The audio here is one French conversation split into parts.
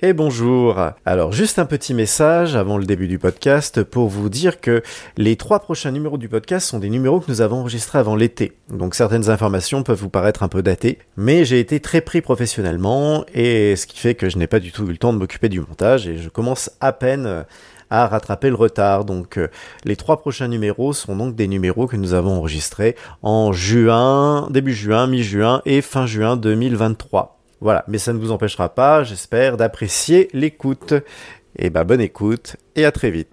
Et bonjour. Alors juste un petit message avant le début du podcast pour vous dire que les trois prochains numéros du podcast sont des numéros que nous avons enregistrés avant l'été. Donc certaines informations peuvent vous paraître un peu datées, mais j'ai été très pris professionnellement et ce qui fait que je n'ai pas du tout eu le temps de m'occuper du montage et je commence à peine à rattraper le retard. Donc euh, les trois prochains numéros sont donc des numéros que nous avons enregistrés en juin, début juin, mi-juin et fin juin 2023. Voilà, mais ça ne vous empêchera pas, j'espère, d'apprécier l'écoute. Et eh ben, bonne écoute et à très vite.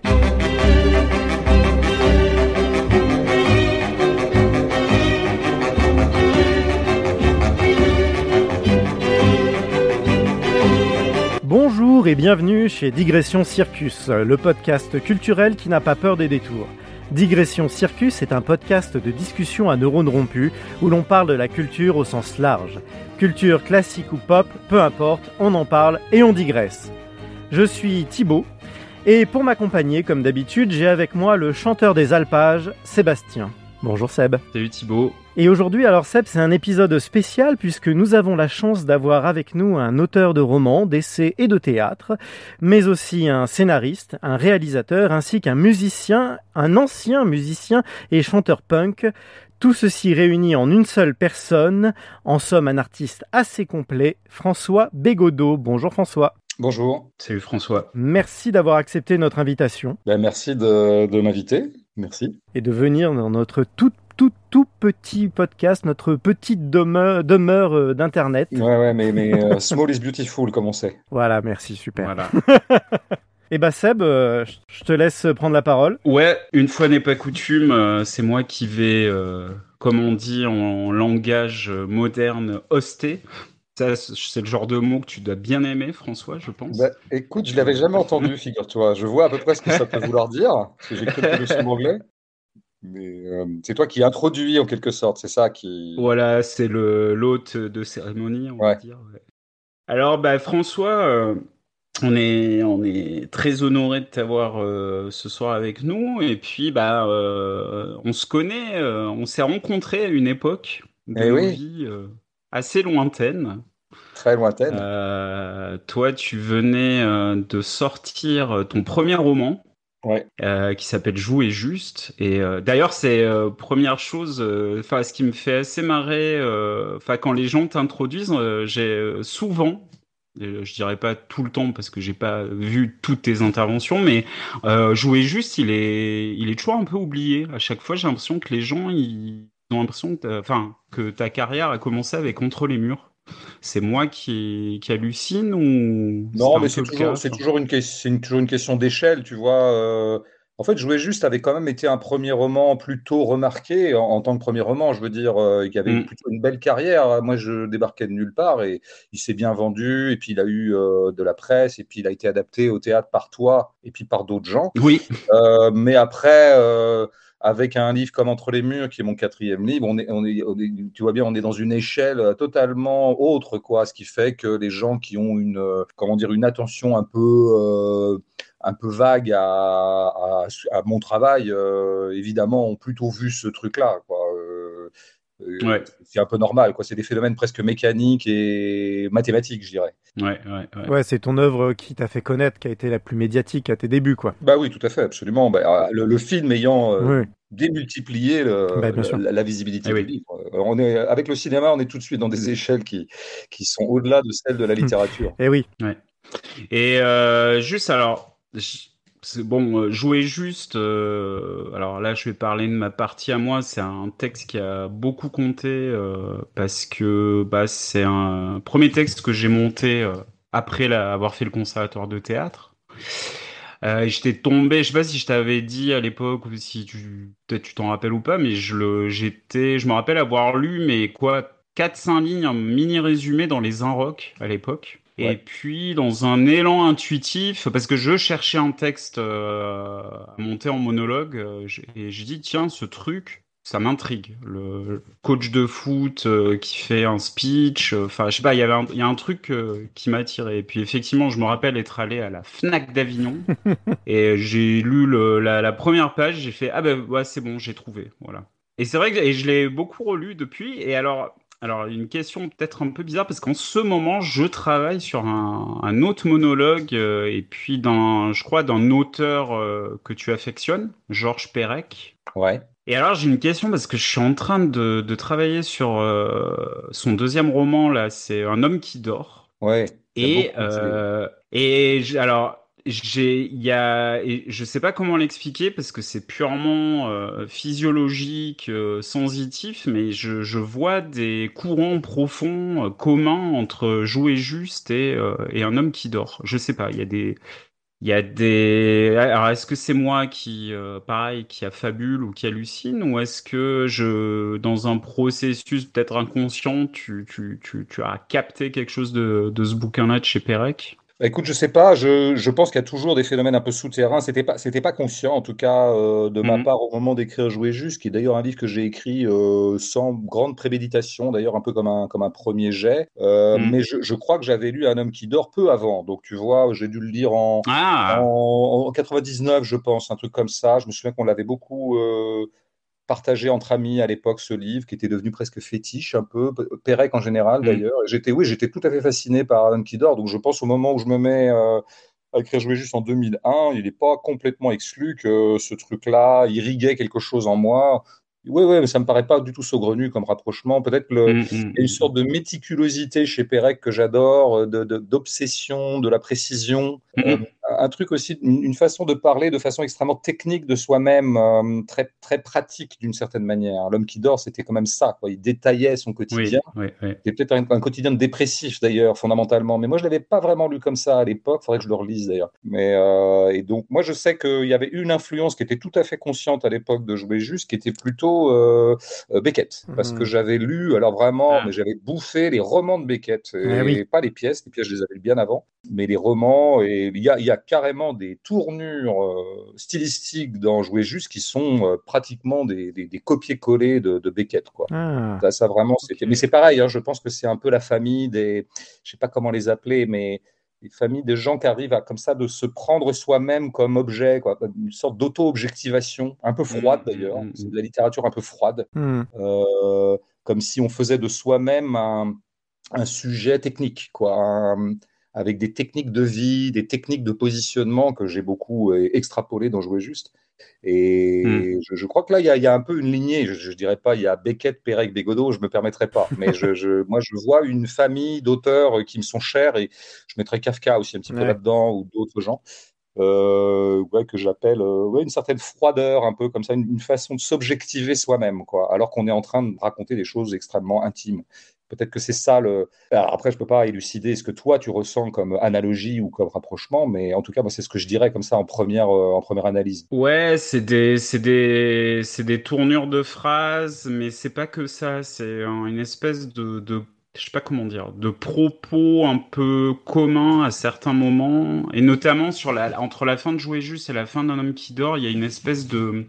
Bonjour et bienvenue chez Digression Circus, le podcast culturel qui n'a pas peur des détours. Digression Circus est un podcast de discussion à neurones rompus où l'on parle de la culture au sens large. Culture classique ou pop, peu importe, on en parle et on digresse. Je suis Thibaut et pour m'accompagner, comme d'habitude, j'ai avec moi le chanteur des alpages, Sébastien. Bonjour Seb. Salut Thibaut. Et aujourd'hui, alors Seb, c'est un épisode spécial puisque nous avons la chance d'avoir avec nous un auteur de romans, d'essais et de théâtre, mais aussi un scénariste, un réalisateur, ainsi qu'un musicien, un ancien musicien et chanteur punk. Tout ceci réuni en une seule personne, en somme un artiste assez complet, François Bégodeau. Bonjour François. Bonjour. Salut François. Merci d'avoir accepté notre invitation. Ben, merci de, de m'inviter. Merci. Et de venir dans notre toute tout tout petit podcast, notre petite demeure, demeure euh, d'internet. Ouais ouais mais, mais euh, small is beautiful comme on sait. Voilà, merci, super. Voilà. Et eh bah Seb, euh, je te laisse prendre la parole. Ouais, une fois n'est pas coutume, c'est moi qui vais, comme on dit en langage moderne, hoster. Ça, c'est le genre de mot que tu dois bien aimer, François, je pense. Bah, écoute, je l'avais jamais entendu, figure-toi. Je vois à peu près ce que ça peut vouloir dire, parce que j'ai quelques notions d'anglais. Euh, c'est toi qui introduis en quelque sorte, c'est ça qui. Voilà, c'est le l'hôte de cérémonie, on va dire. Alors, bah, François, euh, on est on est très honoré de t'avoir euh, ce soir avec nous. Et puis, bah, on se connaît, on s'est rencontrés à une époque de eh vies assez lointaine. Très lointaine. toi, tu venais de sortir ton premier roman. Euh, qui s'appelle Jouer juste. Et euh, d'ailleurs, c'est euh, première chose, enfin, ce qui me fait assez marrer, enfin, quand les gens t'introduisent, j'ai souvent, je dirais pas tout le temps parce que j'ai pas vu toutes tes interventions, mais Jouer juste, il est, il est toujours un peu oublié. À chaque fois, j'ai l'impression que les gens, ils ont l'impression enfin, que ta carrière a commencé avec Contre les murs. C'est moi qui, qui, hallucine ou Non, mais c'est toujours, une, une, toujours une question d'échelle, tu vois. Euh. en fait, Jouer juste avait quand même été un premier roman plutôt remarqué en, tant que premier roman. Je veux dire, euh, qui avait mm. plutôt une belle carrière. Moi, je débarquais de nulle part et il s'est bien vendu. Et puis, il a eu euh, de la presse. Et puis, il a été adapté au théâtre par toi et puis par d'autres gens. Oui. mais après avec un livre comme Entre les murs, qui est mon quatrième livre, on est, tu vois bien, on est dans une échelle euh, totalement autre, quoi. Ce qui fait que les gens qui ont une, euh, comment dire, une attention un peu, euh, un peu vague à, à, mon travail, évidemment, ont plutôt vu ce truc-là, quoi. Ouais. C'est un peu normal, quoi. C'est des phénomènes presque mécaniques et mathématiques, je dirais. Ouais, ouais, ouais. ouais c'est ton œuvre qui t'a fait connaître, qui a été la plus médiatique à tes débuts, quoi. Bah oui, tout à fait, absolument. Bah, le, film ayant euh, démultiplié bah, la, visibilité eh du livre. Euh, on est, avec le cinéma, on est tout de suite dans des échelles qui, qui sont au-delà de celles de la littérature. et eh oui. Ouais. Et euh, juste alors, c'est bon, euh, jouer juste. Euh, alors là, je vais parler de ma partie à moi. C'est un texte qui a beaucoup compté euh, parce que bah, c'est un premier texte que j'ai monté après avoir fait le conservatoire de théâtre. j'étais tombé, je sais pas si je t'avais dit à l'époque ou si tu peut-être tu t'en rappelles ou pas, mais je le j'étais, je me rappelle avoir lu mais quoi 4-5 lignes, un mini résumé dans les Inrocks à l'époque. Et puis, dans un élan intuitif, parce que je cherchais un texte euh, à monter en monologue, euh, et j'ai dit, tiens, ce truc, ça m'intrigue. Le coach de foot euh, qui fait un speech, enfin, je sais pas, il y avait un, il y a un truc qui m'a attiré. Et puis, effectivement, je me rappelle être allé à la Fnac d'Avignon, et j'ai lu le, la, la, première page, j'ai fait, ah ben, ouais, c'est bon, j'ai trouvé, voilà. Et c'est vrai que et je l'ai beaucoup relu depuis. Et alors, alors, une question peut-être un peu bizarre parce qu'en ce moment, je travaille sur un, autre monologue euh, et puis dans, je crois, d'un auteur euh, que tu affectionnes, Georges Perec. Ouais. Et alors, j'ai une question parce que je suis en train de, de travailler sur euh, son deuxième roman là. C'est Un homme qui dort. Ouais. Et et alors j'ai il y a et je sais pas comment l'expliquer parce que c'est purement euh, physiologique euh, sensitif mais je, je vois des courants profonds euh, communs entre jouer juste et et un homme qui dort. Je sais pas. Il y a des il y a des alors est-ce que c'est moi qui pareil qui a fabule ou qui hallucine ou est-ce que je dans un processus peut-être inconscient tu, tu, tu, tu as capté quelque chose de, de ce bouquin là de chez Pérec? Bah, écoute, je sais pas. Je, je pense qu'il y a toujours des phénomènes un peu souterrains. C'était pas, c'était pas conscient, en tout cas, euh, de ma Mhm. part au moment d'écrire Jouer juste, qui est d'ailleurs un livre que j'ai écrit euh, sans grande préméditation, d'ailleurs un peu comme un, comme un premier jet. Euh, Mhm. mais je, je crois que j'avais lu Un homme qui dort peu avant. Donc tu vois, j'ai dû le lire en, Ah, en, en 99, je pense, un truc comme ça. Je me souviens qu'on l'avait beaucoup euh, partagé entre amis à l'époque ce livre qui était devenu presque fétiche un peu, Pérec en général Mhm. d'ailleurs. J'étais oui, j'étais tout à fait fasciné par Alan Kidor, donc je pense au moment où je me mets euh, à écrire Jouer juste en 2001, il n'est pas complètement exclu que ce truc-là irriguait quelque chose en moi. Oui, oui, mais ça me paraît pas du tout saugrenu comme rapprochement. Peut-être que le, Mhm, il y a une sorte de méticulosité chez Pérec que j'adore, de, de- d'obsession, de la précision. Euh. Un truc aussi, une, façon de parler de façon extrêmement technique de soi-même, euh, très, très pratique d'une certaine manière. L'homme qui dort, c'était quand même ça, quoi. Il détaillait son Oui, quotidien. oui, oui. C'était peut-être un, un quotidien dépressif d'ailleurs, fondamentalement. Mais moi, je l'avais pas vraiment lu comme ça à l'époque. Faudrait que je le relise d'ailleurs. Mais euh, et donc, moi, je sais qu'il y avait une influence qui était tout à fait consciente à l'époque de Jouer juste, qui était plutôt euh, Beckett, parce que Mhm. j'avais lu, alors vraiment, Ah. mais j'avais bouffé les romans de Beckett, et Ah oui. pas les pièces. Les pièces, je les avais lues bien avant mais les romans, et il y a, il y a carrément des tournures euh, stylistiques dans Jouer juste qui sont euh, pratiquement des, des, des copier-coller de, de Beckett, quoi. Ah. Ça, ça vraiment, c'était. Ok. Mais c'est pareil, hein, je pense que c'est un peu la famille des, je sais pas comment les appeler, mais les familles des gens qui arrivent à comme ça de se prendre soi-même comme objet, quoi, une sorte d'auto-objectivation, un peu froide Mm, d'ailleurs. mm, mm, C'est de la littérature un peu froide, euh, comme si on faisait de soi-même un, un sujet technique, quoi, un- avec des techniques de vie, des techniques de positionnement que j'ai beaucoup euh, extrapolé dans Jouer juste. Et je, je crois que là, il y, a, il y a un peu une lignée. Je ne dirais pas, il y a Beckett, Pérec, Bégodeau, je ne me permettrai pas. Mais je, je- moi, je vois une famille d'auteurs qui me sont chers et je mettrais Kafka aussi un petit peu là-dedans ou d'autres gens. Euh, ouais, que j'appelle euh, ouais, une certaine froideur, un peu comme ça, une, une façon de s'objectiver soi-même, quoi, alors qu'on est en train de raconter des choses extrêmement intimes. Peut-être que c'est ça le. Après, je peux pas élucider ce que toi tu ressens comme analogie ou comme rapprochement, mais en tout cas, moi, c'est ce que je dirais comme ça en première, euh, en première analyse. Ouais, c'est des, des, des tournures de phrases, mais c'est pas que ça. C'est un- une espèce de, de, je sais pas comment dire, de propos un peu communs à certains moments, et notamment sur la, entre la fin de Jouer juste et la fin d'un homme qui dort, il y a une espèce de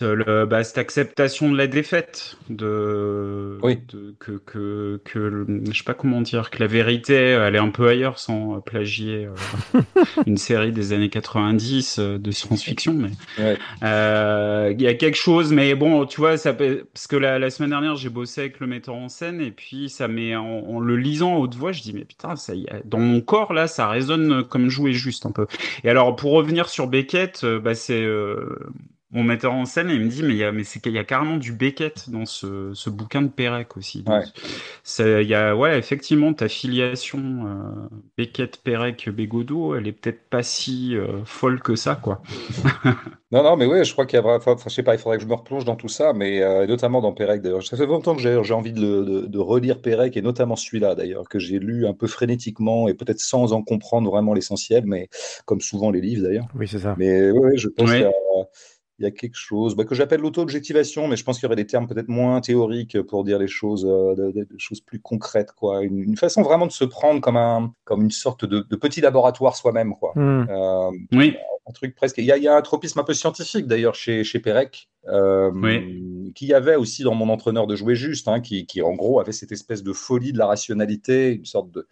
le, bah, cette acceptation de la défaite, de, Oui. de que, que, que, le- je sais pas comment dire, que la vérité, elle est un peu ailleurs sans euh, plagier euh, une série des années 90 euh, de science-fiction, mais Ouais. euh, il y a quelque chose, mais bon, tu vois, ça peut- parce que la, la semaine dernière, j'ai bossé avec le metteur en scène et puis ça met en, en le lisant à haute voix, je dis mais putain, ça y est, dans mon corps là, ça résonne comme jouer juste un peu. Et alors pour revenir sur Beckett, euh, bah c'est euh, mon metteur en scène, il me dit mais il y a mais c'est qu'il y a carrément du Beckett dans ce, ce bouquin de Pérec aussi. Donc, Ouais. c'est- il y a ouais effectivement ta filiation euh, Beckett Pérec Bégodeau, elle est peut-être pas si euh, folle que ça quoi. Non, non, mais oui, je crois qu'il y a vraiment, enfin, je sais pas, il faudrait que je me replonge dans tout ça, mais euh, notamment dans Pérec d'ailleurs. Ça fait longtemps que j'ai j'ai envie de, le- de, de relire Pérec et notamment celui-là d'ailleurs, que j'ai lu un peu frénétiquement et peut-être sans en comprendre vraiment l'essentiel, mais comme souvent les livres d'ailleurs. Oui, c'est ça. Mais oui, oui, je pense Ouais. qu'il y a, il y a quelque chose bah, que j'appelle l'auto-objectivation, mais je pense qu'il y aurait des termes peut-être moins théoriques pour dire les choses, euh, de- de- des choses plus concrètes, quoi. Une, une façon vraiment de se prendre comme un, comme une sorte de, de petit laboratoire soi-même, quoi. Hmm. Euh, Oui. un truc presque. Il y a, il y a un tropisme un peu scientifique d'ailleurs chez, chez Pérec, euh, Oui. qui y avait aussi dans mon entraîneur de jouer juste, hein, qui, qui en gros avait cette espèce de folie de la rationalité, une sorte de.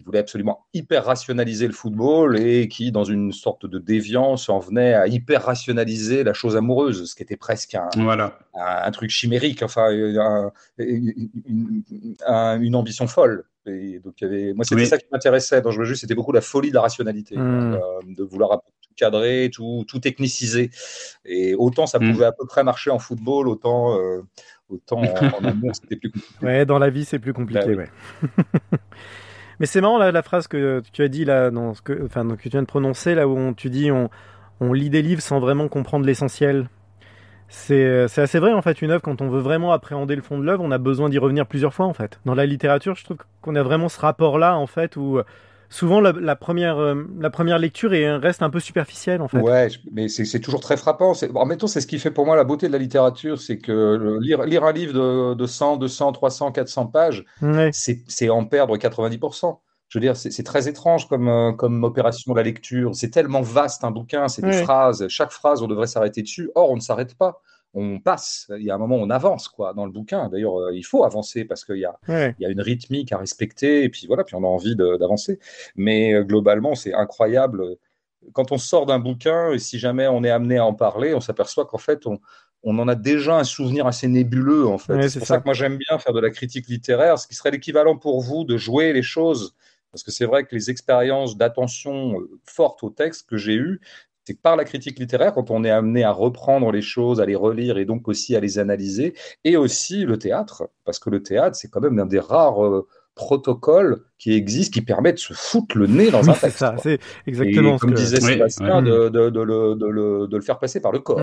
Qui voulait absolument hyper rationaliser le football et qui, dans une sorte de déviance, en venait à hyper rationaliser la chose amoureuse, ce qui était presque un, voilà. un, truc chimérique, enfin une, une, ambition folle. Et donc, il y avait... moi, c'était ça qui m'intéressait dans Je juste, c'était beaucoup la folie de la rationalité, mmh. euh, de vouloir tout cadrer, tout, tout techniciser. Et autant ça mmh. pouvait à peu près marcher en football, autant, euh, autant en, amour, c'était plus compliqué. Ouais, dans la vie, c'est plus compliqué, bah ouais. Mais c'est marrant la, la, phrase que tu as dit là, que, enfin, que tu viens de prononcer là où tu dis on, on lit des livres sans vraiment comprendre l'essentiel. C'est assez vrai en fait une œuvre quand on veut vraiment appréhender le fond de l'œuvre, on a besoin d'y revenir plusieurs fois en fait. Dans la littérature, je trouve qu'on a vraiment ce rapport là en fait où souvent la, première, euh, la première lecture est, reste un peu superficielle en fait. Ouais, mais c'est toujours très frappant. En même temps, c'est ce qui fait pour moi la beauté de la littérature, c'est que lire, lire un livre de, de, 100, 200, 300, 400 pages, c'est en perdre 90%. Je veux dire, c'est très étrange comme, euh, comme opération la lecture. C'est tellement vaste un bouquin, c'est des phrases. Chaque phrase, on devrait s'arrêter dessus. Or, on ne s'arrête pas on passe. Il y a un moment, on avance quoi dans le bouquin. D'ailleurs, euh, il faut avancer parce qu'il y, a, il y a une rythmique à respecter et puis voilà, puis on a envie d'avancer. Mais euh, globalement, c'est incroyable. Quand on sort d'un bouquin et si jamais on est amené à en parler, on s'aperçoit qu'en fait, on, on, en a déjà un souvenir assez nébuleux en fait. c'est pour ça. que moi j'aime bien faire de la critique littéraire, ce qui serait l'équivalent pour vous de jouer les choses. Parce que c'est vrai que les expériences d'attention euh, forte au texte que j'ai eues, c'est que par la critique littéraire, quand on est amené à reprendre les choses, à les relire et donc aussi à les analyser, et aussi le théâtre, parce que le théâtre, c'est quand même l'un des rares euh, protocole qui existe qui permet de se foutre le nez dans un texte. C'est ça, c'est exactement comme disait Sébastien, De, de, de, le, de, le, faire passer par le corps.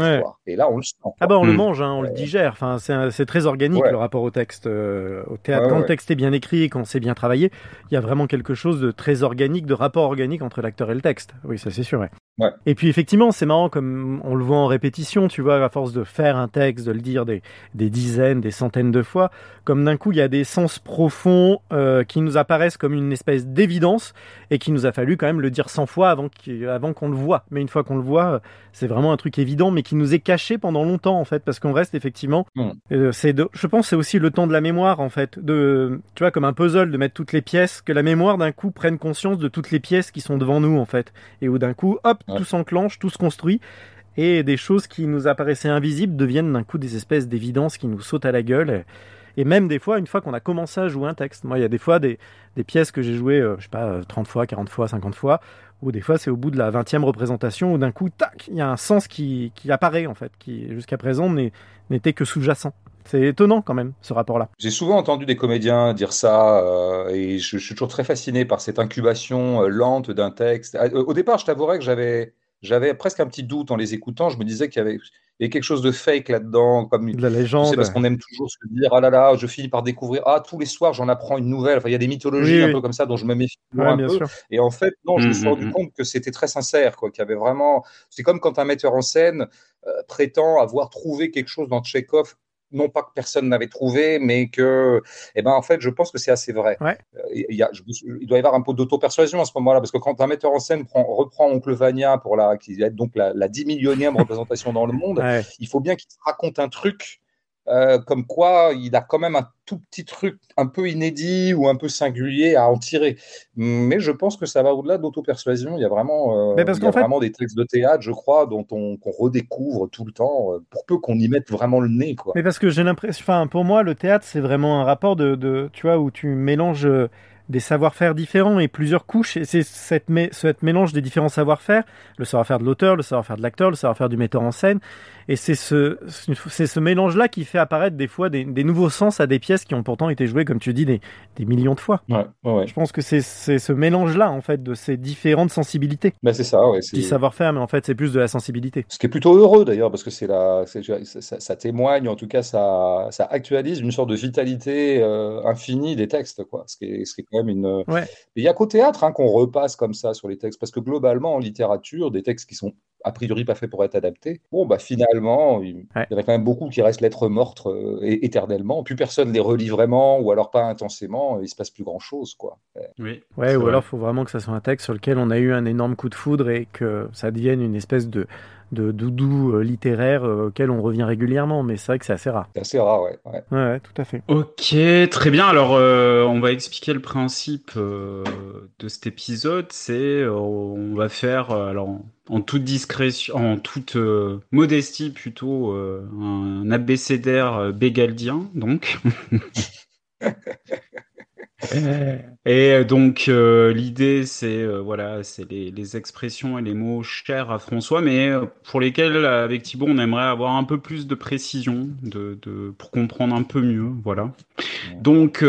Et là, on le sent. Ah bah on le hmm. mange, hein, on le digère. Enfin, c'est très organique le rapport au texte, euh, au théâtre. quand le texte est bien écrit et quand c'est bien travaillé, il y a vraiment quelque chose de très organique, de rapport organique entre l'acteur et le texte. Oui, ça c'est sûr. Ouais. Et puis effectivement, c'est marrant comme on le voit en répétition, tu vois, à force de faire un texte, de le dire des, des dizaines, des centaines de fois, comme d'un coup il y a des sens profonds euh, qui nous apparaissent comme une espèce d'évidence et qui nous a fallu quand même le dire 100 fois avant qu'on le voit. Mais une fois qu'on le voit, c'est vraiment un truc évident, mais qui nous est caché pendant longtemps en fait, parce qu'on reste effectivement. Euh, c'est je pense, c'est aussi le temps de la mémoire en fait, de, tu vois, comme un puzzle, de mettre toutes les pièces, que la mémoire d'un coup prenne conscience de toutes les pièces qui sont devant nous en fait, et où d'un coup, hop, tout s'enclenche, tout se construit et des choses qui nous apparaissaient invisibles deviennent d'un coup des espèces d'évidence qui nous sautent à la gueule. Et même des fois, une fois qu'on a commencé à jouer un texte. Moi, il y a des fois des, pièces que j'ai jouées, euh, je sais pas, 30 euh, fois, 40 fois, 50 fois, ou des fois c'est au bout de la 20e représentation où d'un coup, tac, il y a un sens qui, qui apparaît en fait, qui jusqu'à présent n'était que sous-jacent. C'est étonnant quand même, ce rapport-là. J'ai souvent entendu des comédiens dire ça, euh, et je, je, suis toujours très fasciné par cette incubation lente d'un texte. Au départ, je t'avouerais que j'avais j'avais presque un petit doute en les écoutant. Je me disais qu'il y avait, quelque chose de fake là-dedans, comme de la légende. parce qu'on aime toujours se dire ah là là, je finis par découvrir ah tous les soirs j'en apprends une nouvelle. Enfin, il y a des mythologies un peu comme ça dont je me méfie un peu. Et en fait, non, je me suis mmh, rendu mmh, mmh. compte que c'était très sincère, quoi. Qu'il y avait vraiment. C'est comme quand un metteur en scène euh, prétend avoir trouvé quelque chose dans Tchekhov non pas que personne n'avait trouvé, mais que, eh ben, en fait, je pense que c'est assez vrai. Euh, il, y a, il, doit y avoir un peu d'auto-persuasion à ce moment-là, parce que quand un metteur en scène prend, reprend Oncle Vania pour la, qui donc la, la 10 millionième représentation dans le monde, il faut bien qu'il raconte un truc euh, comme quoi il a quand même un tout petit truc un peu inédit ou un peu singulier à en tirer. Mais je pense que ça va au-delà d'auto-persuasion. Il y a vraiment, euh, il y a vraiment des textes de théâtre, je crois, dont on qu'on redécouvre tout le temps, euh, pour peu qu'on y mette vraiment le nez. Quoi. Mais parce que j'ai l'impression, enfin, pour moi, le théâtre, c'est vraiment un rapport de, de, tu vois, où tu mélanges des savoir-faire différents et plusieurs couches. Et c'est cette, cette mélange des différents savoir-faire, le savoir-faire de l'auteur, le savoir-faire de l'acteur, le savoir-faire du metteur en scène. Et c'est ce, ce mélange-là qui fait apparaître des fois des, des, nouveaux sens à des pièces qui ont pourtant été jouées, comme tu dis, des, des millions de fois. Ouais, ouais. Je pense que c'est ce mélange-là, en fait, de ces différentes sensibilités. Ben c'est ça, ouais. Du savoir-faire, mais en fait, c'est plus de la sensibilité. Ce qui est plutôt heureux, d'ailleurs, parce que c'est la, ça, ça, témoigne, en tout cas, ça, ça actualise une sorte de vitalité euh, infinie des textes, quoi. Ce qui est, ce qui est quand même une. Ouais. Il y a qu'au théâtre hein, qu'on repasse comme ça sur les textes, parce que globalement, en littérature, des textes qui sont a priori pas fait pour être adaptés. Bon, bah finalement, il, y en a quand même beaucoup qui restent lettres mortes euh, éternellement. Plus personne les relit vraiment, ou alors pas intensément, il se passe plus grand chose, quoi. Oui. Ouais, ou alors il faut vraiment que ça soit un texte sur lequel on a eu un énorme coup de foudre et que ça devienne une espèce de de doudou euh, littéraire euh, auquel on revient régulièrement, mais c'est vrai que c'est assez rare. C'est assez rare, ouais. ouais. Ouais, tout à fait. Ok, très bien. Alors, euh, on va expliquer le principe de cet épisode. C'est, on va faire, alors, en toute discrétion, en toute modestie plutôt, un abécédaire bégaldien, donc. Et euh, donc euh, l'idée c'est euh, voilà c'est les, expressions et les mots chers à François, mais pour lesquels avec Thibault on aimerait avoir un peu plus de précision de, pour comprendre un peu mieux voilà. Donc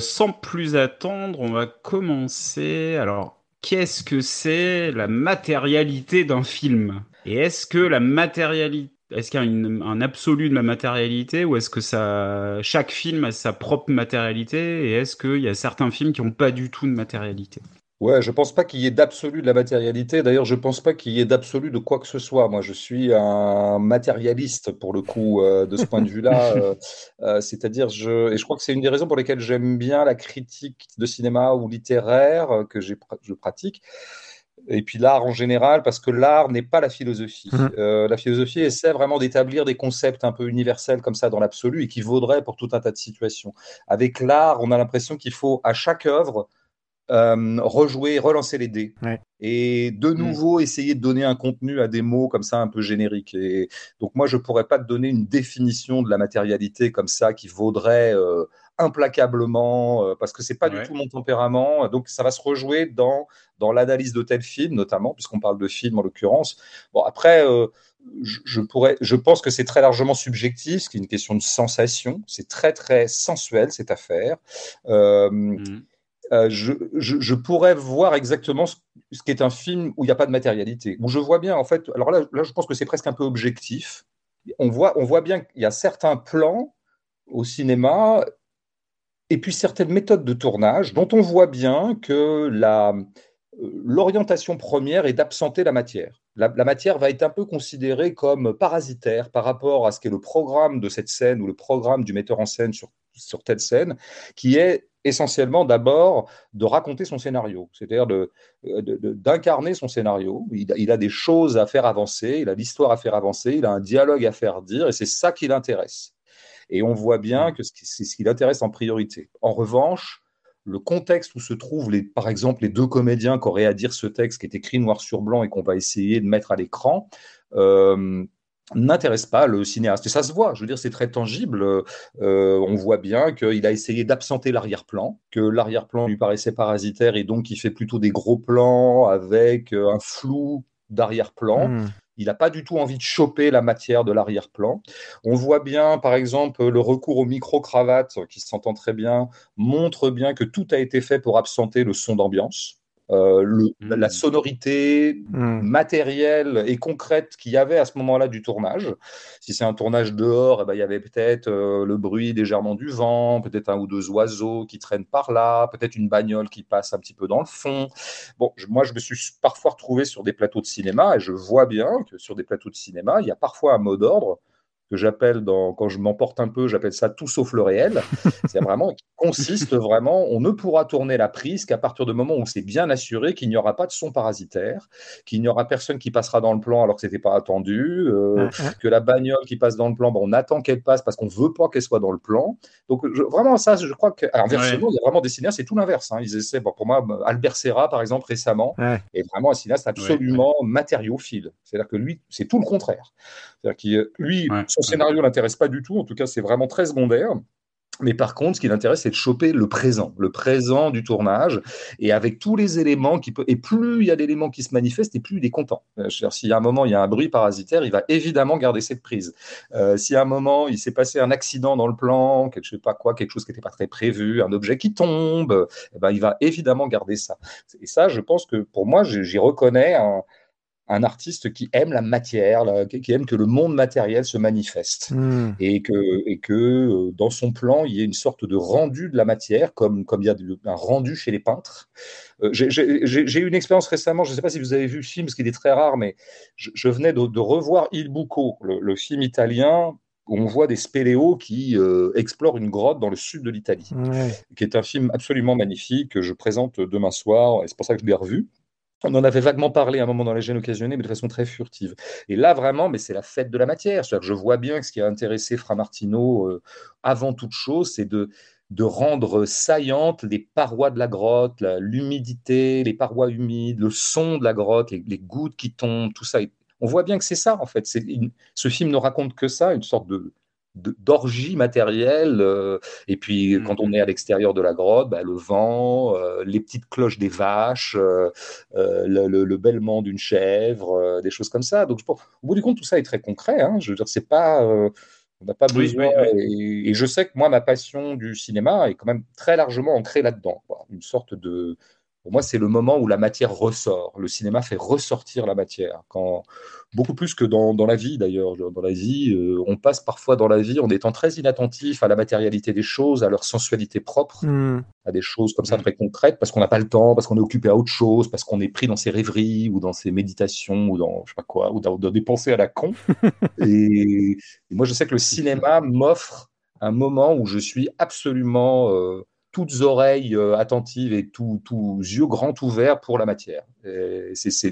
sans plus attendre on va commencer. Alors qu'est-ce que c'est la matérialité d'un film? Et est-ce que la matérialité est-ce qu'il y a un absolu de la matérialité ou est-ce que ça, chaque film a sa propre matérialité et est-ce qu'il y a certains films qui n'ont pas du tout de matérialité? Ouais, je pense pas qu'il y ait d'absolu de la matérialité. D'ailleurs, je pense pas qu'il y ait d'absolu de quoi que ce soit. Moi, je suis un matérialiste pour le coup euh, de ce point de vue-là. Euh, euh, c'est-à-dire, je et je crois que c'est une des raisons pour lesquelles j'aime bien la critique de cinéma ou littéraire que je pratique et puis l'art en général, parce que l'art n'est pas la philosophie. Mmh. Euh, la philosophie essaie vraiment d'établir des concepts un peu universels comme ça dans l'absolu et qui vaudraient pour tout un tas de situations. Avec l'art, on a l'impression qu'il faut à chaque œuvre euh, rejouer, relancer les dés. Et de mmh. nouveau, essayer de donner un contenu à des mots comme ça un peu génériques. Et donc moi, je pourrais pas te donner une définition de la matérialité comme ça qui vaudrait euh, implacablement, euh, parce que c'est pas du tout mon tempérament. Donc ça va se rejouer dans, dans l'analyse de tel film, notamment, puisqu'on parle de film en l'occurrence. Bon, après, euh, je, pourrais, je pense que c'est très largement subjectif, ce qui est une question de sensation. C'est très, très sensuel, cette affaire. Euh, mmh. je, je, pourrais voir exactement ce, ce qu'est un film où il n'y a pas de matérialité. Où je vois bien, en fait, alors là, là je pense que c'est presque un peu objectif. On voit, on voit bien qu'il y a certains plans au cinéma et puis certaines méthodes de tournage dont on voit bien que la, l'orientation première est d'absenter la matière. La, matière va être un peu considérée comme parasitaire par rapport à ce qu'est le programme de cette scène ou le programme du metteur en scène sur, telle scène, qui est essentiellement d'abord de raconter son scénario, c'est-à-dire d'incarner de, son scénario. Il, il, a des choses à faire avancer, il a l'histoire à faire avancer, il a un dialogue à faire dire, et c'est ça qui l'intéresse. Et on voit bien que c'est ce qui l'intéresse en priorité. En revanche, le contexte où se trouvent, les, par exemple, les deux comédiens qui auraient à dire ce texte qui est écrit noir sur blanc et qu'on va essayer de mettre à l'écran, euh, n'intéresse pas le cinéaste. Et ça se voit, je veux dire, c'est très tangible. Euh, on voit bien qu'il a essayé d'absenter l'arrière-plan, que l'arrière-plan lui paraissait parasitaire et donc il fait plutôt des gros plans avec euh, un flou d'arrière-plan. Hmm. Il n'a pas du tout envie de choper la matière de l'arrière-plan. On voit bien, par exemple, le recours au micro-cravate, qui s'entend très bien, montre bien que tout a été fait pour absenter le son d'ambiance. Euh, mmh. la sonorité mmh. matérielle et concrète qu'il y avait à ce moment-là du tournage. Si c'est un tournage dehors, eh ben, il y avait peut-être euh, le bruit légèrement du vent, peut-être un ou deux oiseaux qui traînent par là, peut-être une bagnole qui passe un petit peu dans le fond. Bon, moi, je me suis parfois retrouvé sur des plateaux de cinéma et je vois bien que sur des plateaux de cinéma, il y a parfois un mot d'ordre que j'appelle quand je m'emporte un peu, j'appelle ça tout sauf le réel. C'est vraiment qui consiste vraiment, on ne pourra tourner la prise qu'à partir du moment où on s'est bien assuré qu'il n'y aura pas de son parasitaire, qu'il n'y aura personne qui passera dans le plan alors que c'était pas attendu, euh, que la bagnole qui passe dans le plan, ben, on attend qu'elle passe parce qu'on veut pas qu'elle soit dans le plan. Donc vraiment ça, je crois que inversement, il y a vraiment des cinéastes, c'est tout l'inverse. Hein. Ils essaient, bon, pour moi, Albert Serra par exemple récemment est vraiment un cinéaste absolument matériophile. C'est-à-dire que lui, c'est tout le contraire. C'est-à-dire que lui, son scénario l'intéresse pas du tout. En tout cas, c'est vraiment très secondaire. Mais par contre, ce qui l'intéresse, c'est de choper le présent, le présent du tournage, et avec tous les éléments qui peut. Et plus il y a d'éléments qui se manifestent, et plus il est content. Euh, s'il y a un moment, il y a un bruit parasitaire, il va évidemment garder cette prise. Euh, si à un moment, il s'est passé un accident dans le plan, quelque chose qui n'était pas très prévu, un objet qui tombe, eh ben, il va évidemment garder ça. Et ça, je pense que pour moi, j'y reconnais un, un artiste qui aime la matière, qui aime que le monde matériel se manifeste hmm. et que, et que euh, dans son plan, il y ait une sorte de rendu de la matière, comme, comme il y a un rendu chez les peintres. Euh, j'ai eu une expérience récemment, je ne sais pas si vous avez vu le film, ce qui est très rare, mais je, venais de, revoir Il Bucco, le, film italien où on voit des spéléos qui euh, explorent une grotte dans le sud de l'Italie, qui est un film absolument magnifique que je présente demain soir, et c'est pour ça que je l'ai revu. On en avait vaguement parlé à un moment dans les gènes occasionnés, mais de façon très furtive. Et là, vraiment, mais c'est la fête de la matière. Que je vois bien que ce qui a intéressé Fra Martino, euh, avant toute chose, c'est de, de rendre saillantes les parois de la grotte, l'humidité, les parois humides, le son de la grotte, les, gouttes qui tombent, tout ça. On voit bien que c'est ça, en fait. ce film ne raconte que ça, une sorte de, d'orgie matérielle. Euh, et puis, mmh. quand on est à l'extérieur de la grotte, bah, le vent, euh, les petites cloches des vaches, euh, le, bêlement d'une chèvre, des choses comme ça. Donc, au bout du compte, tout ça est très concret. Hein. Je veux dire, c'est pas. on n'a pas besoin. Et, et, je sais que moi, ma passion du cinéma est quand même très largement ancrée là-dedans. Une sorte de, pour moi, c'est le moment où la matière ressort. Le cinéma fait ressortir la matière. Quand, beaucoup plus que dans, dans la vie, d'ailleurs. Dans la vie, euh, on passe parfois dans la vie en étant très inattentif à la matérialité des choses, à leur sensualité propre, hmm. à des choses comme ça hmm. très concrètes, parce qu'on n'a pas le temps, parce qu'on est occupé à autre chose, parce qu'on est pris dans ses rêveries ou dans ses méditations ou dans, je sais pas quoi, ou dans, des pensées à la con. et, moi, je sais que le cinéma m'offre un moment où je suis absolument... Euh, toutes oreilles euh, attentives et tous yeux grands ouverts pour la matière. c'est,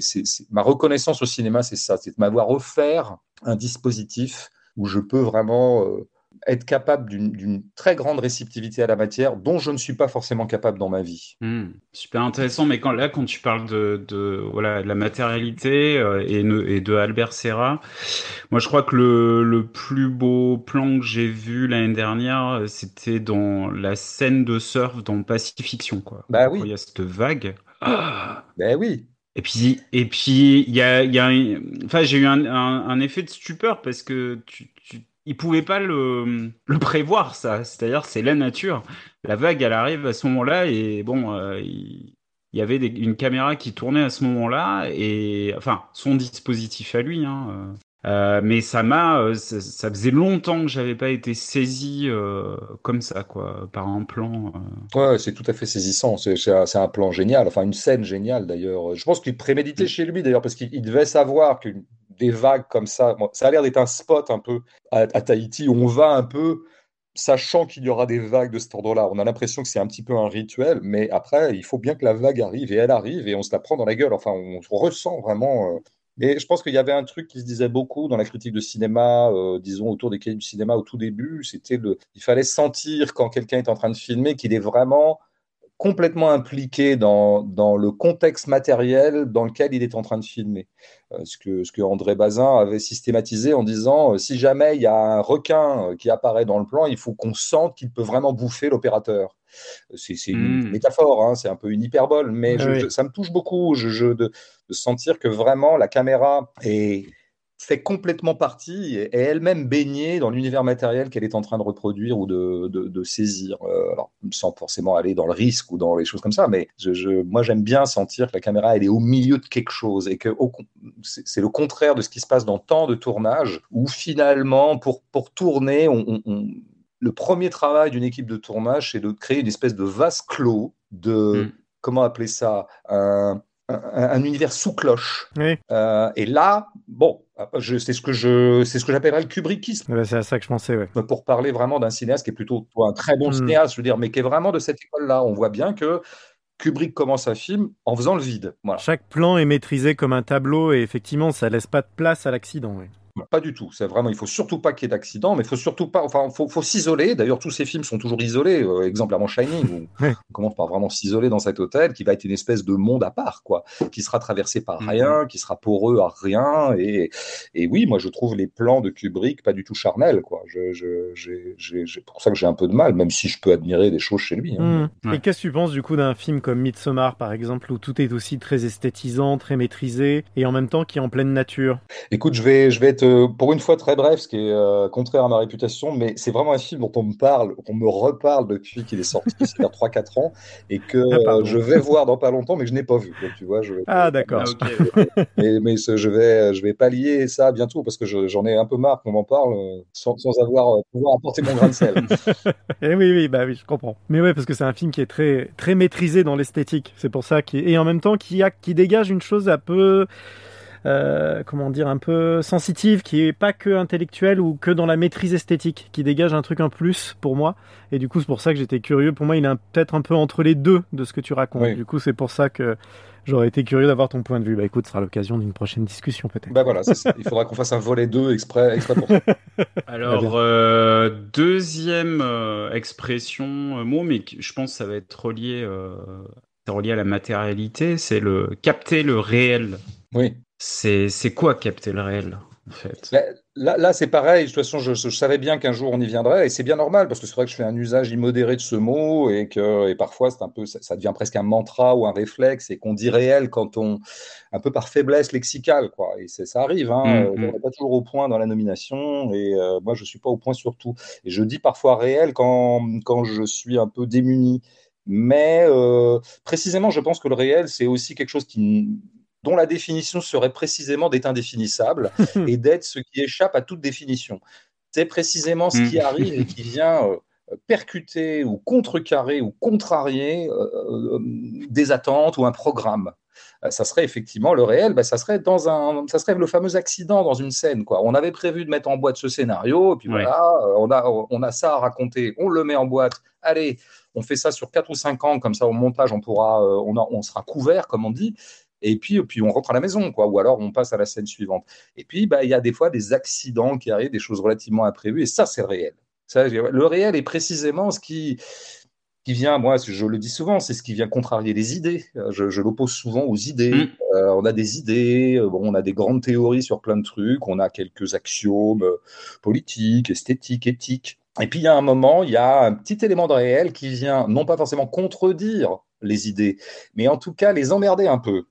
ma reconnaissance au cinéma, c'est ça, c'est de m'avoir offert un dispositif où je peux vraiment euh, être capable d'une très grande réceptivité à la matière dont je ne suis pas forcément capable dans ma vie. Hmm, super intéressant, mais quand, là, quand tu parles de, de voilà, de la matérialité euh, et, et, de Albert Serra, moi je crois que le, le plus beau plan que j'ai vu l'année dernière, euh, c'était dans la scène de surf dans Pacifiction. Quoi. Bah oui. Il y a cette vague. Ah ben oui. Et puis, et puis, il y a, y a, enfin, j'ai eu un, un, un, effet de stupeur parce que tu, tu il pouvait pas le, prévoir ça. C'est-à-dire c'est la nature. La vague elle arrive à ce moment-là et bon, euh, il, y avait une caméra qui tournait à ce moment-là et enfin son dispositif à lui. Hein, euh, euh, mais ça m'a, ça, faisait longtemps que j'avais pas été saisi comme ça, quoi, par un plan. Ouais, c'est tout à fait saisissant. C'est un, plan génial, enfin une scène géniale d'ailleurs. Je pense qu'il préméditait chez lui d'ailleurs parce qu'il devait savoir qu'une des vagues comme ça. ça a l'air d'être un spot un peu à, Tahiti où on va un peu sachant qu'il y aura des vagues de cet ordre-là. On a l'impression que c'est un petit peu un rituel, mais après, il faut bien que la vague arrive et elle arrive et on se la prend dans la gueule. Enfin, on ressent vraiment. Euh. je pense qu'il y avait un truc qui se disait beaucoup dans la critique de cinéma, euh, disons autour des cahiers du cinéma au tout début, c'était le, il fallait sentir quand quelqu'un est en train de filmer qu'il est vraiment complètement impliqué dans, dans, le contexte matériel dans lequel il est en train de filmer. Euh, ce, que, ce que André Bazin avait systématisé en disant euh, si jamais il y a un requin qui apparaît dans le plan, il faut qu'on sente qu'il peut vraiment bouffer l'opérateur. C'est une hmm. métaphore, hein, c'est un peu une hyperbole, mais ça me touche beaucoup je, de, de, sentir que vraiment la caméra est fait complètement partie et est elle-même baignée dans l'univers matériel qu'elle est en train de reproduire ou de, de, saisir. Euh, alors, sans forcément aller dans le risque ou dans les choses comme ça, mais je, moi j'aime bien sentir que la caméra elle est au milieu de quelque chose et que c'est le contraire de ce qui se passe dans tant de tournages où finalement pour, pour tourner, on, le premier travail d'une équipe de tournage c'est de créer une espèce de vase clos de, mm. comment appeler ça, un un, univers sous cloche. Euh, et là, bon, c'est ce que je, c'est ce que j'appellerais le Kubrickisme. c'est à ça que je pensais, ouais. Pour parler vraiment d'un cinéaste qui est plutôt un très bon hmm. cinéaste, je veux dire, mais qui est vraiment de cette école-là. On voit bien que Kubrick commence un film en faisant le vide. Chaque plan est maîtrisé comme un tableau et effectivement, ça laisse pas de place à l'accident. Pas du tout. C'est vraiment, il faut surtout pas qu'il y ait d'accident, mais il faut surtout pas, enfin, faut, faut s'isoler. D'ailleurs, tous ces films sont toujours isolés. Euh, exemple avant Shining, où on commence par vraiment s'isoler dans cet hôtel, qui va être une espèce de monde à part, quoi, qui sera traversé par mm-hmm. rien, qui sera poreux à rien. Et, et oui, moi, je trouve les plans de Kubrick pas du tout charnels, quoi. Je, je, pour ça que j'ai un peu de mal, même si je peux admirer des choses chez lui. Hein. Mm. Et qu'est-ce que tu penses du coup d'un film comme Midsommar, par exemple, où tout est aussi très esthétisant, très maîtrisé, et en même temps qui est en pleine nature? Écoute, je vais, je vais être être euh, pour une fois très bref, ce qui est euh, contraire à ma réputation, mais c'est vraiment un film dont on me parle, on me reparle depuis qu'il est sorti, c'est-à-dire 3-4 ans, et que ah, je vais voir dans pas longtemps, mais que je n'ai pas vu. tu vois, je ah d'accord. mais, mais je vais, je vais pallier ça bientôt parce que j'en ai un peu marre qu'on m'en parle sans, sans, avoir pouvoir apporter mon grain de sel. et eh oui, oui, bah oui, je comprends. Mais ouais, parce que c'est un film qui est très, très maîtrisé dans l'esthétique. C'est pour ça qu'il et en même temps qui a, qui dégage une chose un peu euh, comment dire, un peu sensitive, qui est pas que intellectuelle ou que dans la maîtrise esthétique, qui dégage un truc en plus pour moi. Et du coup, c'est pour ça que j'étais curieux. Pour moi, il est peut-être un peu entre les deux de ce que tu racontes. Du coup, c'est pour ça que j'aurais été curieux d'avoir ton point de vue. Bah écoute, ce sera l'occasion d'une prochaine discussion peut-être. Bah voilà, il faudra qu'on fasse un volet 2 exprès, exprès pour ça. Alors, euh, deuxième euh, expression, mot, mais je pense que ça va être relié, relié à la matérialité, c'est le capter le réel. Oui. C'est quoi capter le réel en fait? Là, là c'est pareil. De toute façon, je, savais bien qu'un jour on y viendrait, et c'est bien normal parce que c'est vrai que je fais un usage immodéré de ce mot et que et parfois c'est un peu, ça, devient presque un mantra ou un réflexe et qu'on dit réel quand on un peu par faiblesse lexicale, quoi. Et ça arrive. Hein, mmh, on n'est mmh. pas toujours au point dans la nomination, et euh, moi je suis pas au point sur tout. Et je dis parfois réel quand quand je suis un peu démuni. Mais euh, précisément, je pense que le réel, c'est aussi quelque chose qui dont la définition serait précisément d'être indéfinissable et d'être ce qui échappe à toute définition. C'est précisément ce qui mm. arrive et qui vient euh, percuter ou contrecarrer ou contrarier euh, euh, des attentes ou un programme. Ça serait effectivement le réel, ben, ça, serait dans un, ça serait le fameux accident dans une scène. Quoi. On avait prévu de mettre en boîte ce scénario, et puis voilà, on a, on a ça à raconter, on le met en boîte. Allez, on fait ça sur 4 ou 5 ans, comme ça au montage, on, pourra, on, on sera couvert, comme on dit et puis, puis on rentre à la maison, quoi, ou alors on passe à la scène suivante. Et puis, bah, il y a des fois des accidents qui arrivent, des choses relativement imprévues, et ça, c'est réel. Ça, le réel est précisément ce qui, qui vient, moi, je le dis souvent, c'est ce qui vient contrarier les idées. Je, l'oppose souvent aux idées. Mm. Euh, on a des idées, bon, on a des grandes théories sur plein de trucs, on a quelques axiomes euh, politiques, esthétiques, éthiques. Et puis il y a un moment, il y a un petit élément de réel qui vient non pas forcément contredire les idées, mais en tout cas les emmerder un peu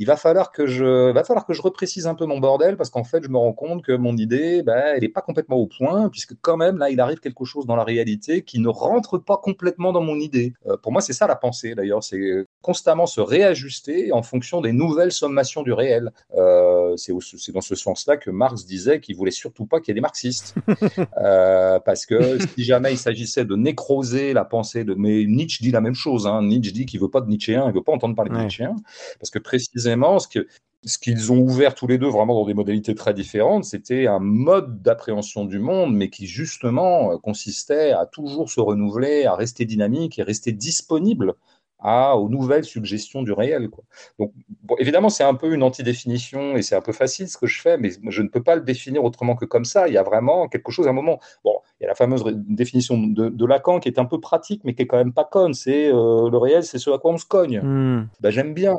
il va falloir que je, va falloir que je reprécise un peu mon bordel parce qu'en fait, je me rends compte que mon idée, bah, elle n'est pas complètement au point puisque quand même là, il arrive quelque chose dans la réalité qui ne rentre pas complètement dans mon idée. Euh, pour moi, c'est ça la pensée d'ailleurs, c'est constamment se réajuster en fonction des nouvelles sommations du réel. Euh, c'est dans ce sens-là que Marx disait qu'il voulait surtout pas qu'il y ait des marxistes euh, parce que si jamais il s'agissait de nécroser la pensée de, mais Nietzsche dit la même chose. Hein. Nietzsche dit qu'il veut pas de Nietzschéen, il veut pas entendre parler de Nietzschéen parce que précisément ce que ce qu'ils ont ouvert tous les deux vraiment dans des modalités très différentes, c'était un mode d'appréhension du monde, mais qui justement euh, consistait à toujours se renouveler, à rester dynamique et rester disponible à, aux nouvelles suggestions du réel. Quoi. Donc, évidemment, c'est un peu une antidéfinition et c'est un peu facile ce que je fais, mais je ne peux pas le définir autrement que comme ça. Il y a vraiment quelque chose à un moment. Bon, il y a la fameuse définition de, Lacan qui est un peu pratique, mais qui est quand même pas conne. C'est euh, le réel, c'est ce à quoi on se cogne. Hmm. Ben, J'aime bien.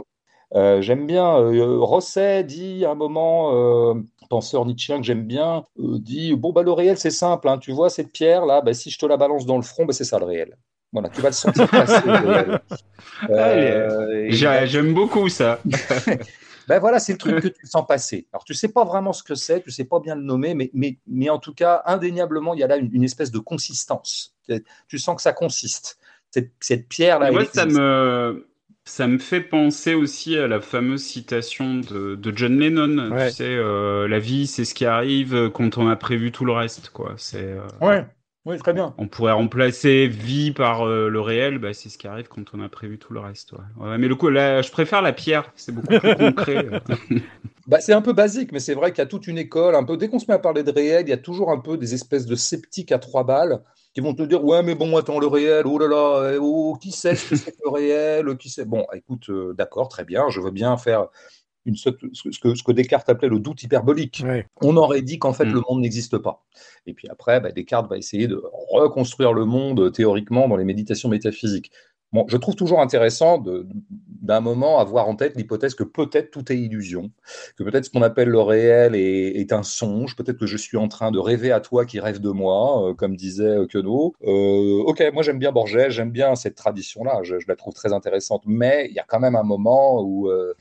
Euh, j'aime bien, euh, Rosset dit à un moment, euh, penseur nietzschéen que j'aime bien, dit Bon, bah, le réel, c'est simple, hein, tu vois cette pierre là, bah, si je te la balance dans le front, bah, c'est ça le réel. Voilà, tu vas le sentir passer. J'aime beaucoup ça. ben voilà, c'est le truc que tu sens passer. Alors, tu sais pas vraiment ce que c'est, tu sais pas bien le nommer, mais, mais, mais en tout cas, indéniablement, il y a là une, espèce de consistance. Tu sens que ça consiste. Cette, cette pierre-là. Moi, ça me, ça me fait penser aussi à la fameuse citation de, John Lennon. Tu sais, euh, la vie, c'est ce qui arrive quand on a prévu tout le reste, quoi. C'est. Euh, ouais. Oui, très bien. On pourrait remplacer vie par euh, le réel, bah, c'est ce qui arrive quand on a prévu tout le reste. Ouais. mais le coup, là, je préfère la pierre, c'est beaucoup plus concret. bah, c'est un peu basique, mais c'est vrai qu'il y a toute une école. Un peu, dès qu'on se met à parler de réel, il y a toujours un peu des espèces de sceptiques à trois balles qui vont te dire ouais mais bon attends le réel oh là là oh, qui sait ce que c'est le réel qui sait? Bon écoute euh, d'accord très bien je veux bien faire une, ce, que, ce que Descartes appelait le doute hyperbolique. On aurait dit qu'en fait mm. le monde n'existe pas. Et puis après, bah, Descartes va essayer de reconstruire le monde théoriquement dans les méditations métaphysiques. Bon, je trouve toujours intéressant d'un moment avoir en tête l'hypothèse que peut-être tout est illusion, que peut-être ce qu'on appelle le réel est, un songe, peut-être que je suis en train de rêver à toi qui rêve de moi, euh, comme disait Queneau. Euh, ok, moi j'aime bien Borges, j'aime bien cette tradition-là, je, la trouve très intéressante, mais il y a quand même un moment où euh,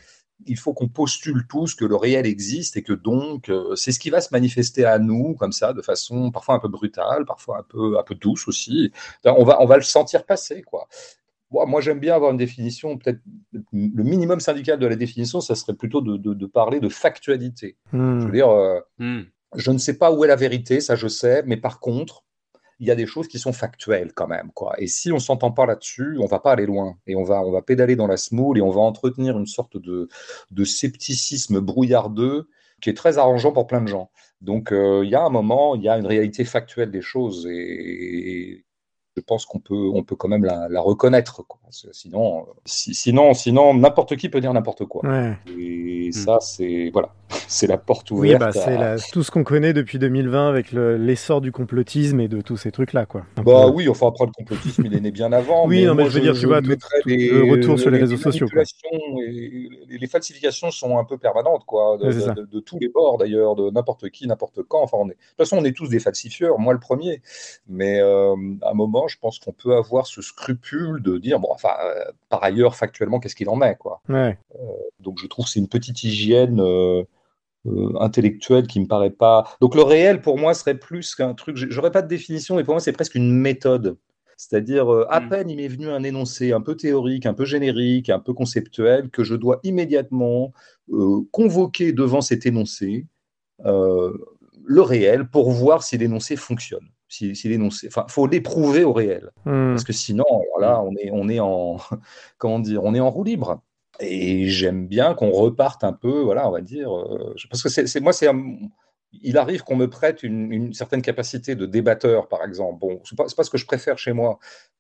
il faut qu'on postule tous que le réel existe et que donc c'est ce qui va se manifester à nous comme ça de façon parfois un peu brutale, parfois un peu un peu douce aussi. On va on va le sentir passer quoi. Moi, j'aime bien avoir une définition, peut-être le minimum syndical de la définition, ça serait plutôt de, parler de factualité. Hmm. Je veux dire, hmm. je ne sais pas où est la vérité, ça je sais, mais par contre, il y a des choses qui sont factuelles quand même. Quoi. Et si on s'entend pas là-dessus, on va pas aller loin. Et on va, on va pédaler dans la smoule et on va entretenir une sorte de, de scepticisme brouillardeux qui est très arrangeant pour plein de gens. Donc euh, il y a un moment, il y a une réalité factuelle des choses. Et, je pense qu'on peut, on peut quand même la, reconnaître. Sinon, sinon, sinon, n'importe qui peut dire n'importe quoi. Et hmm. ça, c'est voilà, c'est la porte ouverte. Oui, bah, c'est tout ce qu'on connaît depuis 2020 avec l'essor du complotisme et de tous ces trucs-là, quoi. bah oui, enfin après le complotisme, il est né bien avant. oui, mais non, mais je veux dire, tu vois, tout, le retour sur les, réseaux sociaux. les falsifications sont un peu permanentes, quoi, de, tous les bords d'ailleurs, de n'importe qui, n'importe quand. Enfin, de toute façon, on est tous des falsifieurs, moi le premier. Mais euh, à un moment, je pense qu'on peut avoir ce scrupule de dire, bon, enfin, euh, par ailleurs, factuellement, qu'est-ce qu'il en est, quoi. Euh, donc, je trouve que c'est une petite hygiène euh, intellectuelle qui me paraît pas. Donc, le réel, pour moi, serait plus qu'un truc. J'aurais pas de définition, mais pour moi, c'est presque une méthode. C'est-à-dire, à mm. peine il m'est venu un énoncé un peu théorique, un peu générique, un peu conceptuel, que je dois immédiatement convoquer devant cet énoncé le réel pour voir si l'énoncé fonctionne s'il énoncé. Enfin, faut l'éprouver au réel, hmm. parce que sinon, là, on est, on est en, comment dire, on est en roue libre. Et j'aime bien qu'on reparte un peu, voilà, on va dire, euh, parce que c'est moi, c'est il arrive qu'on me prête une, certaine capacité de débatteur, par exemple. Bon, c'est pas, pas ce que je préfère chez moi.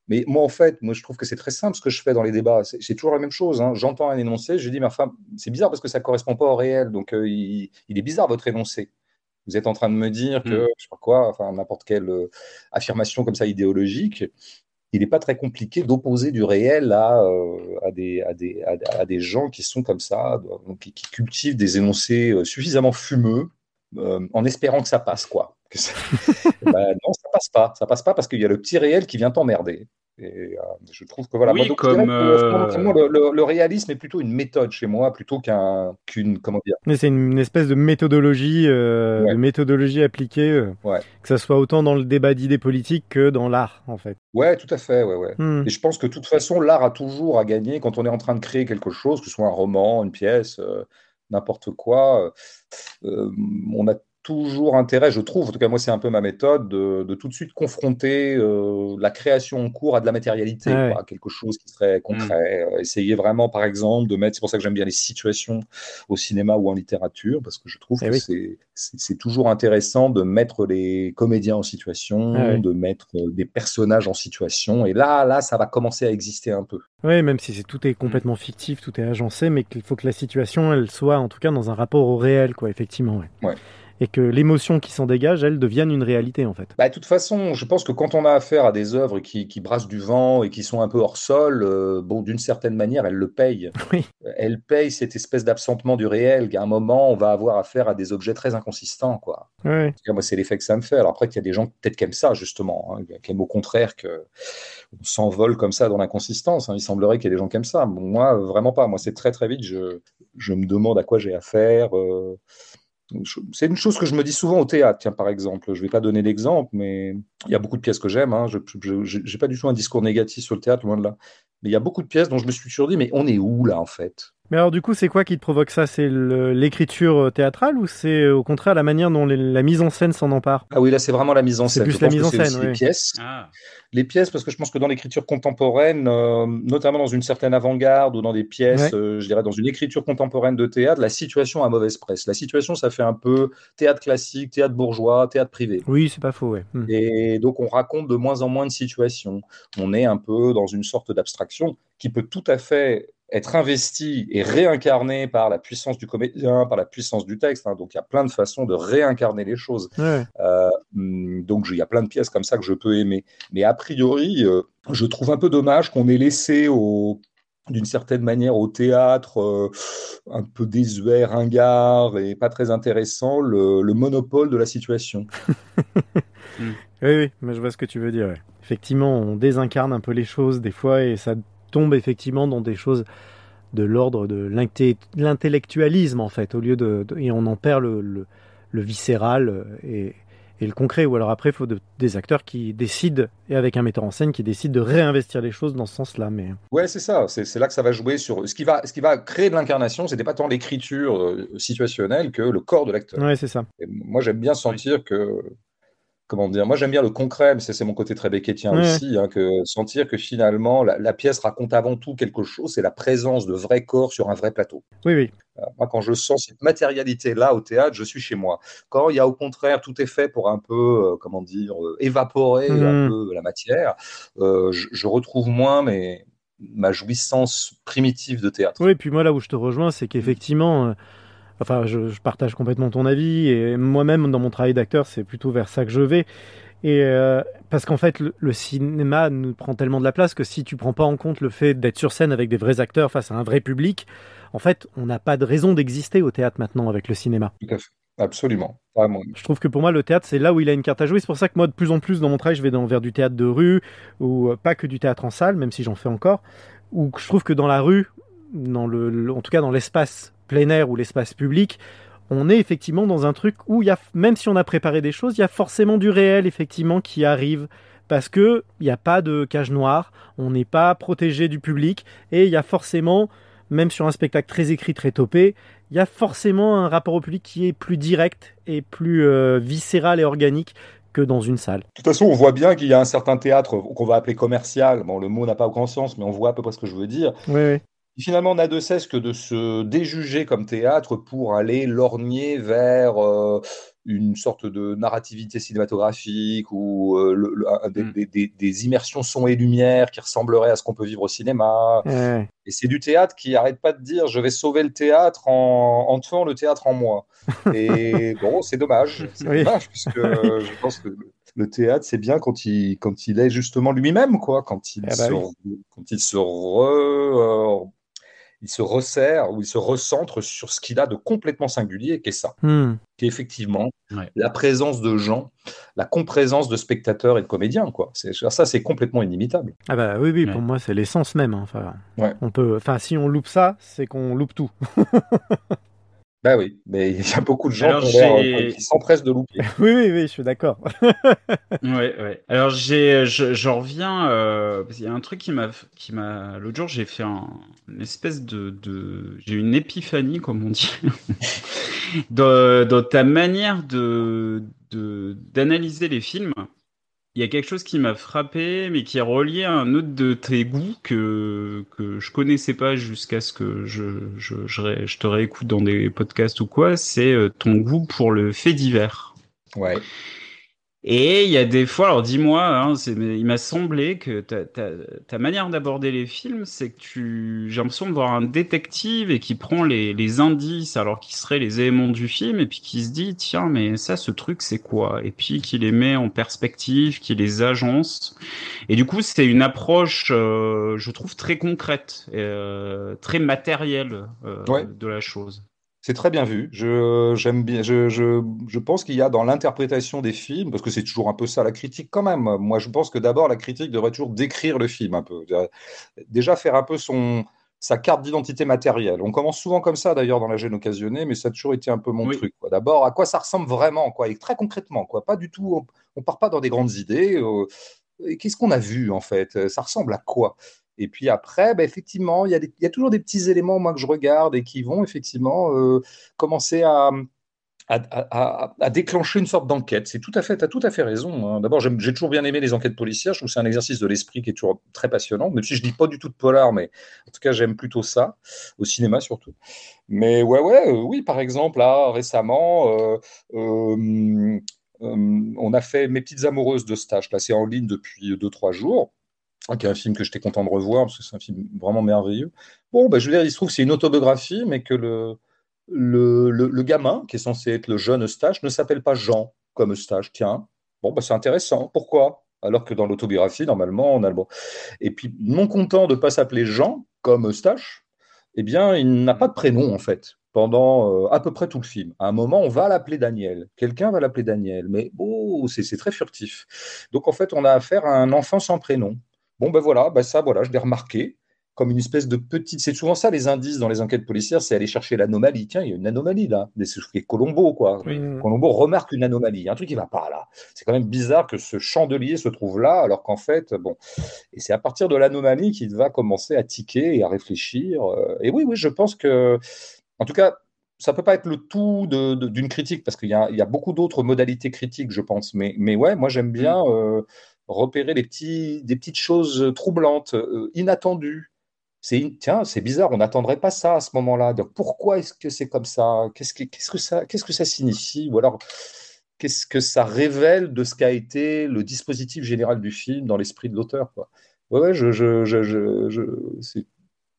Mais moi, en fait, moi, je trouve que c'est très simple ce que je fais dans les débats. C'est toujours la même chose. Hein. J'entends un énoncé, je dis, ma femme, c'est bizarre parce que ça ne correspond pas au réel. Donc, euh, il, est bizarre votre énoncé. Vous êtes en train de me dire que, mm. je sais pas quoi, enfin, n'importe quelle euh, affirmation comme ça idéologique, il n'est pas très compliqué d'opposer du réel à, euh, à, des, à, des, à, des, gens qui sont comme ça, qui, cultivent des énoncés euh, suffisamment fumeux, en espérant que ça passe, quoi. ben, non, ça passe pas. Ça passe pas parce qu'il y a le petit réel qui vient t'emmerder. Et euh, je trouve que voilà. comme euh, le, réalisme est plutôt une méthode chez moi plutôt qu'un qu'une comment dire. Mais c'est une espèce de méthodologie, euh, méthodologie appliquée, que ça soit autant dans le débat d'idées politiques que dans l'art en fait. Ouais, tout à fait, ouais, ouais. Hmm. Et je pense que de toute façon, l'art a toujours à gagner quand on est en train de créer quelque chose, que ce soit un roman, une pièce, n'importe quoi. on a toujours intérêt, je trouve, en tout cas moi c'est un peu ma méthode, de, tout de suite confronter euh, la création en cours à de la matérialité, quelque chose qui serait concret. Mm. Euh, essayer vraiment, par exemple, de mettre, c'est pour ça que j'aime bien les situations au cinéma ou en littérature, parce que je trouve eh que c'est toujours intéressant de mettre les comédiens en situation, ah de mettre euh, des personnages en situation, et là, là, ça va commencer à exister un peu. Oui, même si c'est tout est complètement fictif, tout est agencé, mais qu'il faut que la situation, elle soit en tout cas dans un rapport au réel, quoi, effectivement. Ouais. ouais et que l'émotion qui s'en dégage, elle, devienne une réalité en fait. Bah, de toute façon, je pense que quand on a affaire à des œuvres qui, qui brassent du vent et qui sont un peu hors sol, euh, bon, d'une certaine manière, elles le payent. Oui. Elles payent cette espèce d'absentement du réel, qu'à un moment, on va avoir affaire à des objets très inconsistants. Quoi. Oui. Moi, c'est l'effet que ça me fait. Alors après, il y a des gens peut-être qui aiment ça, justement, hein, qui aiment au contraire que on s'envole comme ça dans l'inconsistance. Hein. Il semblerait qu'il y ait des gens qui aiment ça. moi, vraiment pas. Moi, c'est très très vite, je, je me demande à quoi j'ai affaire. Euh, c'est une chose que je me dis souvent au théâtre, tiens, par exemple. Je ne vais pas donner d'exemple, mais il y a beaucoup de pièces que j'aime. Hein. Je n'ai pas du tout un discours négatif sur le théâtre, loin de là. Mais il y a beaucoup de pièces dont je me suis toujours dit, mais on est où là, en fait? Mais alors du coup, c'est quoi qui te provoque ça? C'est l'écriture euh, théâtrale ou c'est euh, au contraire la manière dont la mise en scène s'en empare? Ah oui, là c'est vraiment la mise en scène. C'est plus la mise en scène. Les pièces. Ah. Les pièces, parce que je pense que dans l'écriture contemporaine, euh, notamment dans une certaine avant-garde ou dans des pièces, je dirais dans une écriture contemporaine de théâtre, la situation a mauvaise presse. La situation, ça fait un peu théâtre classique, théâtre bourgeois, théâtre privé. Oui, c'est pas faux. Ouais. Hmm. Et donc on raconte de moins en moins de situations. On est un peu dans une sorte d'abstraction qui peut tout à fait être investi et réincarné par la puissance du comédien, par la puissance du texte. Hein. Donc il y a plein de façons de réincarner les choses. Euh, hmm, donc il y a plein de pièces comme ça que je peux aimer. Mais a priori, euh, je trouve un peu dommage qu'on ait laissé au d'une certaine manière au théâtre euh, un peu désuet, ringard et pas très intéressant, le, monopole de la situation. oui, oui, mais je vois ce que tu veux dire. Effectivement, on désincarne un peu les choses des fois et ça tombe effectivement dans des choses de l'ordre de l'intellectualisme en fait, au lieu de, et on en perd le, le, viscéral et, et, le concret. Ou alors après, il faut des acteurs qui décident et avec un metteur en scène qui décide de réinvestir les choses dans ce sens-là. Mais ouais, c'est ça. C'est là que ça va jouer sur ce qui va ce qui va créer de l'incarnation. C'était pas tant l'écriture euh, situationnelle que le corps de l'acteur. Ouais, c'est ça. moi, j'aime bien sentir que comment dire, moi j'aime bien le concret, mais c'est mon côté très beckettien aussi, hein, que sentir que finalement la, pièce raconte avant tout quelque chose, c'est la présence de vrais corps sur un vrai plateau. Oui, oui. Euh, moi, quand je sens cette matérialité-là au théâtre, je suis chez moi. Quand il y a au contraire, tout est fait pour un peu, euh, comment dire, euh, évaporer un mmh. peu la matière, je, retrouve moins ma jouissance primitive de théâtre. Oui, et puis moi là où je te rejoins, c'est qu'effectivement Enfin, je, partage complètement ton avis et moi-même dans mon travail d'acteur, c'est plutôt vers ça que je vais. Et euh, parce qu'en fait, le, cinéma nous prend tellement de la place que si tu prends pas en compte le fait d'être sur scène avec des vrais acteurs face à un vrai public, en fait, on n'a pas de raison d'exister au théâtre maintenant avec le cinéma. Tout à fait. Absolument. Je trouve que pour moi, le théâtre, c'est là où il a une carte à jouer. C'est pour ça que moi, de plus en plus dans mon travail, je vais dans, vers du théâtre de rue, ou euh, pas que du théâtre en salle, même si j'en fais encore. Ou je trouve que dans la rue, dans le, en tout cas dans l'espace plein air ou l'espace public, on est effectivement dans un truc où il y a, même si on a préparé des choses, il y a forcément du réel effectivement qui arrive parce que il n'y a pas de cage noire, on n'est pas protégé du public et il y a forcément, même sur un spectacle très écrit, très topé, il y a forcément un rapport au public qui est plus direct et plus euh, viscéral et organique que dans une salle. De toute façon, on voit bien qu'il y a un certain théâtre qu'on va appeler commercial. Bon, le mot n'a pas aucun sens, mais on voit à peu près ce que je veux dire. Oui, oui finalement n'a de cesse que de se déjuger comme théâtre pour aller lorgner vers euh, une sorte de narrativité cinématographique ou euh, mm. des, immersions son et lumière qui ressembleraient à ce qu'on peut vivre au cinéma. Et c'est du théâtre qui arrête pas de dire je vais sauver le théâtre en, en tuant le théâtre en moi. Et bon, c'est dommage. C'est dommage puisque je pense que le théâtre, c'est bien quand il, quand il est justement lui-même, quoi, quand il, eh bah se, quand il se re, euh, il se resserre ou il se recentre sur ce qu'il a de complètement singulier, qui est ça. Hmm. Qui est effectivement la présence de gens, la comprésence de spectateurs et de comédiens. Quoi. Ça, c'est complètement inimitable. Ah bah oui, oui, pour moi, c'est l'essence même. Hein. Enfin, on peut, enfin, si on loupe ça, c'est qu'on loupe tout. Ben oui, mais il y a beaucoup de gens qui, s'empressent de louper. oui, oui, oui, je suis d'accord. oui, oui. Alors j'ai, je, reviens. Euh, il y a un truc qui m'a, qui m'a. L'autre jour, j'ai fait un, une espèce de, de... j'ai une épiphanie, comme on dit, dans, dans, ta manière de, de d'analyser les films il y a quelque chose qui m'a frappé, mais qui est relié à un autre de tes goûts que, que je connaissais pas jusqu'à ce que je, je, je, te réécoute dans des podcasts ou quoi, c'est euh, ton goût pour le fait divers. Ouais. Et il y a des fois, alors dis-moi, hein, il m'a semblé que ta, ta, ta manière d'aborder les films, c'est que tu, j'ai l'impression de voir un détective et qui prend les, les indices alors qui seraient les éléments du film et puis qui se dit tiens mais ça ce truc c'est quoi? Et puis qui les met en perspective, qui les agence. Et du coup c'est une approche euh, je trouve très concrète, euh, très matérielle euh, de la chose. C'est très bien vu. Je, j'aime bien, je, je, je pense qu'il y a dans l'interprétation des films, parce que c'est toujours un peu ça la critique quand même. Moi, je pense que d'abord, la critique devrait toujours décrire le film un peu. Déjà faire un peu son, sa carte d'identité matérielle. On commence souvent comme ça d'ailleurs dans la gêne occasionnée, mais ça a toujours été un peu mon truc. D'abord, à quoi ça ressemble vraiment, quoi, et très concrètement, quoi. Pas du tout. On, part pas dans des grandes idées. Euh, qu'est-ce qu'on a vu en fait? Ça ressemble à quoi? Et puis après, bah, effectivement, il y, a toujours des petits éléments moi, que je regarde et qui vont effectivement euh, commencer à, déclencher une sorte d'enquête. C'est tout à fait, as tout à fait raison. Hein. D'abord, j'ai toujours bien aimé les enquêtes policières. Je trouve que c'est un exercice de l'esprit qui est toujours très passionnant, même si je dis pas du tout de polar, mais en tout cas, j'aime plutôt ça, au cinéma surtout. Mais ouais, ouais, euh, oui, par exemple, là, récemment, euh, on a fait Mes petites amoureuses de stage. Là, c'est en ligne depuis 2-3 jours qui est un film que j'étais content de revoir, parce que c'est un film vraiment merveilleux. Bon, bah, je veux dire, il se trouve que c'est une autobiographie, mais que le, le, le, gamin, qui est censé être le jeune Eustache, ne s'appelle pas Jean comme Eustache. Tiens, bon, bah, c'est intéressant. Pourquoi? Alors que dans l'autobiographie, normalement, on a le bon. Et puis, non content de ne pas s'appeler Jean comme Eustache, eh bien, il n'a pas de prénom, en fait, pendant euh, à peu près tout le film. À un moment, on va l'appeler Daniel. Quelqu'un va l'appeler Daniel, mais oh, c'est très furtif. Donc, en fait, on a affaire à un enfant sans prénom. Bon, ben voilà, ben ça, voilà, je l'ai remarqué. comme une espèce de petite. C'est souvent ça les indices dans les enquêtes policières, c'est aller chercher l'anomalie. Tiens, il y a une anomalie là. C'est Colombo, quoi. Colombo remarque une anomalie. Il y a un truc qui va pas là. C'est quand même bizarre que ce chandelier se trouve là, alors qu'en fait, bon. Et c'est à partir de l'anomalie qu'il va commencer à tiquer et à réfléchir. Euh. Et oui, oui, je pense que. En tout cas, ça peut pas être le tout d'une critique parce qu'il y, y, a beaucoup d'autres modalités critiques, je pense. Mais, mais ouais, moi j'aime bien mm. euh, repérer les petits, des petites choses troublantes, euh, inattendues. C'est tiens, c'est bizarre, on n'attendrait pas ça à ce moment-là. Pourquoi est-ce que c'est comme ça? Qu'est-ce que, qu'est-ce que ça qu'est-ce que ça signifie? Ou alors qu'est-ce que ça révèle de ce qu'a été le dispositif général du film dans l'esprit de l'auteur quoi? Ouais, je, je, je, je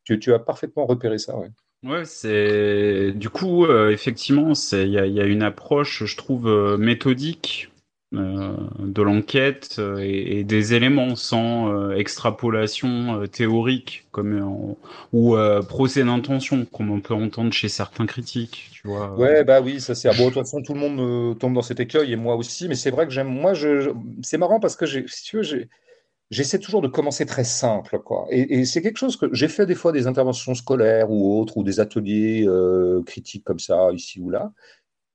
tu, as parfaitement repéré ça. Ouais. Ouais, c'est du coup euh, effectivement, il y a, une approche, je trouve euh, méthodique euh, de l'enquête euh, et, des éléments sans extrapolation théorique comme ou procès d'intention comme on peut entendre chez certains critiques. Tu vois. Ouais, bah oui, ça c'est bon. De toute façon, tout le monde tombe dans cet écueil et moi aussi. Mais c'est vrai que j'aime. Moi, je, c'est marrant parce que si tu veux, j'essaie toujours de commencer très simple. Quoi. Et, c'est quelque chose que j'ai fait des fois des interventions scolaires ou autres, ou des ateliers euh, critiques comme ça, ici ou là.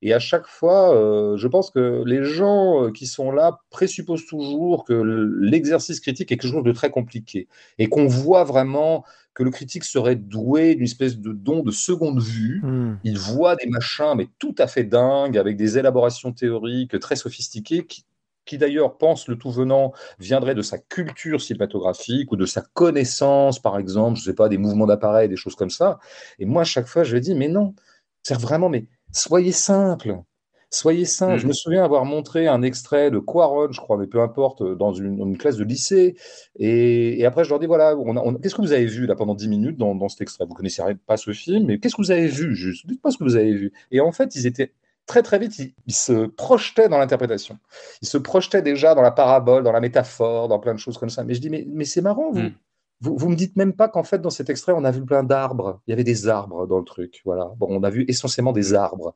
Et à chaque fois, euh, je pense que les gens euh, qui sont là présupposent toujours que l'exercice critique est quelque chose de très compliqué et qu'on voit vraiment que le critique serait doué d'une espèce de don de seconde vue. Hmm. Il voit des machins, mais tout à fait dingues, avec des élaborations théoriques très sophistiquées qui, qui d'ailleurs pense le tout venant viendrait de sa culture cinématographique ou de sa connaissance, par exemple, je sais pas, des mouvements d'appareil, des choses comme ça. Et moi, à chaque fois, je lui dis, mais non, c'est vraiment, mais soyez simple. Soyez simple. Je me mm. souviens avoir montré un extrait de Quaron, je crois, mais peu importe, dans une, classe de lycée. Et, après, je leur dis voilà, qu'est-ce que vous avez vu là pendant 10 minutes dans, dans cet extrait? Vous ne connaissez pas ce film, mais qu'est-ce que vous avez vu juste? Dites-moi ce que vous avez vu. Et en fait, ils étaient très très vite, il, se projetait dans l'interprétation. Il se projetait déjà dans la parabole, dans la métaphore, dans plein de choses comme ça. Mais je dis, mais, mais c'est marrant, vous. Mm. Vous, vous me dites même pas qu'en fait, dans cet extrait, on a vu plein d'arbres. Il y avait des arbres dans le truc. Voilà. Bon, on a vu essentiellement des arbres.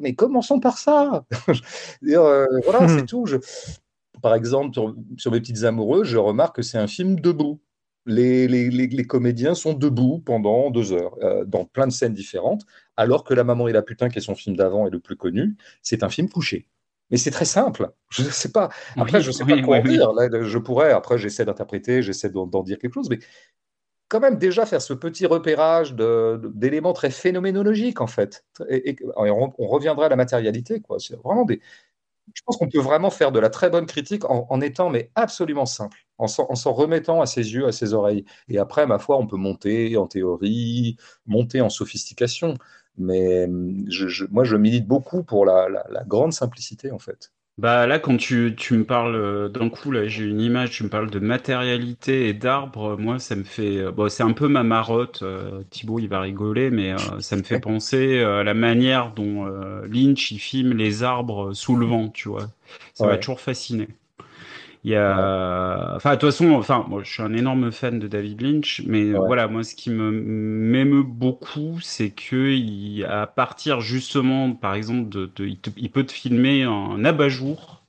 mais commençons par ça. euh, voilà, c'est tout. Je... Par exemple, sur, sur, Mes Petites Amoureux, je remarque que c'est un film debout les, les, comédiens sont debout pendant deux heures, euh, dans plein de scènes différentes, alors que La Maman et la Putain, qui est son film d'avant et le plus connu, c'est un film couché. Mais c'est très simple. Je ne sais pas. Après, je ne sais pas quoi dire. je pourrais. Après, j'essaie d'interpréter, j'essaie d'en dire quelque chose, mais quand même déjà faire ce petit repérage d'éléments très phénoménologiques en fait. Et, on, reviendra à la matérialité. Quoi. C'est vraiment des, je pense qu'on peut vraiment faire de la très bonne critique en, étant mais absolument simple, en s'en remettant à ses yeux, à ses oreilles. Et après, ma foi, on peut monter en théorie, monter en sophistication. Mais moi, je milite beaucoup pour la grande simplicité, en fait. Bah là, quand tu, tu me parles euh, d'un coup, là, j'ai une image, tu me parles de matérialité et d'arbres. Moi, ça me fait, euh, bon, c'est un peu ma marotte. Euh, Thibaut, il va rigoler, mais ça me fait penser à la manière dont Lynch il filme les arbres sous le vent, tu vois. Ça m'a toujours fasciné. Il y a, enfin, de toute façon, enfin, moi, je suis un énorme fan de David Lynch, mais voilà, moi, ce qui me m'émeut beaucoup, c'est que il, à partir justement, par exemple, de, il, peut te filmer un abat-jour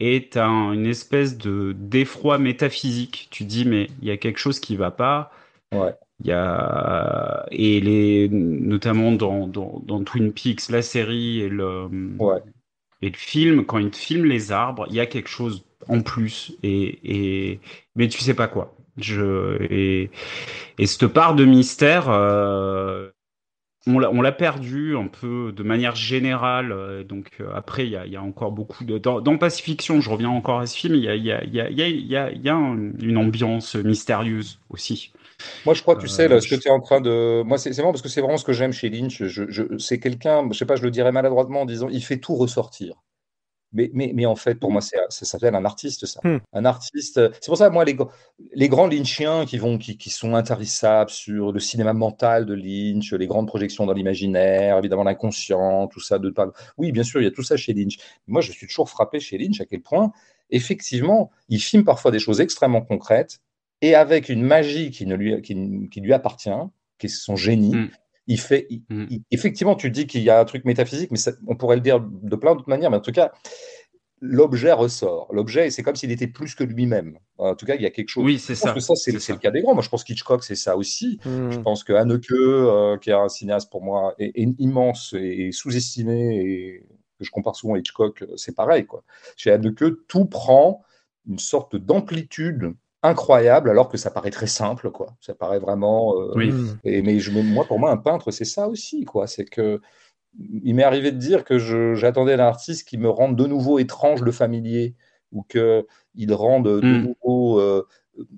et t'as une espèce de d'effroi métaphysique. Tu dis, mais il y a quelque chose qui va pas. Ouais. Il y a et les notamment dans, dans, dans Twin Peaks, la série et le ouais. et le film, quand il te filme les arbres, il y a quelque chose en plus et, et mais tu sais pas quoi. Je et, et cette part de mystère, euh, on l'a perdu un peu de manière générale. Euh, donc euh, après, il y a, y a, encore beaucoup de dans, dans Pacifiction. Je reviens encore à ce film. Il y a, y a, y a, y a, y a une ambiance mystérieuse aussi. Moi, je crois, tu sais, là, ce que tu es en train de. Moi, c'est vraiment parce que c'est vraiment ce que j'aime chez Lynch. Je, je, c'est quelqu'un, je sais pas, je le dirais maladroitement en disant, il fait tout ressortir. Mais, mais, mais, en fait, pour moi, ça s'appelle un artiste, ça. Hmm. Un artiste. C'est pour ça, moi, les, les grands Lynchiens qui, vont, qui, qui, sont intarissables sur le cinéma mental de Lynch, les grandes projections dans l'imaginaire, évidemment l'inconscient, tout ça. De... Oui, bien sûr, il y a tout ça chez Lynch. Moi, je suis toujours frappé chez Lynch à quel point, effectivement, il filme parfois des choses extrêmement concrètes et avec une magie qui, ne lui, qui, qui lui appartient, qui est son génie. Hmm il fait. Mm. effectivement, tu dis qu'il y a un truc métaphysique, mais on pourrait le dire de plein d'autres manières, mais en tout cas, l'objet ressort. L'objet, c'est comme s'il était plus que lui-même. En tout cas, il y a quelque chose. Oui, c'est ça. ça, c'est le cas des grands. Moi, je pense qu'Hitchcock, c'est ça aussi. Hmm. Je pense que Haneke, euh, qui est un cinéaste pour moi est, immense et sous-estimé, et que je compare souvent à Hitchcock, c'est pareil. Quoi. Chez Haneke, tout prend une sorte d'amplitude incroyable alors que ça paraît très simple quoi ça paraît vraiment euh, oui. et, mais je, moi pour moi un peintre c'est ça aussi quoi c'est que il m'est arrivé de dire que j'attendais un artiste qui me rende de nouveau étrange le familier ou qu'il rende de hmm. nouveau euh,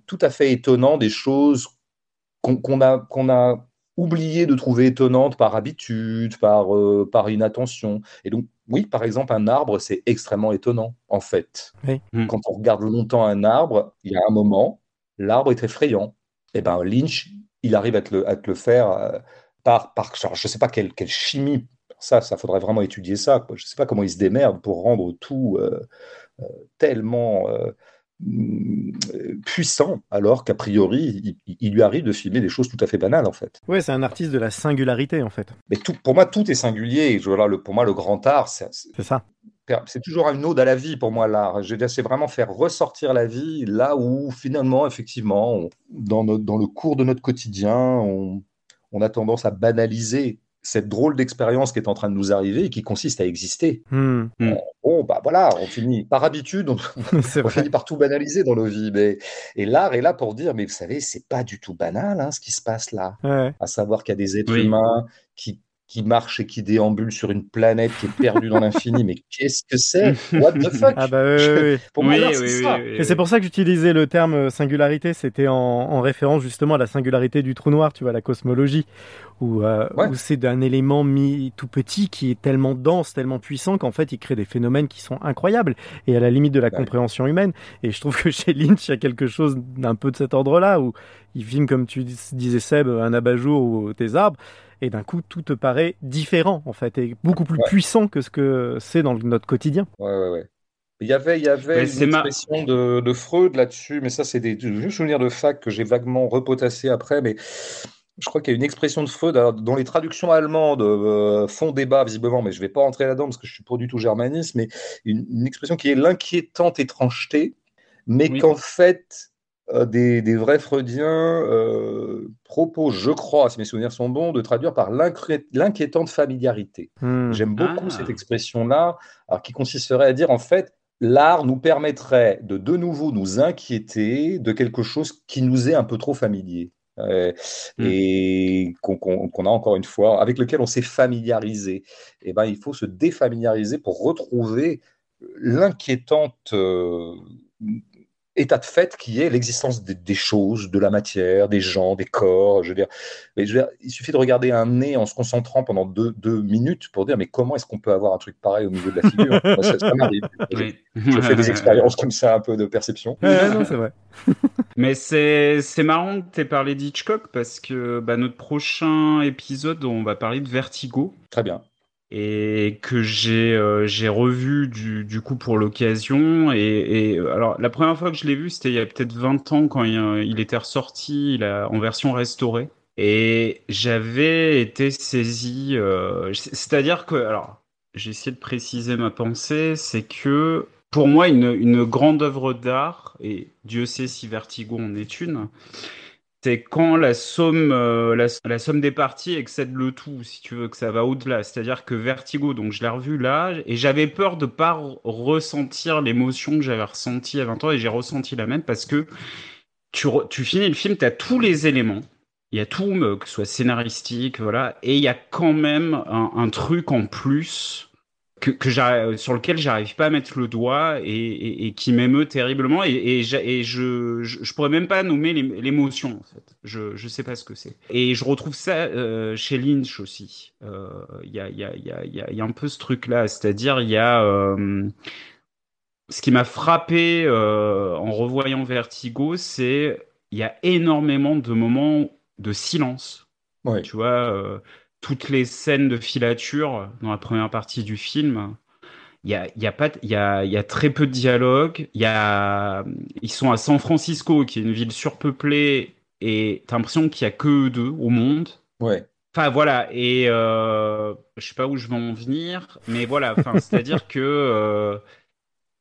tout à fait étonnant des choses qu'on a, qu'on a oublié de trouver étonnantes par habitude, par, euh, par inattention. Et donc, oui, par exemple, un arbre, c'est extrêmement étonnant, en fait. Hmm. Quand on regarde longtemps un arbre, il y a un moment, l'arbre est effrayant. Et eh ben Lynch, il arrive à te le, à te le faire euh, par, par je ne sais pas quelle, quelle chimie ça, ça faudrait vraiment étudier ça. Je ne sais pas comment ils se démerdent pour rendre tout euh, euh, tellement puissant, alors qu'a priori, il, lui arrive de filmer des choses tout à fait banales, en fait. Oui, c'est un artiste de la singularité, en fait. Mais tout, pour moi, tout est singulier. Voilà, le, pour moi, le grand art, c'est ça. C'est toujours une ode à la vie pour moi, l'art. C'est vraiment faire ressortir la vie là où, finalement, effectivement, dans, dans, le cours de notre quotidien, on, on a tendance à banaliser cette drôle d'expérience qui est en train de nous arriver et qui consiste à exister. Hmm. Euh, bon, bah voilà, on finit par habitude, on, finit par tout banaliser dans nos vies. Mais, et l'art est là pour dire, mais vous savez, c'est pas du tout banal hein, ce qui se passe là. À savoir qu'il y a des êtres humains qui qui marche et qui déambule sur une planète qui est perdue dans l'infini. Mais qu'est-ce que c'est? What the fuck? Ah bah, oui, Pour moi, c'est ça. Et c'est pour ça que j'utilisais le terme euh, singularité. C'était en, en, référence justement à la singularité du trou noir, tu vois, la cosmologie, où, euh, où c'est d'un élément mis tout petit qui est tellement dense, tellement puissant qu'en fait, il crée des phénomènes qui sont incroyables et à la limite de la compréhension humaine. Et je trouve que chez Lynch, il y a quelque chose d'un peu de cet ordre-là, où il filme, comme tu disais Seb, un abat-jour ou tes arbres et d'un coup tout te paraît différent en fait et beaucoup plus puissant que ce que c'est dans notre quotidien. Ouais, ouais, ouais. Il y avait, il y avait une expression de, de, Freud là-dessus, mais ça c'est des souvenirs de fac que j'ai vaguement repotassé après, mais je crois qu'il y a une expression de Freud dont les traductions allemandes euh, font débat visiblement, mais je ne vais pas entrer là-dedans parce que je suis pas du tout germaniste, mais une, expression qui est l'inquiétante étrangeté, mais qu'en fait euh, des, vrais Freudiens euh, proposent, je crois, si mes souvenirs sont bons, de traduire par l'inquiétante familiarité. Hmm. J'aime beaucoup ah. cette expression-là, qui consisterait à dire en fait, l'art nous permettrait de de nouveau nous inquiéter de quelque chose qui nous est un peu trop familier. Euh, hmm. et qu'on a encore une fois, avec lequel on s'est familiarisé. Et eh ben, il faut se défamiliariser pour retrouver l'inquiétante état de fait qui est l'existence des, choses, de la matière, des gens, des corps. Je veux dire, mais je veux dire il suffit de regarder un nez en se concentrant pendant deux, deux minutes pour dire mais comment est-ce qu'on peut avoir un truc pareil au milieu de la figure? Ça, m'arrive. Je, fais des expériences comme ça, un peu de perception. non, c'est vrai. mais c'est marrant que tu aies parlé d'Hitchcock parce que bah, notre prochain épisode, on va parler de Vertigo. Très bien et que j'ai euh, j'ai revu du, du coup pour l'occasion. Et, et, alors la première fois que je l'ai vu c'était il y a peut-être 20 ans quand il, il était ressorti il a, en version restaurée. Et j'avais été saisi euh, c'est-à-dire que alors j'ai essayé de préciser ma pensée c'est que pour moi une, une grande œuvre d'art et Dieu sait si Vertigo en est une c'est quand la somme, euh, la, somme des parties excède le tout, si tu veux, que ça va au-delà. C'est-à-dire que Vertigo, donc je l'ai revu là, et j'avais peur de pas ressentir l'émotion que j'avais ressentie à 20 ans, et j'ai ressenti la même parce que tu, finis le film, tu as tous les éléments. Il y a tout, euh, que ce soit scénaristique, voilà, et il y a quand même un truc en plus que, que sur lequel j'arrive pas à mettre le doigt et, et, qui m'émeut terriblement et, je, je, je, pourrais même pas nommer l'émotion en fait. Je je sais pas ce que c'est. Et je retrouve ça euh, chez Lynch aussi. Euh, il y, a, y, a, y, a, y, a, un peu ce truc là, c'est-à-dire il y a euh, ce qui m'a frappé en revoyant Vertigo, c'est il y a énormément de moments de silence. Ouais. Tu vois, toutes les scènes de filature dans la première partie du film, il y a, y, a pas, y, a, y a très peu de dialogue. Y a, ils sont à San Francisco, qui est une ville surpeuplée, et t'as l'impression qu'il y a que eux deux au monde. Ouais. Enfin voilà, et euh, je sais pas où je vais en venir, mais voilà, enfin, c'est-à-dire que euh,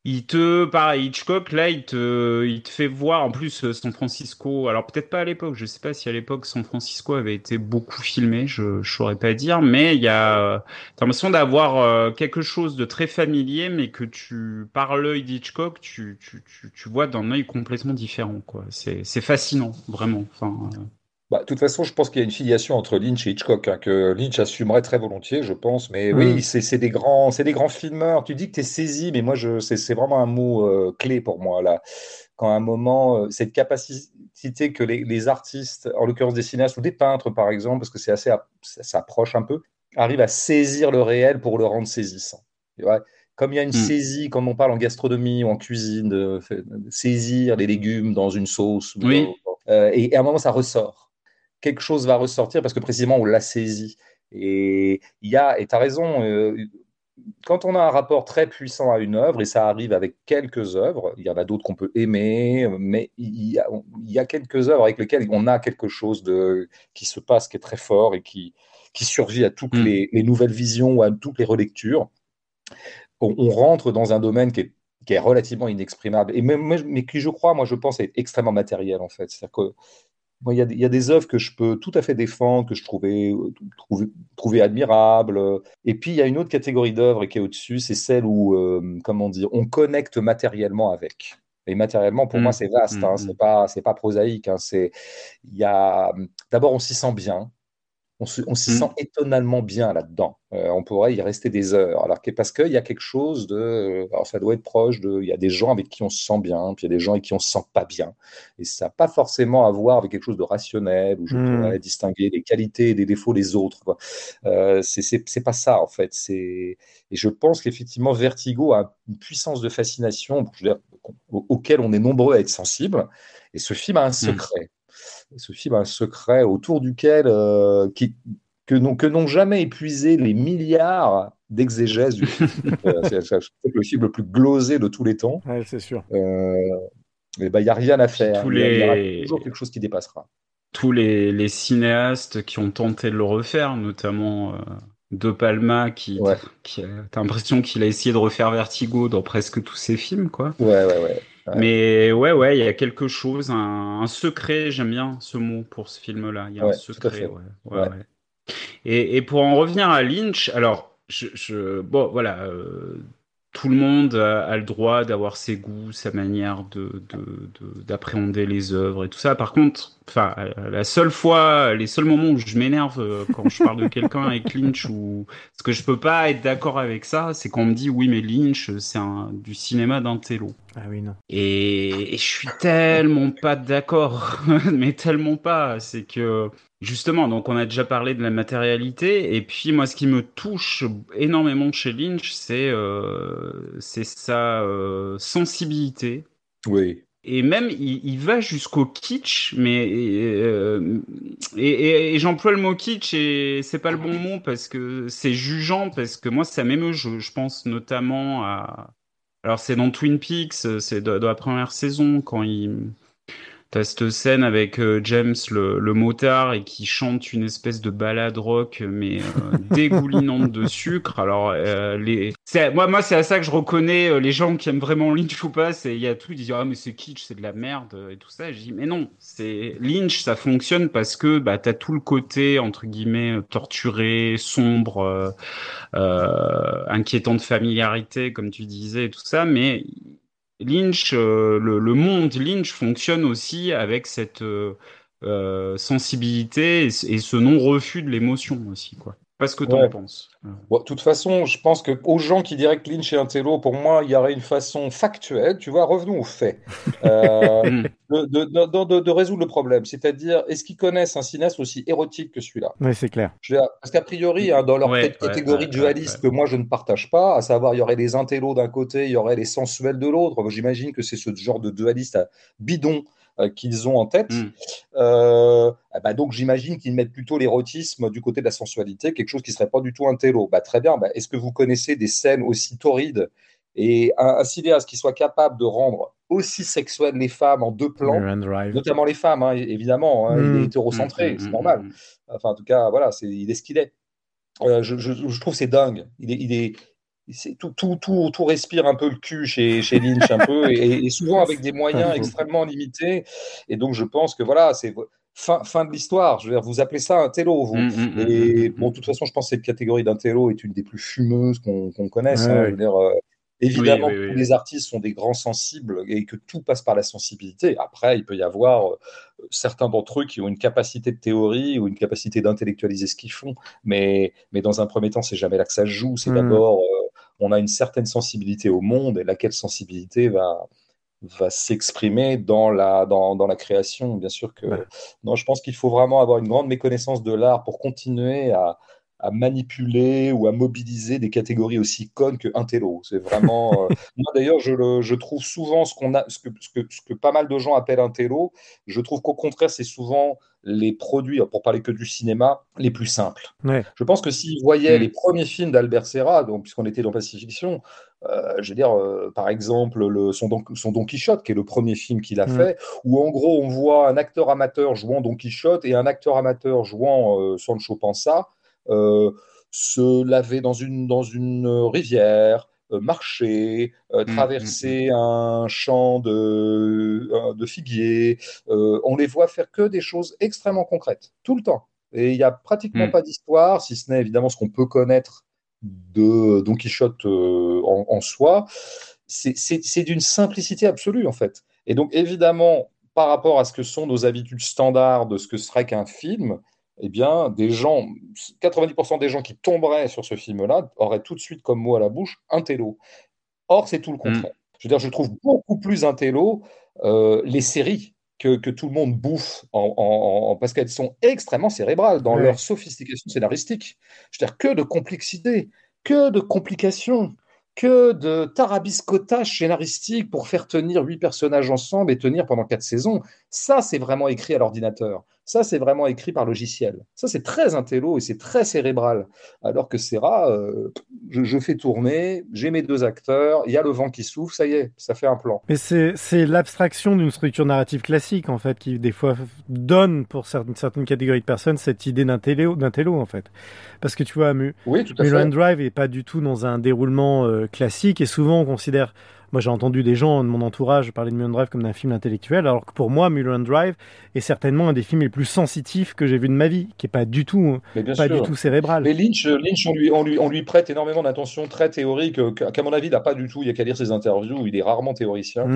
il te, pareil, Hitchcock, là, il te, il te fait voir, en plus, euh, San Francisco, alors peut-être pas à l'époque, je sais pas si à l'époque San Francisco avait été beaucoup filmé, je, je saurais pas dire, mais il y a, t'as l'impression d'avoir euh, quelque chose de très familier, mais que tu, par l'œil d'Hitchcock, tu, tu, tu, tu vois d'un œil complètement différent, quoi. C'est fascinant, vraiment. Enfin, euh, bah, de toute façon, je pense qu'il y a une filiation entre Lynch et Hitchcock, hein, que Lynch assumerait très volontiers, je pense. Mais oui, mm. c'est des grands, c'est des grands filmeurs. Tu dis que tu es saisi, mais moi, c'est vraiment un mot euh, clé pour moi là. Quand à un moment, euh, cette capacité que les, artistes, en l'occurrence des cinéastes ou des peintres, par exemple, parce que c'est assez, ça s'approche un peu, arrivent à saisir le réel pour le rendre saisissant. Comme il y a une mm. saisie, comme on parle en gastronomie ou en cuisine, de, saisir les légumes dans une sauce. Euh, et à un moment, ça ressort quelque chose va ressortir parce que précisément on l'a saisi. Et il y a, et tu as raison, euh, quand on a un rapport très puissant à une œuvre, et ça arrive avec quelques œuvres, il y en a d'autres qu'on peut aimer, mais il y, a, il y, a, quelques œuvres avec lesquelles on a quelque chose de, qui se passe, qui est très fort et qui, qui survit à toutes mm. les, les, nouvelles visions ou à toutes les relectures. On, on rentre dans un domaine qui est, qui est relativement inexprimable, et même, mais qui, je crois, moi, je pense, est extrêmement matériel, en fait. C'est-à-dire que il y, a, y, a des œuvres que je peux tout à fait défendre, que je trouvais, trouver, admirables. Et puis, il y a une autre catégorie d'œuvres qui est au-dessus, c'est celle où, euh, comment dire, on connecte matériellement avec. Et matériellement, pour moi, mmh. c'est vaste, hein, mmh, c'est mmh. pas, c'est pas prosaïque. Hein, c'est, il y a, d'abord, on s'y sent bien on, s'y mmh. sent étonnamment bien là-dedans. Euh, on pourrait y rester des heures. Alors parce qu'il y a quelque chose de. Alors ça doit être proche de. Il y a des gens avec qui on se sent bien, puis il y a des gens avec qui on se sent pas bien. Et ça n'a pas forcément à voir avec quelque chose de rationnel, où je mmh. pourrais distinguer les qualités et les défauts des autres. Quoi. Euh, c'est pas ça, en fait. Et je pense qu'effectivement, Vertigo a une puissance de fascination auquel on est nombreux à être sensible. Et ce film a un mmh. Ce film a un secret autour duquel euh, qui, que n'ont jamais épuisé les milliards d'exégèses du film. Euh, c'est le film le plus glosé de tous les temps. c'est sûr. Euh, il n'y a rien à faire. il, y aura toujours quelque chose qui dépassera. Tous les, les, cinéastes qui ont tenté de le refaire, notamment De Palma, qui, qui t'as l'impression qu'il a essayé de refaire Vertigo dans presque tous ses films, quoi. Ouais, ouais, ouais. Mais ouais, ouais, il y a quelque chose, un, secret, j'aime bien ce mot pour ce film-là. Il y a un secret, ouais, et, et, pour en revenir à Lynch, alors, je, je bon, voilà, euh, tout le monde a, le droit d'avoir ses goûts, sa manière de, d'appréhender les œuvres et tout ça. Par contre, enfin, la seule fois, les seuls moments où je m'énerve euh, quand je parle de quelqu'un avec Lynch ou ce que je peux pas être d'accord avec ça, c'est qu'on me dit oui, mais Lynch, c'est un, du cinéma d'un télo. Ah oui, non. Et, et je suis tellement pas d'accord, mais tellement pas. C'est que Justement, donc on a déjà parlé de la matérialité, et puis moi ce qui me touche énormément chez Lynch, c'est euh, sa euh, sensibilité. Oui. Et même il, va jusqu'au kitsch, mais euh, et, j'emploie le mot kitsch et c'est pas le bon mot parce que c'est jugeant parce que moi ça m'émeut. Je, pense notamment à alors c'est dans Twin Peaks, c'est de, la première saison quand il T'as cette scène avec euh, James le, le, motard et qui chante une espèce de balade rock mais euh, dégoulinante de sucre. Alors euh, les, moi moi c'est à ça que je reconnais les gens qui aiment vraiment Lynch ou pas. C'est il y a tout ils disent ah mais c'est kitsch c'est de la merde et tout ça. Je dis mais non c'est Lynch ça fonctionne parce que bah t'as tout le côté entre guillemets torturé, sombre, inquiétant de familiarité comme tu disais et tout ça, mais Lynch, euh, le, monde Lynch fonctionne aussi avec cette euh, euh, sensibilité et, ce non-refus de l'émotion aussi, quoi. Pas ce que tu en penses. de toute façon, je pense que aux gens qui diraient que Lynch est un télo, pour moi, il y aurait une façon factuelle, tu vois, revenons aux faits, euh, de, résoudre le problème. C'est-à-dire, est-ce qu'ils connaissent un cinéaste aussi érotique que celui-là? Oui, c'est clair. Parce qu'a priori, hein, dans leur catégorie de dualiste que moi je ne partage pas, à savoir, il y aurait les intellos d'un côté, il y aurait les sensuels de l'autre. J'imagine que c'est ce genre de dualiste bidon euh, qu'ils ont en tête. Euh, bah donc j'imagine qu'ils mettent plutôt l'érotisme du côté de la sensualité, quelque chose qui serait pas du tout un télo. Bah, très bien, bah, est-ce que vous connaissez des scènes aussi torrides et un, cinéaste qui soit capable de rendre aussi sexuelles les femmes en deux plans, notamment les femmes, hein, évidemment, hein, il est hmm. hétérocentré, hmm. c'est normal. Enfin, en tout cas, voilà, c'est, il est ce qu'il est. Euh, je, je, je, trouve c'est dingue. Il est, il est, tout, tout, tout, tout, respire un peu le cul chez, chez Lynch, un peu, et, souvent avec des moyens extrêmement limités. Et donc, je pense que voilà, c'est fin, fin de l'histoire. Je veux dire, vous appelez ça un télo, vous. Mmh, mmh, mmh, et bon, de toute façon, je pense que cette catégorie d'un télo est une des plus fumeuses qu'on connaisse. Hein. je veux dire, euh, Évidemment, tous les artistes sont des grands sensibles et que tout passe par la sensibilité. Après, il peut y avoir euh, certains d'entre eux qui ont une capacité de théorie ou une capacité d'intellectualiser ce qu'ils font. Mais, mais dans un premier temps, c'est jamais là que ça joue. C'est d'abord, euh, on a une certaine sensibilité au monde et laquelle sensibilité va, va s'exprimer dans la, dans, dans, la création. Bien sûr que non, je pense qu'il faut vraiment avoir une grande méconnaissance de l'art pour continuer à, à manipuler ou à mobiliser des catégories aussi connes que Intello. C'est vraiment. Euh, moi d'ailleurs, je, je, trouve souvent ce qu'on a, ce que, ce, que, ce que, pas mal de gens appellent Intello. Je trouve qu'au contraire, c'est souvent les produits, pour parler que du cinéma, les plus simples. Je pense que s'ils voyaient mm. les premiers films d'Albert Serra, donc puisqu'on était dans Pacifiction, euh, je veux dire, euh, par exemple, le, son, Don, son, Don, Quichotte, qui est le premier film qu'il a mm. fait, où en gros on voit un acteur amateur jouant Don Quichotte et un acteur amateur jouant Sancho Panza euh, se laver dans une, dans une rivière, euh, marcher, euh, mmh, traverser mmh, mmh. un champ de, de figuiers. on les voit faire que des choses extrêmement concrètes, tout le temps. Et il n'y a pratiquement pas d'histoire, si ce n'est évidemment ce qu'on peut connaître de Don Quichotte en, en, soi. C'est d'une simplicité absolue, en fait. Et donc, évidemment, par rapport à ce que sont nos habitudes standards de ce que serait qu'un film, eh bien, des gens, 90% des gens qui tomberaient sur ce film-là auraient tout de suite comme mot à la bouche un télo. Or, c'est tout le mm. contraire. Je veux dire, je trouve beaucoup plus un télo euh, les séries que, tout le monde bouffe en, parce qu'elles sont extrêmement cérébrales dans leur sophistication scénaristique. Je veux dire, que de complexité, que de complications que de tarabiscotage scénaristique pour faire tenir huit personnages ensemble et tenir pendant quatre saisons. Ça, c'est vraiment écrit à l'ordinateur. Ça, c'est vraiment écrit par logiciel. Ça, c'est très intello et c'est très cérébral. Alors que Serra, euh, je, fais tourner, j'ai mes deux acteurs, il y a le vent qui souffle, ça y est, ça fait un plan. Mais c'est l'abstraction d'une structure narrative classique, en fait, qui des fois donne pour certaines, certaines catégories de personnes cette idée d'un télo, en fait. Parce que tu vois, Mu, oui, Drive est pas du tout dans un déroulement euh, classique et souvent on considère moi, j'ai entendu des gens de mon entourage parler de Mulholland Drive comme d'un film intellectuel, alors que pour moi, Mulholland Drive est certainement un des films les plus sensitifs que j'ai vu de ma vie, qui est pas du tout, pas du tout cérébral. Mais Lynch, Lynch on, lui, on, lui, on lui prête énormément d'attention très théorique, qu'à mon avis, il n'a pas du tout. Il n'y a qu'à lire ses interviews, il est rarement théoricien.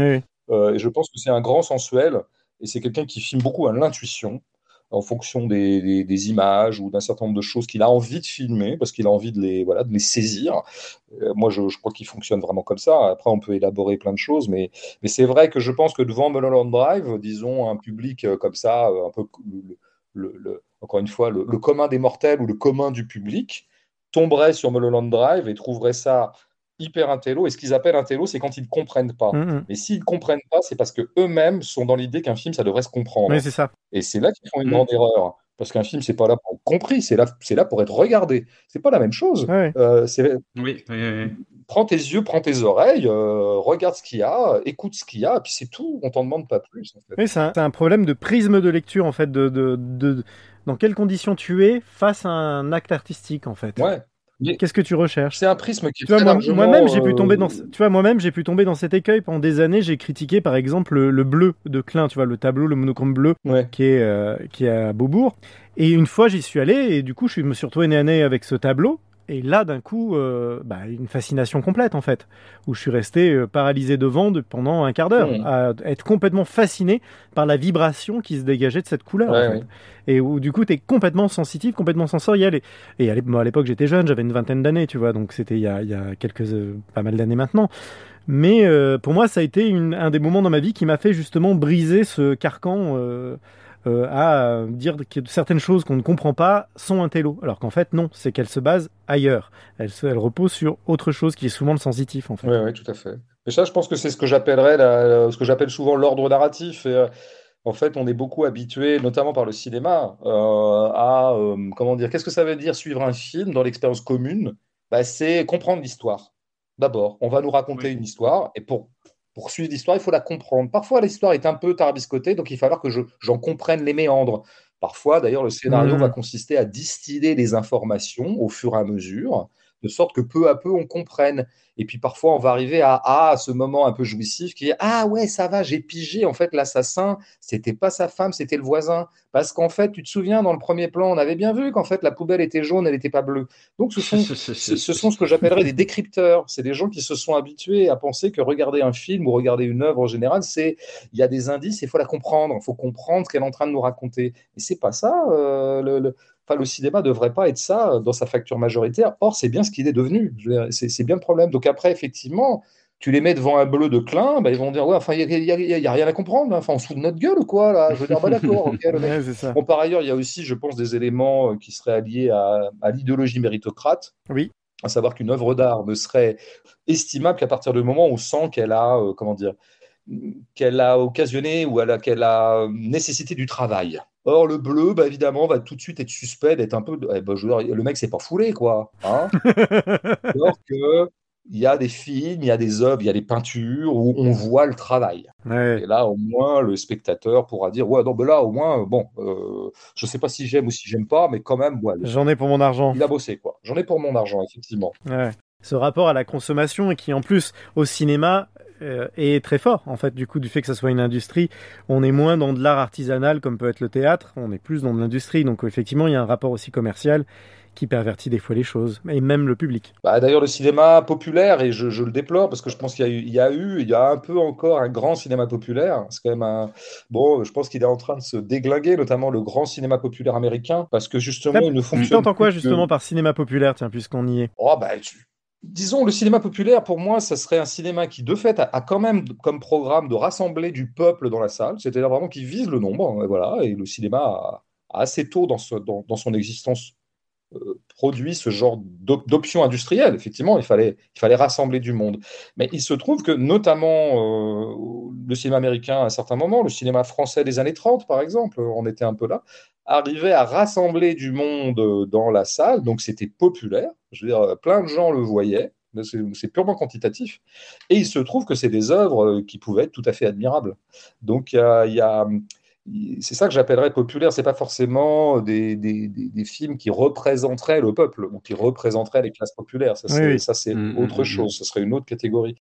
Euh, et je pense que c'est un grand sensuel, et c'est quelqu'un qui filme beaucoup à l'intuition en fonction des, images ou d'un certain nombre de choses qu'il a envie de filmer, parce qu'il a envie de les, voilà, de les saisir. Euh, moi, je, crois qu'il fonctionne vraiment comme ça. Après, on peut élaborer plein de choses, mais, c'est vrai que je pense que devant Mulholland Drive, disons, un public euh, comme ça, euh, un peu, le, encore une fois, le, commun des mortels ou le commun du public, tomberait sur Mulholland Drive et trouverait ça hyper intello. Et ce qu'ils appellent intello, c'est quand ils ne comprennent pas. Mm, mm. Mais s'ils ne comprennent pas, c'est parce qu'eux-mêmes sont dans l'idée qu'un film, ça devrait se comprendre. c'est ça. Et c'est là qu'ils font une mm. grande erreur. Parce qu'un film, c'est pas là pour être compris, c'est là, c'est là pour être regardé. C'est pas la même chose. Euh, oui, Prends tes yeux, prends tes oreilles, euh, regarde ce qu'il y a, écoute ce qu'il y a, et puis c'est tout. On t'en demande pas plus. Oui, c'est un, problème de prisme de lecture en fait, de, de, de, dans quelles conditions tu es face à un acte artistique en fait. Ouais. Qu'est-ce que tu recherches? C'est un prisme qui. Tu vois, moi-même, j'ai pu tomber dans. Euh, tu vois, moi-même, j'ai pu tomber dans cet écueil pendant des années. J'ai critiqué, par exemple, le, bleu de Klein. Tu vois, le tableau, le monochrome bleu, qui est euh, qui est à Beaubourg. Et une fois, j'y suis allé et du coup, je me suis retrouvé nez à nez avec ce tableau. Et là, d'un coup, euh, bah, une fascination complète, en fait, où je suis resté euh, paralysé devant de, pendant un quart d'heure, mmh. à être complètement fasciné par la vibration qui se dégageait de cette couleur. en fait. Et où, du coup, tu es complètement sensitif, complètement sensoriel. Et, et à l'époque, j'étais jeune, j'avais une vingtaine d'années, tu vois, donc c'était il, y a, il y a quelques, euh, pas mal d'années maintenant. Mais pour moi, ça a été une, un des moments dans ma vie qui m'a fait justement briser ce carcan euh, à dire que certaines choses qu'on ne comprend pas sont un télo, alors qu'en fait non, c'est qu'elles se basent ailleurs. Elles, elles reposent sur autre chose qui est souvent le sensitif en fait. Oui, oui, tout à fait. Et ça, je pense que c'est ce que j'appellerais, ce que j'appelle souvent l'ordre narratif. Et, euh, en fait, on est beaucoup habitué, notamment par le cinéma, euh, à comment dire Qu'est-ce que ça veut dire suivre un film dans l'expérience commune? Bah, C'est comprendre l'histoire. D'abord, on va nous raconter une histoire, et pour pour suivre l'histoire, il faut la comprendre. Parfois, l'histoire est un peu tarabiscotée, donc il va falloir que j'en comprenne les méandres. Parfois, d'ailleurs, le scénario mmh. va consister à distiller les informations au fur et à mesure. De sorte que peu à peu on comprenne. Et puis parfois on va arriver à, à ce moment un peu jouissif qui est ah ouais ça va j'ai pigé en fait l'assassin c'était pas sa femme c'était le voisin. Parce qu'en fait tu te souviens dans le premier plan on avait bien vu qu'en fait la poubelle était jaune elle n'était pas bleue. Donc ce sont ce sont ce que j'appellerais des décrypteurs. C'est des gens qui se sont habitués à penser que regarder un film ou regarder une œuvre en général c'est il y a des indices il faut la comprendre. Il faut comprendre ce qu'elle est en train de nous raconter. Et c'est pas ça euh, le, Enfin, le cinéma ne devrait pas être ça dans sa facture majoritaire. Or, c'est bien ce qu'il est devenu. C'est bien le problème. Donc après, effectivement, tu les mets devant un bleu de Klein, bah, ils vont dire ouais, enfin, il n'y a, rien à comprendre. Hein. Enfin, on se fout de notre gueule ou quoi là? Je veux dire, bah, d'accord. bon, par ailleurs, il y a aussi, je pense, des éléments euh, qui seraient alliés à, à l'idéologie méritocrate. Oui. À savoir qu'une œuvre d'art ne serait estimable qu'à partir du moment où on sent qu'elle a, euh, comment dire, qu'elle a occasionné ou qu'elle a euh, nécessité du travail. Or, le bleu, bah, évidemment, va tout de suite être suspect d'être un peu. Eh ben, le mec, c'est pas foulé, quoi. Hein Alors que il y a des films, il y a des œuvres, il y a des peintures où on voit le travail. Et là, au moins, le spectateur pourra dire Ouais, non, ben là, au moins, bon, euh, je sais pas si j'aime ou si j'aime pas, mais quand même, ouais, J'en ai pour mon argent. Il a bossé, quoi. J'en ai pour mon argent, effectivement. Ce rapport à la consommation et qui, en plus, au cinéma, euh, est très fort. En fait, du coup, du fait que ça soit une industrie, on est moins dans de l'art artisanal comme peut être le théâtre, on est plus dans de l'industrie. Donc, effectivement, il y a un rapport aussi commercial qui pervertit des fois les choses, et même le public. Bah, D'ailleurs, le cinéma populaire, et je, le déplore parce que je pense qu'il y, y, a eu, il y a un peu encore un grand cinéma populaire. C'est quand même un. Bon, je pense qu'il est en train de se déglinguer, notamment le grand cinéma populaire américain, parce que justement, il ne fonctionne. Tu entends quoi justement par cinéma populaire, tiens, puisqu'on y est Oh, bah, tu disons, le cinéma populaire, pour moi, ça serait un cinéma qui, de fait, a, quand même comme programme de rassembler du peuple dans la salle, c'est-à-dire vraiment qui vise le nombre. Et voilà, et le cinéma assez tôt dans, son existence euh, produit ce genre d'option industrielle. Effectivement, il fallait, rassembler du monde. Mais il se trouve que, notamment, euh, le cinéma américain à un certain moment, le cinéma français des années 30, par exemple, on était un peu là, arrivait à rassembler du monde dans la salle, donc c'était populaire. Je veux dire, plein de gens le voyaient. C'est purement quantitatif. Et il se trouve que c'est des œuvres qui pouvaient être tout à fait admirables. Donc, il y a, c'est ça que j'appellerais populaire. C'est pas forcément des, des, des, films qui représenteraient le peuple ou qui représenteraient les classes populaires. Ça, c'est mmh, mmh, autre mmh, chose. Ce serait une autre catégorie.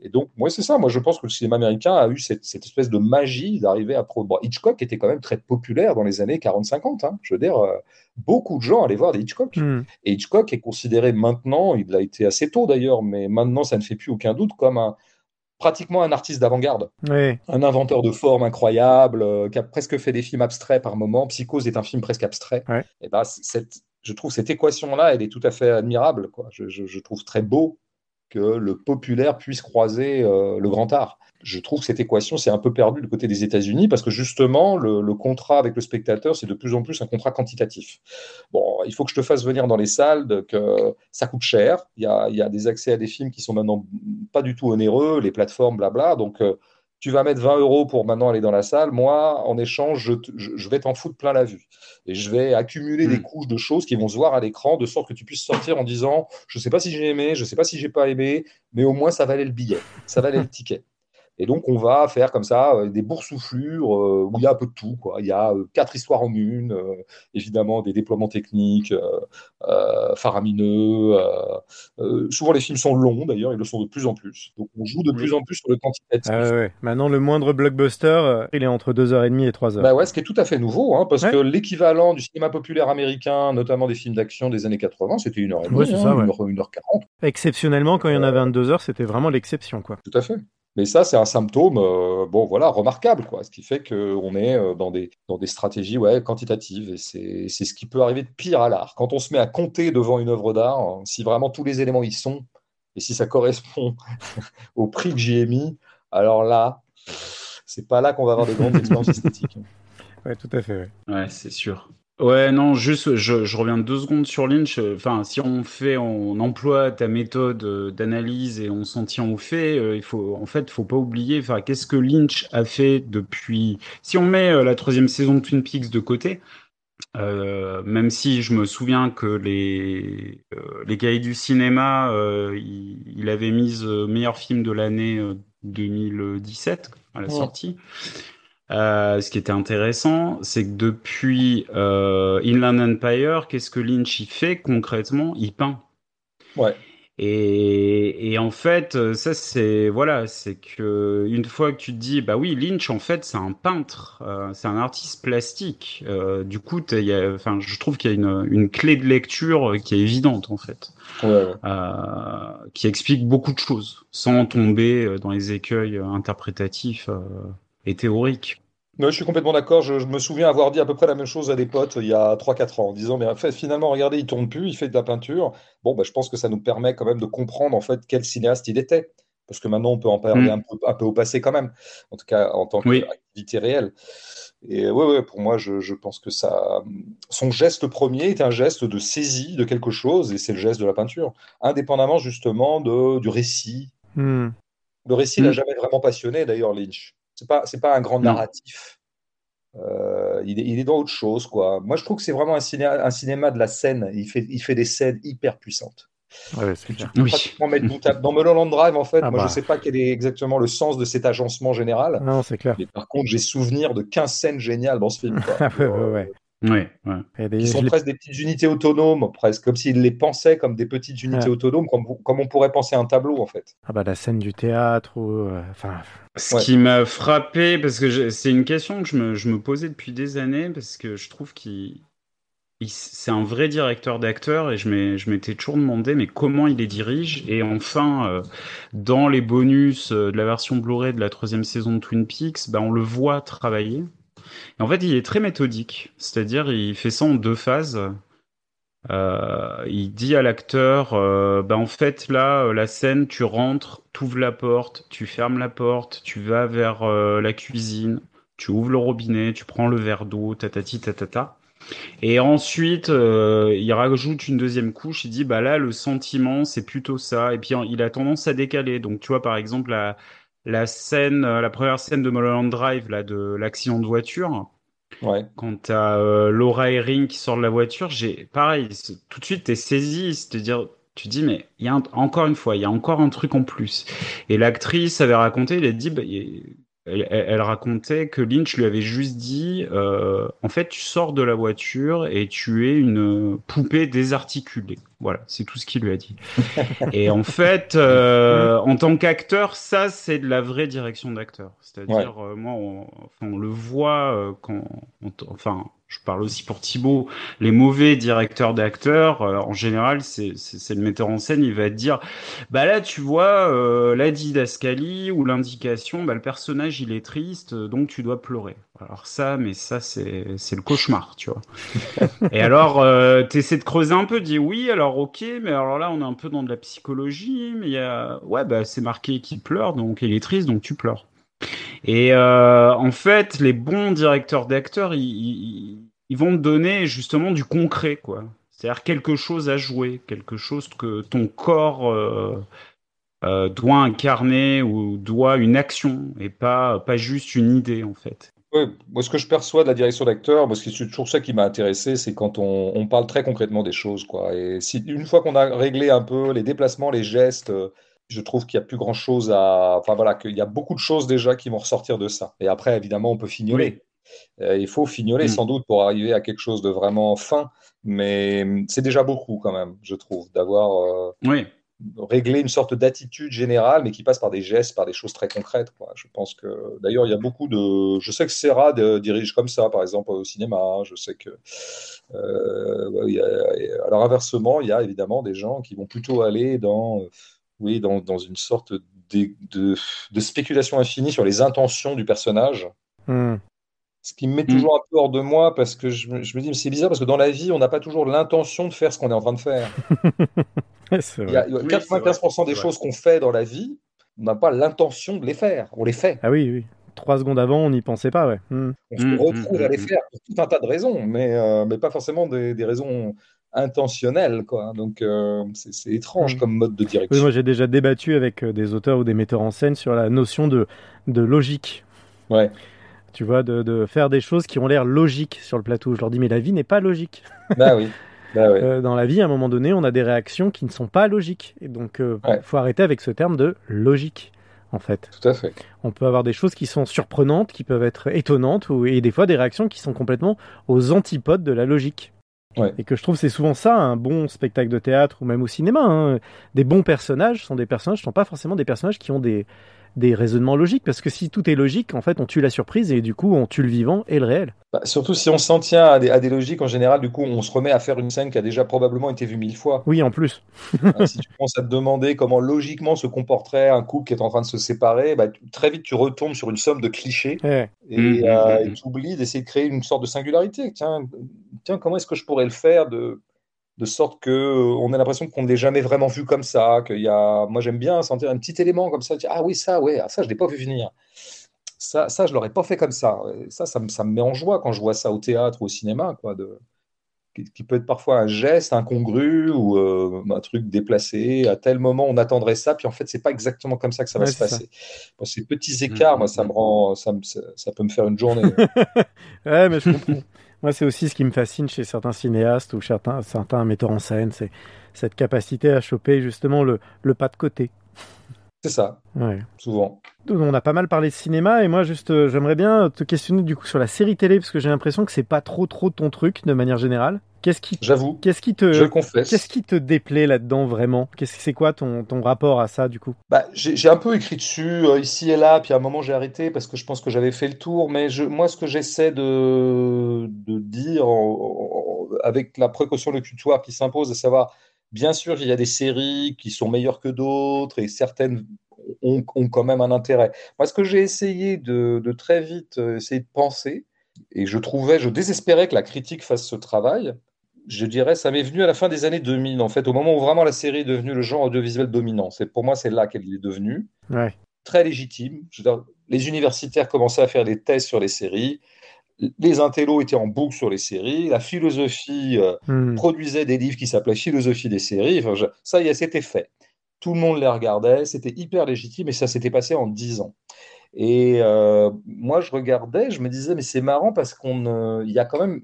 Et donc, moi, c'est ça. Moi, je pense que le cinéma américain a eu cette, espèce de magie d'arriver à pro. Hitchcock était quand même très populaire dans les années 40-50. Hein. Je veux dire, euh, beaucoup de gens allaient voir des Hitchcock. Hmm. Et Hitchcock est considéré maintenant, il a été assez tôt d'ailleurs, mais maintenant, ça ne fait plus aucun doute, comme un, pratiquement un artiste d'avant-garde. Un inventeur de formes incroyables, euh, qui a presque fait des films abstraits par moments. Psychose est un film presque abstrait. Et ben, cette, je trouve cette équation-là, elle est tout à fait admirable. Quoi. Je, je trouve très beau que le populaire puisse croiser euh, le grand art. Je trouve que cette équation s'est un peu perdue du côté des États-Unis parce que justement, le, contrat avec le spectateur, c'est de plus en plus un contrat quantitatif. Bon, il faut que je te fasse venir dans les salles, que ça coûte cher. Il y, a, il y a, des accès à des films qui sont maintenant pas du tout onéreux, les plateformes, blabla. Donc, euh, tu vas mettre 20 euros pour maintenant aller dans la salle. Moi, en échange, je, vais t'en foutre plein la vue. Et je vais accumuler des hmm. couches de choses qui vont se voir à l'écran, de sorte que tu puisses sortir en disant Je ne sais pas si j'ai aimé, je ne sais pas si j'ai pas aimé, mais au moins ça valait le billet, ça valait le ticket. Et donc, on va faire comme ça euh, des boursouflures euh, où il y a un peu de tout. Quoi. Il y a euh, quatre histoires en une, évidemment des déploiements techniques faramineux. souvent, les films sont longs, d'ailleurs, ils le sont de plus en plus. Donc, on joue de plus en plus sur le quantitatif. Ah ouais. Maintenant, le moindre blockbuster, il est entre 2h30 et 3h. Bah ouais, ce qui est tout à fait nouveau, hein, parce que l'équivalent du cinéma populaire américain, notamment des films d'action des années 80, c'était 1h30, ouais, hein, 1h40. Exceptionnellement, quand il y en avait un de 2h, c'était vraiment l'exception. quoi. Tout à fait. Mais ça, c'est un symptôme, euh, bon, voilà, remarquable, quoi. Ce qui fait qu'on est euh, dans des, dans des stratégies ouais, quantitatives. Et c'est ce qui peut arriver de pire à l'art. Quand on se met à compter devant une œuvre d'art, hein, si vraiment tous les éléments y sont, et si ça correspond au prix que j'y ai mis, alors là, c'est pas là qu'on va avoir de grandes expériences esthétiques. Ouais, tout à fait. Ouais, c'est sûr. Ouais, non, juste, je, je, reviens deux secondes sur Lynch. Enfin, si on fait, on emploie ta méthode euh, d'analyse et on s'en tient aux faits, euh, il faut, en fait, faut pas oublier, enfin, qu'est-ce que Lynch a fait depuis, si on met euh, la troisième saison de Twin Peaks de côté, euh, même si je me souviens que les, les cahiers du cinéma, il, il, avait mis meilleur film de l'année 2017 à la sortie. Euh, ce qui était intéressant, c'est que depuis euh, Inland Empire, qu'est-ce que Lynch y fait concrètement? Il peint. Ouais. Et, et, en fait, euh, ça c'est voilà, c'est que une fois que tu te dis bah oui, Lynch en fait c'est un peintre, euh, c'est un artiste plastique. Du coup, y a, enfin, je trouve qu'il y a une, une, clé de lecture qui est évidente en fait, ouais. qui explique beaucoup de choses sans tomber dans les écueils interprétatifs et théoriques je suis complètement d'accord. Je, me souviens avoir dit à peu près la même chose à des potes il y a 3-4 ans, en disant, mais en fait, finalement, regardez, il tourne plus, il fait de la peinture. Bon, bah, je pense que ça nous permet quand même de comprendre en fait quel cinéaste il était. Parce que maintenant, on peut en parler mm. un, peu, au passé quand même, en tout cas en tant qu'activité réelle. Et oui, ouais, pour moi, je, pense que ça, son geste premier est un geste de saisie de quelque chose, et c'est le geste de la peinture, indépendamment justement de, du récit. Mm. Le récit n'a mm. jamais vraiment passionné, d'ailleurs, Lynch. C'est pas, c'est pas un grand narratif. Euh, il, est, il, est, dans autre chose, quoi. Moi, je trouve que c'est vraiment un, ciné, un cinéma de la scène. Il fait, il fait des scènes hyper puissantes. Ouais, c'est clair. Dans Mulholland Drive, en fait, ah moi, je bah. sais pas quel est exactement le sens de cet agencement général. Non, c'est clair. Mais par contre, j'ai souvenir de 15 scènes géniales dans ce film. Ah ouais, ouais, Ouais, ouais. Des... sont presque des petites unités autonomes, presque comme s'ils les pensaient comme des petites unités autonomes, comme, comme, on pourrait penser un tableau en fait. Ah bah la scène du théâtre ou euh, enfin. Ce qui m'a frappé, parce que c'est une question que je me, je me, posais depuis des années, parce que je trouve qu'il c'est un vrai directeur d'acteurs et je m'étais toujours demandé mais comment il les dirige et enfin euh, dans les bonus euh, de la version Blu-ray de la troisième saison de Twin Peaks bah, on le voit travailler en fait, il est très méthodique, c'est-à-dire il fait ça en deux phases. Euh, il dit à l'acteur, euh, bah, en fait là, euh, la scène, tu rentres, tu ouvres la porte, tu fermes la porte, tu vas vers la cuisine, tu ouvres le robinet, tu prends le verre d'eau, tatati tatata. Et ensuite, il rajoute une deuxième couche. Il dit, bah là, le sentiment, c'est plutôt ça. Et puis, il a tendance à décaler. Donc, tu vois, par exemple, la, la scène, euh, la première scène de Mulholland Drive, là, de l'accident de voiture. Ouais. Quand t'as euh, Laura Herring qui sort de la voiture, j'ai pareil, tout de suite t'es saisi, c'est-à-dire tu dis mais il y a encore une fois, il y a encore un truc en plus. Et l'actrice avait raconté, elle a dit bah, elle, racontait que Lynch lui avait juste dit euh, en fait tu sors de la voiture et tu es une poupée désarticulée voilà c'est tout ce qu'il lui a dit. Et en fait euh, en tant qu'acteur ça c'est de la vraie direction d'acteur. C'est-à-dire euh, moi on, on, le voit quand enfin je parle aussi pour Thibaut, les mauvais directeurs d'acteurs, euh, en général, c'est le metteur en scène, il va te dire, bah là, tu vois, euh, la didascalie ou l'indication, bah, le personnage, il est triste, donc tu dois pleurer. Alors ça, mais ça, c'est le cauchemar, tu vois. Et alors, euh, tu essaies de creuser un peu, dis oui, alors ok, mais alors là, on est un peu dans de la psychologie, mais il y a, ouais, bah c'est marqué qu'il pleure, donc il est triste, donc tu pleures. Et euh, en fait, les bons directeurs d'acteurs, ils, vont te donner justement du concret, quoi. C'est-à-dire quelque chose à jouer, quelque chose que ton corps euh, euh, doit incarner ou doit une action et pas pas juste une idée, en fait. Moi, ce que je perçois de la direction d'acteur, parce que c'est toujours ça qui m'a intéressé, c'est quand on, parle très concrètement des choses, quoi. Et une fois qu'on a réglé un peu les déplacements, les gestes, je trouve qu'il n'y a plus grand chose à. Enfin voilà, qu'il y a beaucoup de choses déjà qui vont ressortir de ça. Et après, évidemment, on peut fignoler. Euh, il faut fignoler mm. sans doute pour arriver à quelque chose de vraiment fin, mais c'est déjà beaucoup quand même, je trouve, d'avoir euh, oui. réglé une sorte d'attitude générale, mais qui passe par des gestes, par des choses très concrètes. Quoi. Je pense que d'ailleurs, il y a beaucoup de. Je sais que Serra dirige comme ça, par exemple, au cinéma. Je sais que. Euh, alors, inversement, il y a évidemment des gens qui vont plutôt aller dans oui, dans, dans une sorte de, de, spéculation infinie sur les intentions du personnage. Hmm. Ce qui me met toujours un peu hors de moi parce que je, je me dis, c'est bizarre parce que dans la vie, on n'a pas toujours l'intention de faire ce qu'on est en train de faire. Il y a 95% des choses qu'on fait dans la vie, on n'a pas l'intention de les faire. On les fait. Ah oui, oui. Trois secondes avant, on n'y pensait pas, ouais. Hmm. On se hmm, retrouve à les faire pour tout un tas de raisons, mais, euh, mais pas forcément des, des raisons intentionnel, quoi. Donc euh, c'est étrange mm. comme mode de direction. moi j'ai déjà débattu avec euh, des auteurs ou des metteurs en scène sur la notion de, de logique. Ouais. Tu vois, de, de faire des choses qui ont l'air logiques sur le plateau. Je leur dis mais la vie n'est pas logique. Bah oui. Bah euh, dans la vie, à un moment donné, on a des réactions qui ne sont pas logiques. Et donc, il faut arrêter avec ce terme de logique en fait. Tout à fait. On peut avoir des choses qui sont surprenantes, qui peuvent être étonnantes, ou, et des fois des réactions qui sont complètement aux antipodes de la logique. Et que je trouve c'est souvent ça un bon spectacle de théâtre ou même au cinéma. Hein. Des bons personnages sont des personnages, sont pas forcément des personnages qui ont des, des raisonnements logiques, parce que si tout est logique, en fait, on tue la surprise et du coup, on tue le vivant et le réel. Bah, surtout si on s'en tient à des, logiques, en général, du coup, on se remet à faire une scène qui a déjà probablement été vue mille fois. Oui, en plus. Hein, si tu commences à te demander comment logiquement se comporterait un couple qui est en train de se séparer, bah, très vite tu retombes sur une somme de clichés et mmh, euh, mmh, mmh, tu oublies d'essayer de créer une sorte de singularité. Tiens, tiens comment est-ce que je pourrais le faire de de sorte que euh, on a l'impression qu'on ne l'ait jamais vraiment vu comme ça, qu'il y a, moi j'aime bien sentir un petit élément comme ça, ah oui ça, ouais, ah, ça je l'ai pas vu venir, ça, ça je l'aurais pas fait comme ça, ça, ça me, ça me met en joie quand je vois ça au théâtre ou au cinéma, quoi, de, qui, peut être parfois un geste incongru ou euh, un truc déplacé. À tel moment, on attendrait ça, puis en fait, c'est pas exactement comme ça que ça va se passer. ces petits écarts, mmh, moi, ça mmh, me rend, ça, ça, peut me faire une journée. ouais, mais je comprends. Moi, c'est aussi ce qui me fascine chez certains cinéastes ou certains, certains metteurs en scène, c'est cette capacité à choper justement le, le pas de côté. C'est ça. Ouais. Souvent. On a pas mal parlé de cinéma et moi juste euh, j'aimerais bien te questionner du coup sur la série télé parce que j'ai l'impression que c'est pas trop trop ton truc de manière générale. Qu'est-ce qui J'avoue. Qu'est-ce qui te Je confesse. Qu'est-ce qui te déplaît là-dedans vraiment? Qu'est-ce c'est quoi ton, ton rapport à ça du coup? Bah j'ai un peu écrit dessus euh, ici et là puis à un moment j'ai arrêté parce que je pense que j'avais fait le tour mais je, moi ce que j'essaie de, de dire avec la précaution locutoire qui s'impose à savoir Bien sûr, il y a des séries qui sont meilleures que d'autres et certaines ont, quand même un intérêt. Moi, ce que j'ai essayé de, très vite euh, essayer de penser, et je trouvais, je désespérais que la critique fasse ce travail, je dirais, ça m'est venu à la fin des années 2000, en fait, au moment où vraiment la série est devenue le genre audiovisuel dominant. C'est pour moi, c'est là qu'elle est devenue. Très légitime. les universitaires commençaient à faire des tests sur les séries les intellos étaient en boucle sur les séries, la philosophie euh, hmm. produisait des livres qui s'appelaient Philosophie des séries. Enfin, ça y est, c'était fait. Tout le monde les regardait, c'était hyper légitime et ça s'était passé en dix ans. Et euh, moi, je regardais, je me disais, mais c'est marrant parce qu'on, y a quand même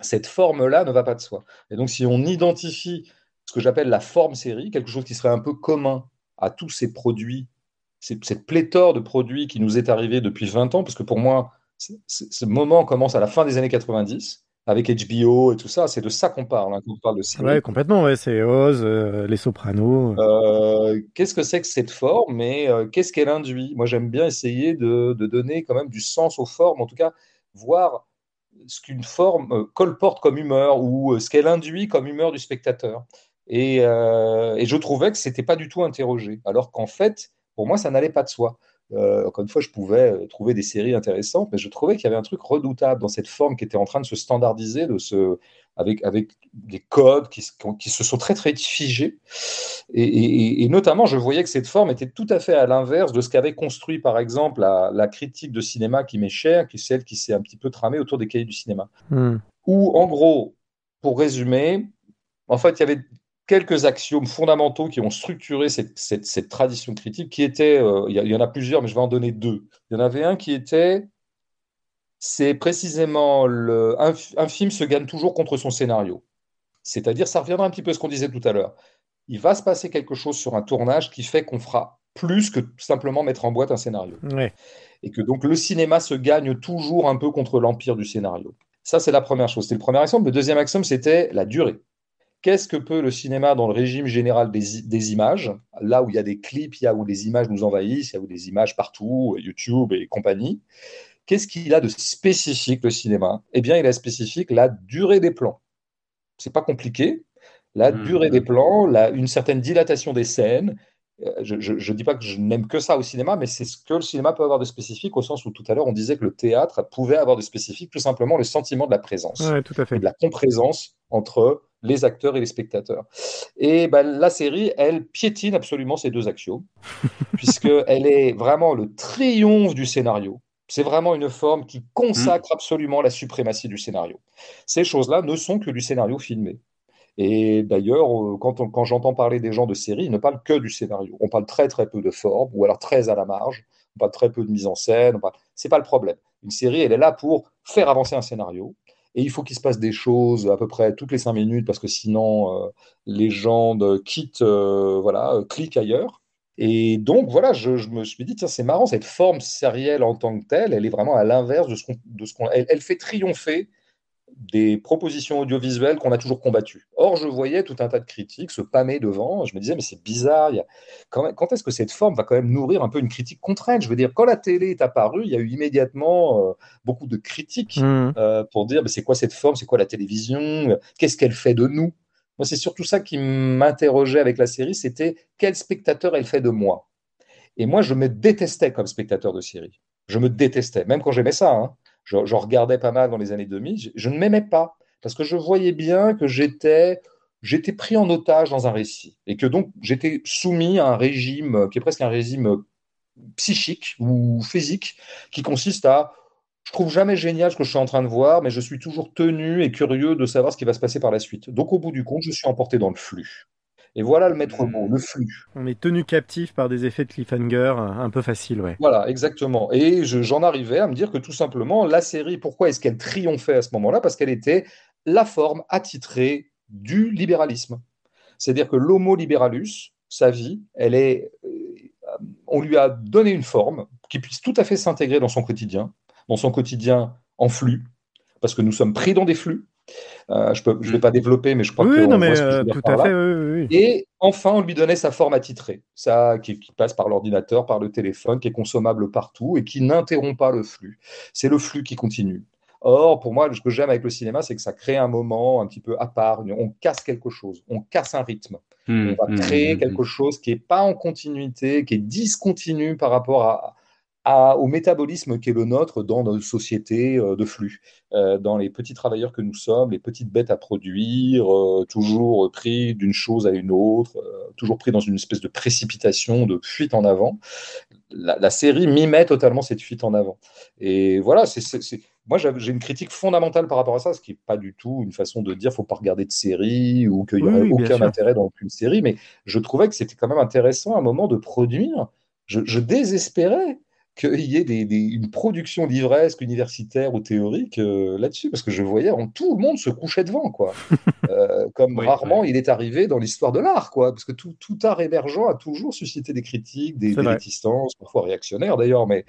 cette forme-là ne va pas de soi. Et donc, si on identifie ce que j'appelle la forme série, quelque chose qui serait un peu commun à tous ces produits, cette pléthore de produits qui nous est arrivé depuis 20 ans, parce que pour moi, ce moment commence à la fin des années 90 avec HBO et tout ça, c'est de ça qu'on parle hein, quand on parle de série. Ouais, complètement, ouais, c'est Oz, euh, Les Sopranos. Euh, qu'est-ce que c'est que cette forme et euh, qu'est-ce qu'elle induit? Moi, j'aime bien essayer de, donner quand même du sens aux formes, en tout cas, voir ce qu'une forme colporte comme humeur ou ce qu'elle induit comme humeur du spectateur. Et, et je trouvais que c'était pas du tout interrogé, alors qu'en fait, pour moi, ça n'allait pas de soi. Euh, encore une fois, je pouvais euh, trouver des séries intéressantes, mais je trouvais qu'il y avait un truc redoutable dans cette forme qui était en train de se standardiser, de se, avec, avec des codes qui, qui se sont très très figés. Et, notamment, je voyais que cette forme était tout à fait à l'inverse de ce qu'avait construit, par exemple, la, critique de cinéma qui m'est chère, qui est celle qui s'est un petit peu tramée autour des cahiers du cinéma. Hmm. Où, en gros, pour résumer, en fait, il y avait quelques axiomes fondamentaux qui ont structuré cette, tradition critique, qui étaient, euh, il y, en a plusieurs, mais je vais en donner deux. Il y en avait un qui était, c'est précisément le, un, film se gagne toujours contre son scénario. C'est-à-dire, ça reviendra un petit peu à ce qu'on disait tout à l'heure. Il va se passer quelque chose sur un tournage qui fait qu'on fera plus que simplement mettre en boîte un scénario. Et que donc le cinéma se gagne toujours un peu contre l'empire du scénario. Ça, c'est la première chose. C'était le premier axiome. Le deuxième axiome, c'était la durée qu'est-ce que peut le cinéma dans le régime général des, images, là où il y a des clips, il y a où les images nous envahissent, il y a où des images partout, YouTube et compagnie. Qu'est-ce qu'il a de spécifique le cinéma? Eh bien, il a spécifique la durée des plans. C'est pas compliqué. La mmh. durée des plans, une certaine dilatation des scènes. Euh, je ne dis pas que je n'aime que ça au cinéma, mais c'est ce que le cinéma peut avoir de spécifique, au sens où tout à l'heure on disait que le théâtre pouvait avoir de spécifique tout simplement le sentiment de la présence, tout à fait. de la comprésence entre les acteurs et les spectateurs. Et ben, la série, elle piétine absolument ces deux axiomes, puisqu'elle est vraiment le triomphe du scénario. C'est vraiment une forme qui consacre absolument la suprématie du scénario. Ces choses-là ne sont que du scénario filmé. Et d'ailleurs, euh, quand, j'entends parler des gens de série, ils ne parlent que du scénario. On parle très très peu de forme, ou alors très à la marge. On parle très peu de mise en scène. C'est pas le problème. Une série, elle est là pour faire avancer un scénario et il faut qu'il se passe des choses à peu près toutes les cinq minutes parce que sinon euh, les gens quittent, euh, voilà, cliquent ailleurs. Et donc voilà, je, me suis dit tiens c'est marrant cette forme sérielle en tant que telle, elle est vraiment à l'inverse de ce qu'on, ce qu'on, elle, fait triompher des propositions audiovisuelles qu'on a toujours combattues. Or, je voyais tout un tas de critiques se pâmer devant. Je me disais, mais c'est bizarre. Quand, est-ce que cette forme va quand même nourrir un peu une critique contre elle? Je veux dire, quand la télé est apparue, il y a eu immédiatement euh, beaucoup de critiques mmh. euh, pour dire, mais c'est quoi cette forme? C'est quoi la télévision? Qu'est-ce qu'elle fait de nous? Moi, c'est surtout ça qui m'interrogeait avec la série, c'était quel spectateur elle fait de moi? Et moi, je me détestais comme spectateur de série. Je me détestais, même quand j'aimais ça. Hein. Je, regardais pas mal dans les années 2000. Je, ne m'aimais pas parce que je voyais bien que j'étais j'étais pris en otage dans un récit et que donc j'étais soumis à un régime qui est presque un régime psychique ou physique qui consiste à je trouve jamais génial ce que je suis en train de voir, mais je suis toujours tenu et curieux de savoir ce qui va se passer par la suite. Donc au bout du compte, je suis emporté dans le flux. Et voilà le maître mot, le flux. On est tenu captif par des effets de cliffhanger un peu faciles, ouais. Voilà, exactement. Et j'en arrivais à me dire que tout simplement, la série, pourquoi est-ce qu'elle triomphait à ce moment-là? Parce qu'elle était la forme attitrée du libéralisme. C'est-à-dire que l'homo liberalus, sa vie, elle est, euh, on lui a donné une forme qui puisse tout à fait s'intégrer dans son quotidien, dans son quotidien en flux, parce que nous sommes pris dans des flux. Euh, je ne vais mm. pas développer, mais je crois que. Oui, non, mais euh, tout à fait. Oui, Et enfin, on lui donnait sa forme attitrée, ça, qui, passe par l'ordinateur, par le téléphone, qui est consommable partout et qui n'interrompt pas le flux. C'est le flux qui continue. Or, pour moi, ce que j'aime avec le cinéma, c'est que ça crée un moment un petit peu à part. On casse quelque chose, on casse un rythme. Mm, on va mm, créer quelque chose qui n'est pas en continuité, qui est discontinu par rapport à, au métabolisme qui est le nôtre dans nos sociétés euh, de flux, euh, dans les petits travailleurs que nous sommes, les petites bêtes à produire, euh, toujours pris d'une chose à une autre, toujours pris dans une espèce de précipitation, de fuite en avant. La, série mimait totalement cette fuite en avant. Et voilà, c'est moi, j'ai une critique fondamentale par rapport à ça, ce qui n'est pas du tout une façon de dire qu'il ne faut pas regarder de série ou qu'il n'y aurait aucun intérêt dans aucune série, mais je trouvais que c'était quand même intéressant à un moment de produire. Je, je désespérais qu'il y ait des, une production livresque universitaire ou théorique euh, là-dessus, parce que je voyais en, tout le monde se couchait devant, quoi. Euh, comme rarement il est arrivé dans l'histoire de l'art, quoi, parce que tout, tout, art émergent a toujours suscité des critiques, des, résistances, parfois réactionnaires d'ailleurs, mais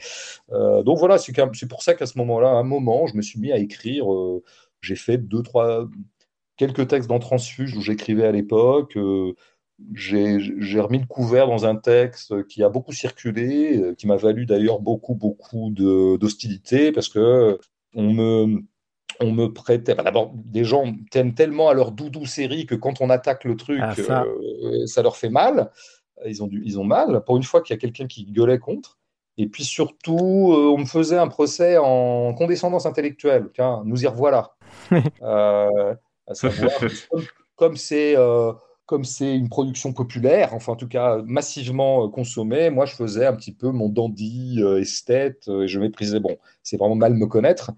euh, donc voilà, c'est pour ça qu'à ce moment-là, à un moment, je me suis mis à écrire, j'ai fait deux, trois, quelques textes dans Transfuge où j'écrivais à l'époque j'ai remis le couvert dans un texte qui a beaucoup circulé, euh, qui m'a valu d'ailleurs beaucoup, beaucoup d'hostilité, parce que on me, on me prêtait. D'abord, des gens tiennent tellement à leur doudou série que quand on attaque le truc, ah, euh, ça. leur fait mal. Ils ont, du, ils ont mal. Pour une fois qu'il y a quelqu'un qui gueulait contre. Et puis surtout, euh, on me faisait un procès en condescendance intellectuelle. Tiens, nous y revoilà. à savoir, comme c'est comme c'est une production populaire, enfin en tout cas massivement euh, consommée, moi je faisais un petit peu mon dandy euh, esthète euh, et je méprisais, bon, c'est vraiment mal me connaître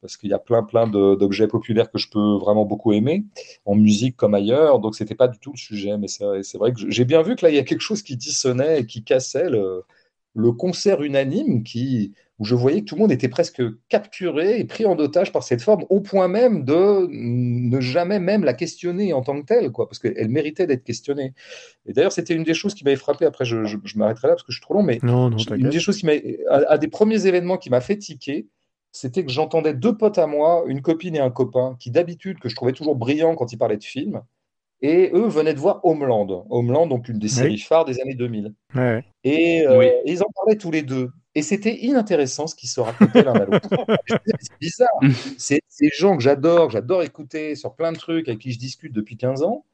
parce qu'il y a plein plein d'objets populaires que je peux vraiment beaucoup aimer, en musique comme ailleurs, donc c'était pas du tout le sujet, mais c'est vrai que j'ai bien vu que là il y a quelque chose qui dissonnait et qui cassait le, le concert unanime qui, où je voyais que tout le monde était presque capturé et pris en otage par cette forme, au point même de ne jamais même la questionner en tant que telle, quoi, parce qu'elle méritait d'être questionnée. Et d'ailleurs, c'était une des choses qui m'avait frappé. Après, je, m'arrêterai là parce que je suis trop long, mais une des choses qui m'a, à, des premiers événements qui m'a fait tiquer, c'était que j'entendais deux potes à moi, une copine et un copain, qui d'habitude que je trouvais toujours brillants quand ils parlaient de films, et eux venaient de voir Homeland. Homeland, donc une des séries phares des années 2000. Et, euh, et, ils en parlaient tous les deux. Et c'était inintéressant ce qu'ils se racontaient l'un à l'autre. c'est bizarre. C'est ces gens que j'adore, j'adore écouter sur plein de trucs avec qui je discute depuis 15 ans.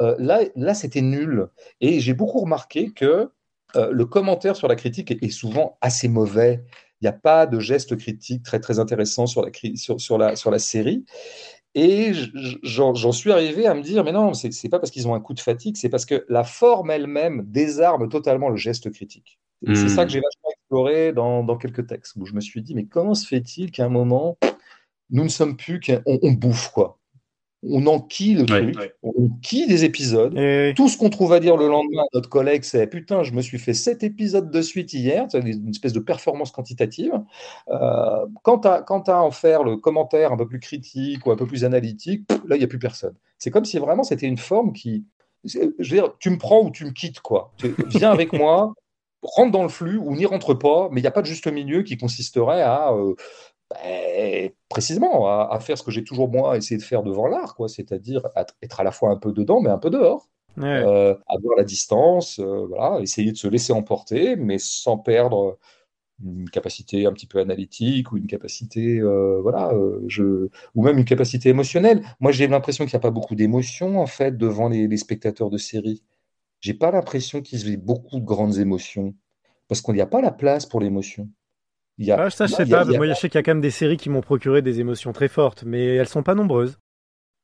Euh, là, là c'était nul. Et j'ai beaucoup remarqué que euh, le commentaire sur la critique est, souvent assez mauvais. Il n'y a pas de geste critique très très intéressant sur la, sur, sur la, sur la série. Et j'en suis arrivé à me dire, mais non, c'est pas parce qu'ils ont un coup de fatigue, c'est parce que la forme elle-même désarme totalement le geste critique. C'est ça que j'ai vachement exploré dans, dans, quelques textes, où je me suis dit, mais comment se fait-il qu'à un moment, nous ne sommes plus qu'on on bouffe, quoi on enquille le truc, on enquille des épisodes. Tout ce qu'on trouve à dire le lendemain à notre collègue, c'est putain, je me suis fait sept épisodes de suite hier, c'est une espèce de performance quantitative. Euh, quant, à, quant à en faire le commentaire un peu plus critique ou un peu plus analytique, là, il n'y a plus personne. C'est comme si vraiment c'était une forme qui. Je veux dire, tu me prends ou tu me quittes, quoi. Viens avec moi, rentre dans le flux ou n'y rentre pas, mais il n'y a pas de juste milieu qui consisterait à. Euh, ben, précisément à, faire ce que j'ai toujours moi essayé de faire devant l'art, quoi, c'est-à-dire être à la fois un peu dedans mais un peu dehors. Euh, avoir la distance, euh, voilà, essayer de se laisser emporter, mais sans perdre une capacité un petit peu analytique ou une capacité, euh, voilà, je... ou même une capacité émotionnelle. Moi, j'ai l'impression qu'il n'y a pas beaucoup d'émotions en fait devant les, spectateurs de séries. J'ai pas l'impression qu'ils aient beaucoup de grandes émotions parce qu'il n'y a pas la place pour l'émotion. Y a, ah, ça, je sais pas. Moi, je sais qu'il y a quand même des séries qui m'ont procuré des émotions très fortes, mais elles sont pas nombreuses.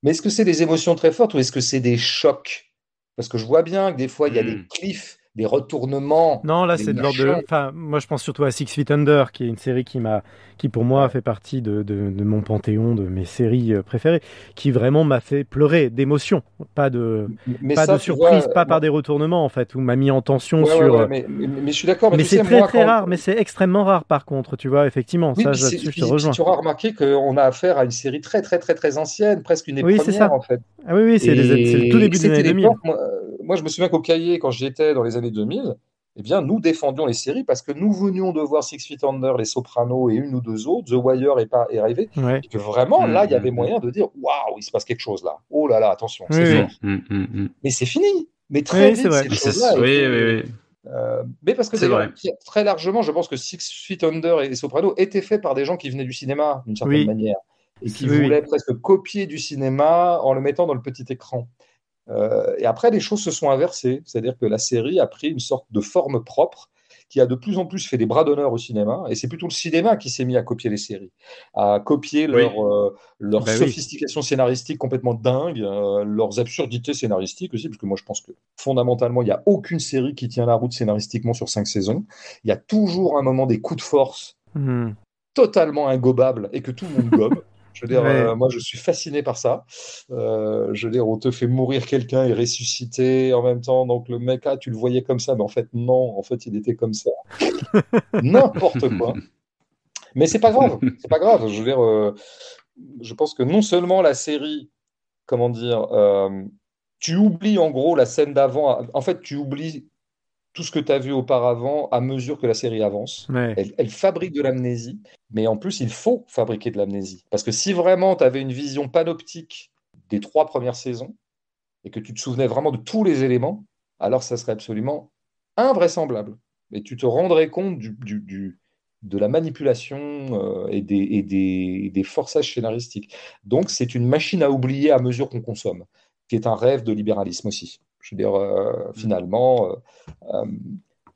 Mais est-ce que c'est des émotions très fortes ou est-ce que c'est des chocs? Parce que je vois bien que des fois, il y a des hmm. cliffs des retournements. Non, là, c'est de l'ordre de. Enfin, moi, je pense surtout à Six Feet Under, qui est une série qui m'a, qui pour moi fait partie de, de, de, mon panthéon de mes séries euh, préférées, qui vraiment m'a fait pleurer d'émotion, pas de, pas de surprise, pas par des retournements en fait, ou m'a mis en tension sur. Euh, mais, mais, je suis d'accord. Mais, c'est très très rare, mais c'est extrêmement rare par contre, tu vois, effectivement. ça, je, je te rejoins. Tu auras remarqué qu'on a affaire à une série très très très très ancienne, presque une des oui, premières en fait. Ah oui, oui, c'est le tout début des années 2000 moi, je me souviens qu'au cahier, quand j'y étais dans les années 2000, eh bien, nous défendions les séries parce que nous venions de voir Six Feet Under, Les Sopranos et une ou deux autres, The Wire est, pas, est arrivé. Et que vraiment, là, il y avait mm, mm, moyen mm. de dire waouh, il se passe quelque chose là. Oh là là, attention, c'est fort. Mais c'est fini. Mais très vite, ces choses-là. Oui, oui, oui. Euh, mais parce que très largement, je pense que Six Feet Under et Les Sopranos étaient faits par des gens qui venaient du cinéma d'une certaine manière et qui voulaient presque copier du cinéma en le mettant dans le petit écran. Euh, et après, les choses se sont inversées, c'est-à-dire que la série a pris une sorte de forme propre qui a de plus en plus fait des bras d'honneur au cinéma, et c'est plutôt le cinéma qui s'est mis à copier les séries, à copier leur, euh, leur bah sophistication scénaristique complètement dingue, euh, leurs absurdités scénaristiques aussi, parce que moi je pense que fondamentalement, il n'y a aucune série qui tient la route scénaristiquement sur cinq saisons. Il y a toujours un moment des coups de force mmh. totalement ingobables et que tout le monde gobe. Je veux dire, euh, moi, je suis fasciné par ça. Euh, je veux dire, on te fait mourir quelqu'un et ressusciter en même temps. Donc, le mec, ah, tu le voyais comme ça, mais en fait, non, en fait, il était comme ça. N'importe quoi. Mais c'est pas grave. C'est pas grave. Je veux dire, euh, je pense que non seulement la série, comment dire, tu oublies en gros la scène d'avant. En fait, tu oublies tout ce que tu as vu auparavant à mesure que la série avance. Elle, fabrique de l'amnésie, mais en plus, il faut fabriquer de l'amnésie. Parce que si vraiment tu avais une vision panoptique des trois premières saisons, et que tu te souvenais vraiment de tous les éléments, alors ça serait absolument invraisemblable. Et tu te rendrais compte du, de la manipulation euh, et, des, et des forçages scénaristiques. Donc c'est une machine à oublier à mesure qu'on consomme, qui est un rêve de libéralisme aussi. Je veux dire, euh, finalement, euh, euh,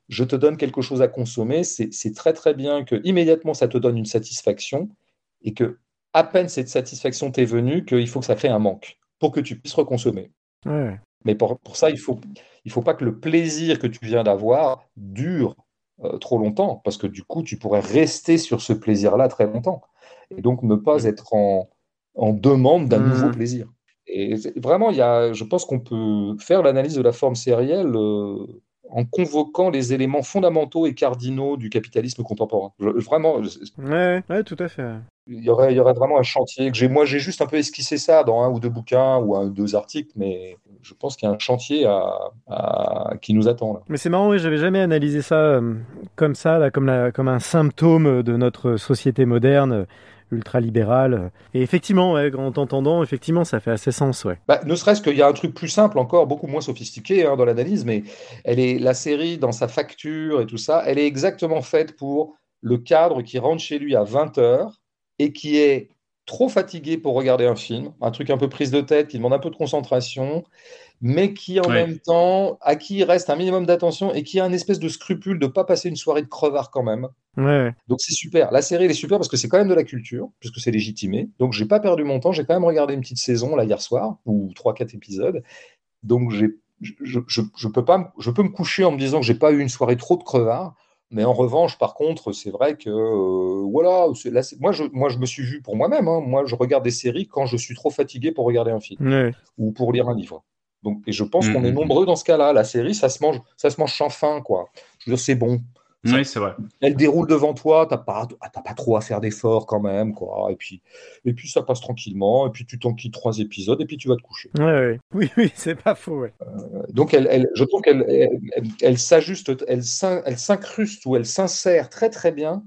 je te donne quelque chose à consommer, c'est très très bien que immédiatement ça te donne une satisfaction et que à peine cette satisfaction t'est venue, qu'il faut que ça crée un manque pour que tu puisses reconsommer. Mais pour, ça, il ne faut, il faut pas que le plaisir que tu viens d'avoir dure trop longtemps, parce que du coup, tu pourrais rester sur ce plaisir-là très longtemps. Et donc ne pas être en, en demande d'un nouveau mmh. plaisir. Et vraiment, il y a, je pense qu'on peut faire l'analyse de la forme sérielle euh, en convoquant les éléments fondamentaux et cardinaux du capitalisme contemporain. vraiment. Ouais, ouais, tout à fait. Il y aurait, il y aurait vraiment un chantier que. Moi, j'ai juste un peu esquissé ça dans un ou deux bouquins ou un ou deux articles, mais je pense qu'il y a un chantier à, qui nous attend là. Mais c'est marrant, oui, j'avais jamais analysé ça euh, comme ça, là, comme, la, comme un symptôme de notre société moderne ultra-libéral. Et effectivement, en t'entendant, effectivement, ça fait assez sens. Ouais. Bah, ne serait-ce qu'il y a un truc plus simple encore, beaucoup moins sophistiqué hein, dans l'analyse, mais elle est, la série, dans sa facture et tout ça, elle est exactement faite pour le cadre qui rentre chez lui à 20h et qui est trop fatigué pour regarder un film, un truc un peu prise de tête, qui demande un peu de concentration, mais qui en même temps, à qui il reste un minimum d'attention et qui a un espèce de scrupule de ne pas passer une soirée de crevard quand même. Donc c'est super. La série elle est super parce que c'est quand même de la culture, puisque c'est légitimé. Donc j'ai pas perdu mon temps, j'ai quand même regardé une petite saison là hier soir, ou 3-4 épisodes. Donc j'ai je, je, peux pas, je peux me coucher en me disant que j'ai pas eu une soirée trop de crevard. Mais en revanche, par contre, c'est vrai que euh, voilà, moi, je, moi je me suis vu pour moi-même. Hein. moi, je regarde des séries quand je suis trop fatigué pour regarder un film ou pour lire un livre. Donc, et je pense qu'on est mmh. nombreux dans ce cas-là. La série, ça se mange, ça se mange sans fin, quoi. Je veux dire, c'est bon. Oui, c'est vrai. Elle déroule devant toi, t'as pas, pas trop à faire d'efforts quand même, quoi. Et puis, et puis ça passe tranquillement. Et puis tu t'enquilles trois épisodes et puis tu vas te coucher. Ouais, Oui, oui, c'est pas faux. Euh, donc elle, elle, je trouve qu'elle, elle, s'ajuste, elle, s'incruste ou elle s'insère très très bien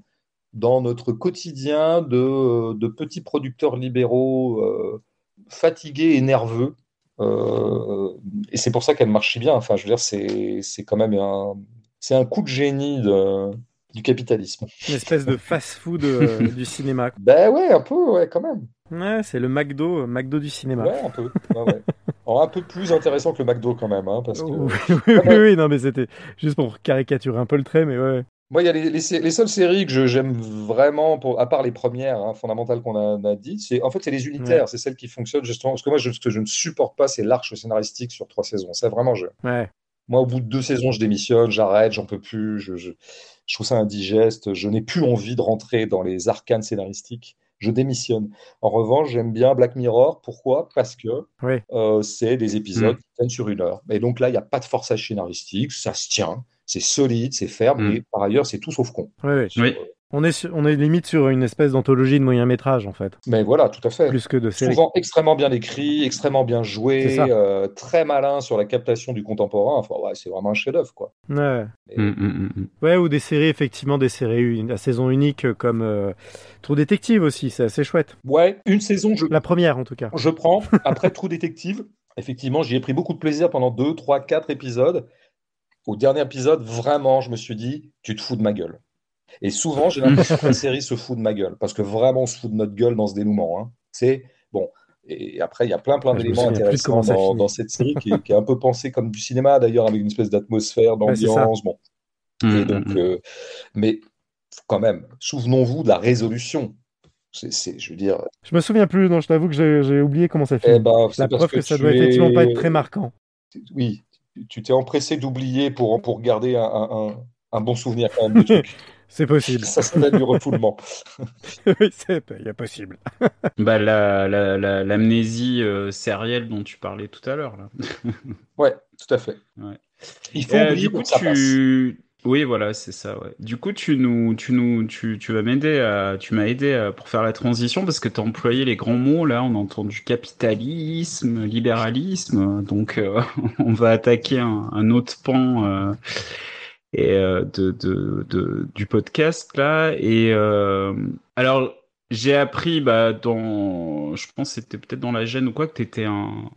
dans notre quotidien de, de petits producteurs libéraux fatigués et nerveux. et c'est pour ça qu'elle marche si bien. Enfin, je veux dire, c'est quand même un, c'est un coup de génie de, du capitalisme. Une espèce de fast-food euh, du cinéma. Ben ouais, un peu, ouais, quand même. Ouais, c'est le McDo, euh, McDo du cinéma. Ouais, un peu. un peu plus intéressant que le McDo quand même, hein, parce que... Oui, oui, oui, non, mais c'était juste pour caricaturer un peu le trait, mais ouais. Moi, il y a les, les, seules séries que j'aime vraiment, pour, à part les premières hein, fondamentales qu'on a, a dites, c'est en fait c'est les unitaires, c'est celles qui fonctionnent justement. Parce que moi, je, ce que je ne supporte pas, c'est l'arche scénaristique sur trois saisons. C'est vraiment je. Ouais. Moi, au bout de deux saisons, je démissionne, j'arrête, j'en peux plus. Je, je, je, trouve ça indigeste. Je n'ai plus envie de rentrer dans les arcanes scénaristiques. Je démissionne. En revanche, j'aime bien Black Mirror. Pourquoi? Parce que euh, c'est des épisodes mm. qui tiennent sur une heure. Et donc là, il n'y a pas de forçage scénaristique. Ça se tient. C'est solide, c'est ferme. Mm. Et par ailleurs, c'est tout sauf con. Oui, oui. On est, on est limite sur une espèce d'anthologie de moyen métrage en fait. Mais voilà, tout à fait. Plus que de série. Souvent extrêmement bien écrit, extrêmement bien joué, euh, très malin sur la captation du contemporain. Enfin, ouais, c'est vraiment un chef-d'œuvre, quoi. Ouais. Mm, mm, mm, ouais, ou des séries, effectivement, des séries à saison unique comme euh, Trou Détective aussi, c'est assez chouette. Ouais, une saison. Je... La première en tout cas. Je prends. Après Trou Détective, effectivement, j'y ai pris beaucoup de plaisir pendant 2, 3, 4 épisodes. Au dernier épisode, vraiment, je me suis dit, tu te fous de ma gueule. Et souvent, j'ai l'impression que la série se fout de ma gueule, parce que vraiment, on se fout de notre gueule dans ce dénouement. Hein. C'est bon. Et après, il y a plein, plein d'éléments intéressants dans, cette série qui est, un peu pensée comme du cinéma, d'ailleurs, avec une espèce d'atmosphère, d'ambiance. bon. Mmh, et donc, mmh, mmh. Euh, mais quand même, souvenons-vous de la résolution. C'est, je veux dire. Je me souviens plus, non, je t'avoue que j'ai, oublié comment ça fait. Eh ben, la preuve que, ça doit effectivement pas être très marquant. Oui, tu t'es empressé d'oublier pour, pour garder un, un, bon souvenir quand même du truc. C'est possible. Ça s'appelle du refoulement. oui, c'est il y a possible. bah, l'amnésie la, la, euh, sérielle dont tu parlais tout à l'heure. là. ouais, tout à fait. Ouais. Il faut euh, du coup, tu... Oui, voilà, c'est ça. Ouais. Du coup, tu nous, tu nous, tu, tu vas m'aider à, tu m'as aidé pour faire la transition parce que tu as employé les grands mots. Là, on a entendu capitalisme, libéralisme. Donc, euh, on va attaquer un, un autre pan. Euh, et euh, de, de, de, du podcast là. Et euh, alors j'ai appris bah, dans, je pense c'était peut-être dans la gêne ou quoi, que tu étais un,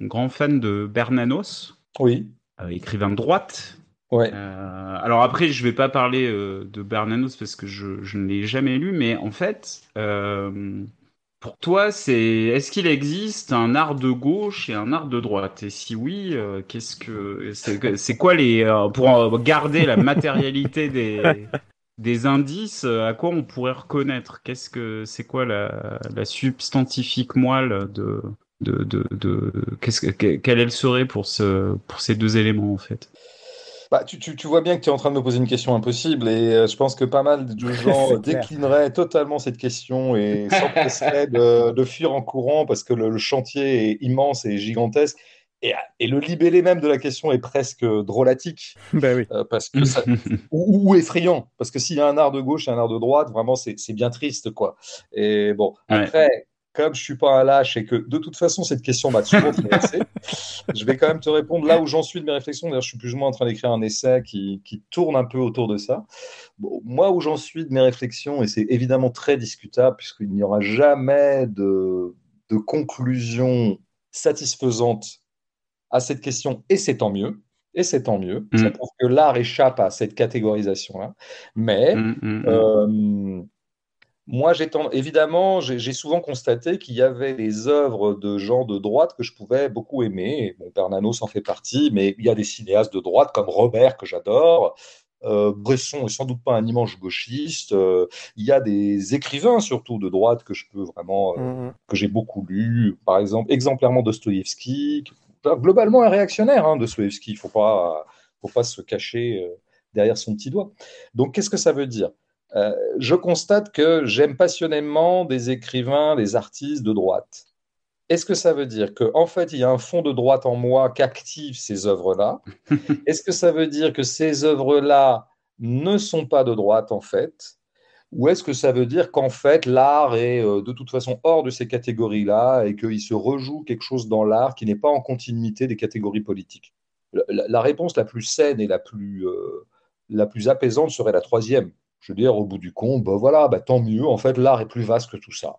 grand fan de Bernanos. Oui. Euh, écrivain de droite. Ouais. alors après, je vais pas parler de Bernanos parce que je, je ne l'ai jamais lu, mais en fait, pour toi, c'est est-ce qu'il existe un art de gauche et un art de droite? Et si oui, euh, qu'est-ce que c'est quoi les euh, pour euh, garder la matérialité des indices à quoi on pourrait reconnaître? Qu'est-ce que c'est quoi la, la substantifique moelle de de de, de qu'est-ce que quelle elle serait pour ce pour ces deux éléments en fait? Bah, tu, tu, tu, vois bien que tu es en train de me poser une question impossible et euh, je pense que pas mal de gens déclineraient totalement cette question et s'empresseraient de, de, fuir en courant parce que le, chantier est immense et gigantesque. Et, et, le libellé même de la question est presque drôlatique. Ben oui. Euh, parce que ça, ou, ou, effrayant. Parce que s'il y a un art de gauche et un art de droite, vraiment, c'est bien triste. quoi. Et bon, après, comme je suis pas un lâche et que de toute façon cette question m'a souvent traversé, je vais quand même te répondre là où j'en suis de mes réflexions. D'ailleurs, je suis plus ou moins en train d'écrire un essai qui, qui, tourne un peu autour de ça. Bon, moi, où j'en suis de mes réflexions, et c'est évidemment très discutable puisqu'il n'y aura jamais de, de conclusion satisfaisante à cette question, et c'est tant mieux. Et c'est tant mieux. Mmh. Ça prouve que l'art échappe à cette catégorisation-là. Mais mmh, mmh, euh, moi, évidemment, j'ai souvent constaté qu'il y avait des œuvres de gens de droite que je pouvais beaucoup aimer. Bon, Bernano s'en fait partie, mais il y a des cinéastes de droite comme Robert que j'adore. Euh, Bresson est sans doute pas un immense gauchiste. Euh, il y a des écrivains surtout de droite que je peux vraiment, euh, mmh, mmh. que j'ai beaucoup lu. Par exemple, exemplairement Dostoïevski, globalement un réactionnaire, hein, Dostoïevski. Il faut pas, faut pas se cacher derrière son petit doigt. Donc, qu'est-ce que ça veut dire? Euh, je constate que j'aime passionnément des écrivains, des artistes de droite. Est-ce que ça veut dire qu'en en fait, il y a un fond de droite en moi qui active ces œuvres-là? Est-ce que ça veut dire que ces œuvres-là ne sont pas de droite, en fait? Ou est-ce que ça veut dire qu'en fait, l'art est euh, de toute façon hors de ces catégories-là et qu'il se rejoue quelque chose dans l'art qui n'est pas en continuité des catégories politiques? La, réponse la plus saine et la plus, euh, la plus apaisante serait la troisième Je veux dire, au bout du compte, bah voilà, bah tant mieux. En fait, l'art est plus vaste que tout ça.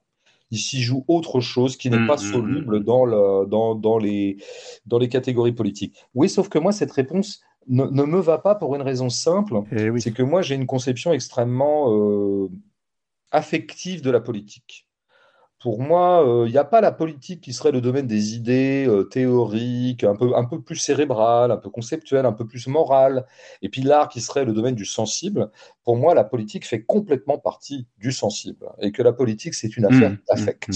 Il s'y joue autre chose qui n'est mmh, pas mmh, soluble mmh. dans, le, dans, dans, les, dans les catégories politiques. Oui, sauf que moi, cette réponse ne, ne me va pas pour une raison simple. Eh C'est que moi, j'ai une conception extrêmement euh, affective de la politique pour moi, il euh, n'y a pas la politique qui serait le domaine des idées euh, théoriques, un peu, un peu plus cérébral, un peu conceptuel, un peu plus moral, et puis l'art qui serait le domaine du sensible. Pour moi, la politique fait complètement partie du sensible, et que la politique, c'est une affaire mmh, mmh, d'affect. Mmh.